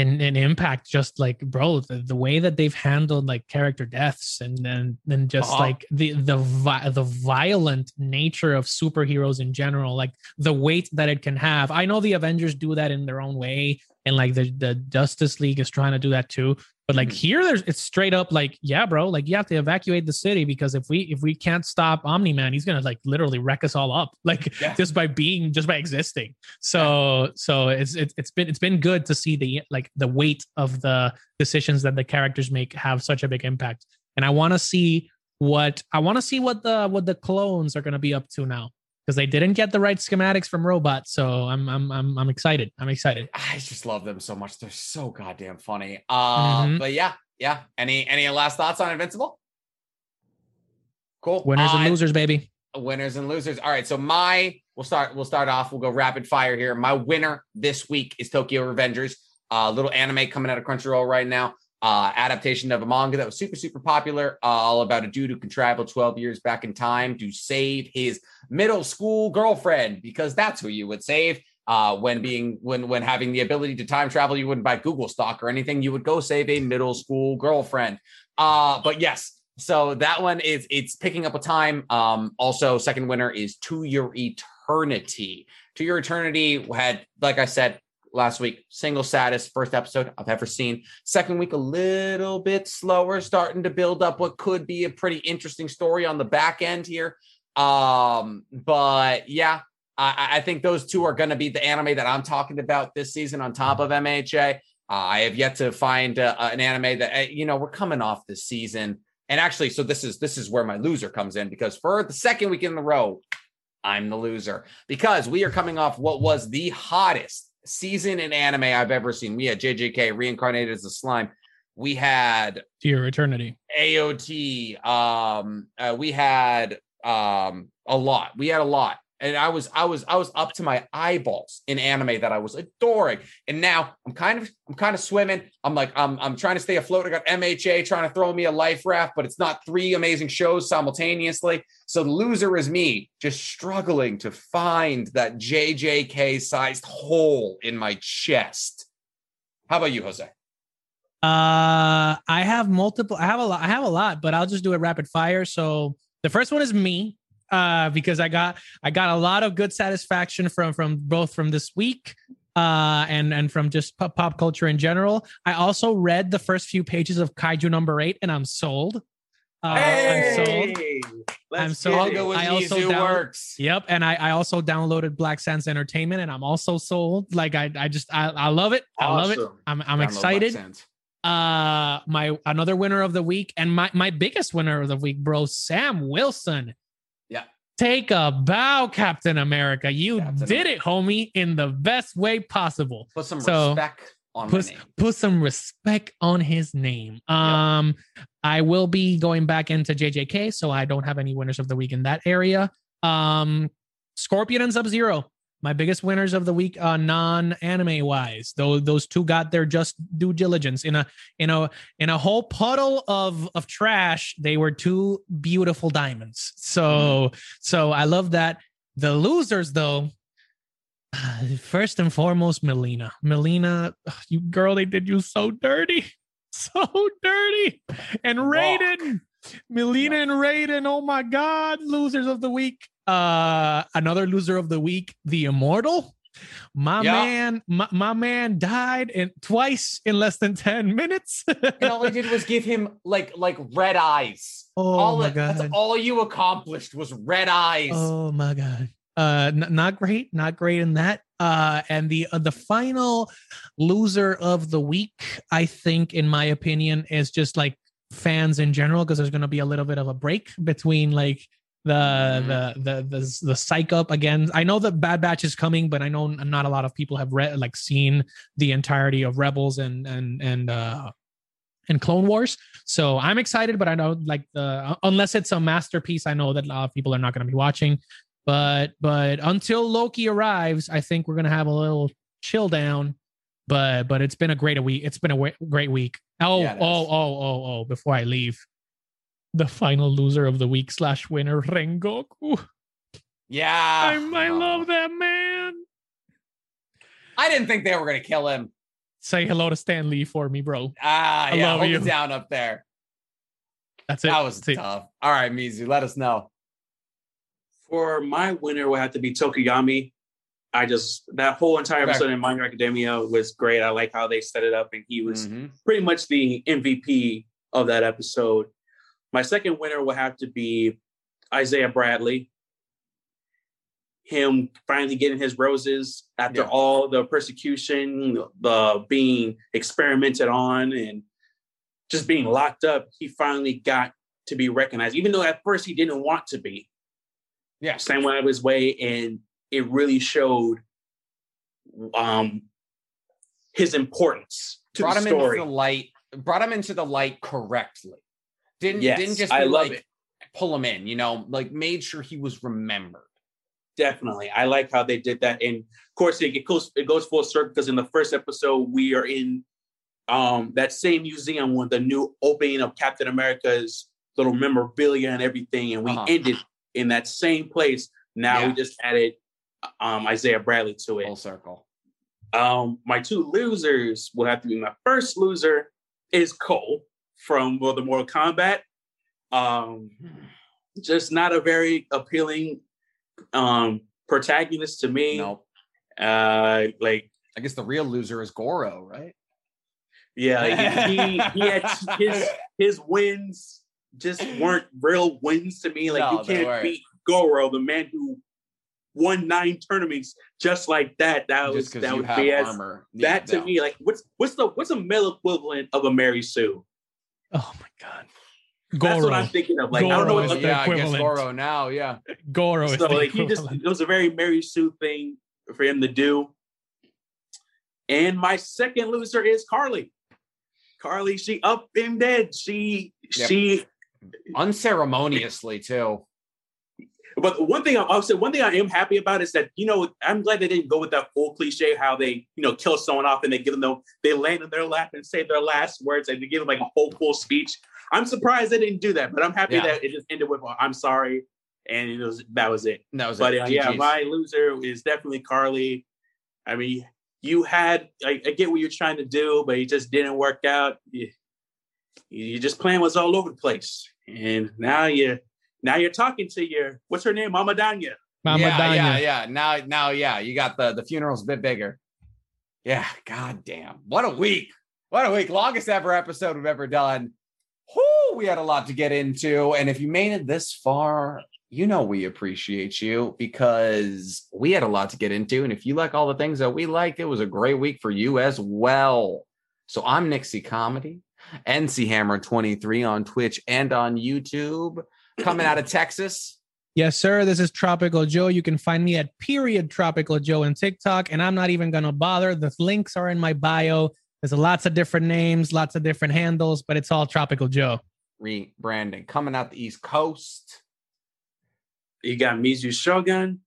in in impact. Just like bro, the, the way that they've handled like character deaths and then then just Uh-huh. like the the vi- the violent nature of superheroes in general, like the weight that it can have. I know the Avengers do that in their own way. and like the the Justice League is trying to do that too. But like Mhm. here, there's it's straight up like, yeah, bro, like you have to evacuate the city because if we if we can't stop Omni Man, he's gonna like literally wreck us all up, like Yeah. just by being just by existing. So so it's it's it's been it's been good to see the like the weight of the decisions that the characters make have such a big impact. And I want to see what I want to see what the what the clones are gonna be up to now because they didn't get the right schematics from Robot. So I'm I'm I'm I'm excited. I'm excited. I just love them so much. They're so goddamn funny. Uh, Mhm. but yeah, yeah. Any any last thoughts on Invincible? Cool. Winners Uh, and losers, baby. winners and losers. All right, so my we'll start we'll start off. We'll go rapid fire here. My winner this week is Tokyo Revengers. A little anime coming out of Crunchyroll right now. Uh, adaptation of a manga that was super super popular. Uh, all about a dude who can travel 12 years back in time to save his middle school girlfriend because that's who you would save. Uh, when being when when having the ability to time travel, you wouldn't buy Google stock or anything. You would go save a middle school girlfriend. Uh, but yes, so that one is it's picking up a time. Um, also, second winner is To Your Eternity. To Your Eternity had, like I said last week, single saddest first episode I've ever seen. Second week, a little bit slower, starting to build up what could be a pretty interesting story on the back end here. Um, but yeah, I, I think those two are going to be the anime that I'm talking about this season on top of MHA. Uh, I have yet to find uh, an anime that uh, you know we're coming off this season, and actually, so this is this is where my loser comes in because for the second week in a row, I'm the loser because we are coming off what was the hottest season in anime I've ever seen. We had JJK reincarnated as a slime. We had To your eternity. AOT. Um, uh, we had um a lot. We had a lot, and I was I was I was up to my eyeballs in anime that I was adoring. And now I'm kind of I'm kind of swimming. I'm like I'm I'm trying to stay afloat. I got MHA trying to throw me a life raft, but it's not three amazing shows simultaneously. So the loser is me, just struggling to find that JJK sized hole in my chest. How about you, Jose? Uh, I have multiple. I have a lot. I have a lot, but I'll just do it rapid fire. So the first one is me, uh, because I got I got a lot of good satisfaction from from both from this week, uh, and and from just pop, pop culture in general. I also read the first few pages of Kaiju number eight, and I'm sold. Uh, I'm sold. Let's I'm get so- I'll go with I also down- works. Yep, and I, I also downloaded Black Sands Entertainment, and I'm also sold. Like I I just I, I love it. I love it. I'm I'm Download excited. Uh my another winner of the week and my my biggest winner of the week bro sam wilson. Take a bow captain america. You Captain did it homie in the best way possible. Put some So, respect on put, my name. put some respect on his name. Um i will be going back into jjk so i don't have any winners of the week in that area. Um scorpion and sub zero my biggest winners of the week uh non-anime wise though those two got their just due diligence. In a in a in a whole puddle of of trash they were two beautiful diamonds. So so i love that. The losers though first and foremost mileena. Mileena you girl they did you so dirty so dirty. And raiden. Mileena and raiden oh my god losers of the week uh another loser of the week the immortal my Yeah. man my, my man died in twice in less than 10 minutes And all I did was give him like like red eyes. oh all my it- god That's all you accomplished was red eyes. Oh my god. Uh n- not great, not great in that. Uh and the uh, the final loser of the week, I think in my opinion is just like fans in general because there's going to be a little bit of a break between like the Mhm. the the the the psych up again. I know that Bad Batch is coming, but I know not a lot of people have read like seen the entirety of Rebels and and and uh and Clone Wars. So I'm excited, but I know like the unless it's a masterpiece, I know that a lot of people are not going to be watching. But but until Loki arrives, I think we're gonna have a little chill down. But but it's been a great week. It's been a great week. Oh Yeah, oh oh oh oh! Before I leave, the final loser of the week slash winner Rengoku. yeah. I I love that man. I didn't think they were gonna kill him. Say hello to Stan Lee for me, bro. Ah, I yeah, love hold you. it down up there. That's it. That was That's it. tough. All right, Mizu, let us know. For my winner would have to be Tokoyami. I just that whole entire Fair. episode in My Hero Academia was great. I like how they set it up, and he was Mhm. pretty much the MVP of that episode. My second winner will have to be Isaiah Bradley. Him finally getting his roses after Yeah. all the persecution, the being experimented on, and just being locked up. He finally got to be recognized, even though at first he didn't want to be. Yeah. Sam went out of his way, and it really showed um, his importance to brought the him story. into the light. Brought him into the light correctly. Didn't Yes, didn't just be I love like it. pull him in. You know, like made sure he was remembered. Definitely, I like how they did that, and of course, it, it goes it goes full circle because in the first episode we are in um, that same museum with the new opening of Captain America's little memorabilia and everything, and we Uh-huh. ended in that same place. Now Yeah. we just added um, Isaiah Bradley to it. Full circle. Um, my two losers will have to be my first loser is Cole from well, the Mortal Kombat. Um, just not a very appealing um protagonist to me. No, Uh, like I guess the real loser is Goro, right? yeah, he, he, he had his his wins just weren't real wins to me. Like No, you can't beat Goro, the man who won nine tournaments just like that. That was Just because that was BS. armor. Yeah, that to no. me, like what's what's the what's a male equivalent of a Mary Sue? Oh my god. That's what I'm thinking of. Like I don't know Goro what is the, the yeah, I guess equivalent. Goro now. Yeah, Goro is so the like he just it was a very Mary Sue thing for him to do. And my second loser is Karli. Karli, she up and dead. She Yep. she unceremoniously too. But one thing I- I'll say, one thing I am happy about is that you know I'm glad they didn't go with that full cliche how they you know kill someone off and they give them the, they land in their lap and say their last words and they give them like a whole full speech. I'm surprised they didn't do that, but I'm happy Yeah. that it just ended with "I'm sorry" and it was that was it. That was But it. uh, yeah, my loser is definitely Karli. I mean, you had I, I get what you're trying to do, but it just didn't work out. You, you just plan was all over the place, and now you now you're talking to your what's her name, Mama Donya. Mama yeah, Donya. yeah, yeah. Now, now, yeah, you got the the funeral's a bit bigger. Yeah, god damn. What a week. What a week. Longest ever episode we've ever done. Whoo, we had a lot to get into. And if you made it this far, you know we appreciate you because we had a lot to get into. And if you like all the things that we like, it was a great week for you as well. So I'm Nixie Comedy, NC Hammer 23 on Twitch and on YouTube, coming out of Texas. Yes, sir. This is Tropical Joe. You can find me at period Tropical Joe on TikTok, and I'm not even gonna bother. The links are in my bio. There's lots of different names, lots of different handles, but it's all Tropical Joe. rebranding coming out the East Coast. You got Mizu Shogun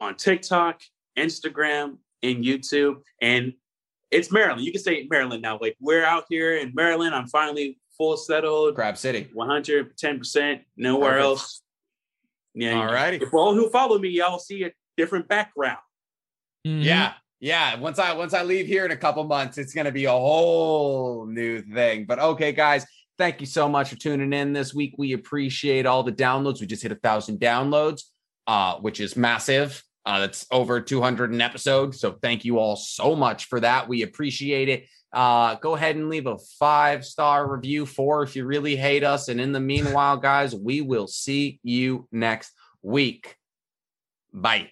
on TikTok, Instagram, and YouTube, and it's Maryland. You can say Maryland now. Like we're out here in Maryland. I'm finally full settled, Crab City. 110 percent. Nowhere Perfect. else. Yeah. Alrighty. If all who follow me, y'all see a different background. Mhm. Yeah. Yeah. Once I once I leave here in a couple months, it's gonna be a whole new thing. But okay, guys, thank you so much for tuning in this week. We appreciate all the downloads. We just hit a thousand downloads, uh, which is massive. Uh, that's over 200 an episode. So thank you all so much for that. We appreciate it. Uh, go ahead and leave a five star review, four if you really hate us. And in the meanwhile, guys, we will see you next week. Bye.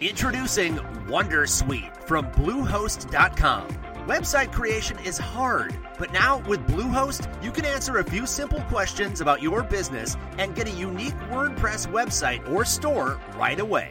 Introducing Wondersuite from Bluehost.com. Website creation is hard, but now with Bluehost, you can answer a few simple questions about your business and get a unique WordPress website or store right away.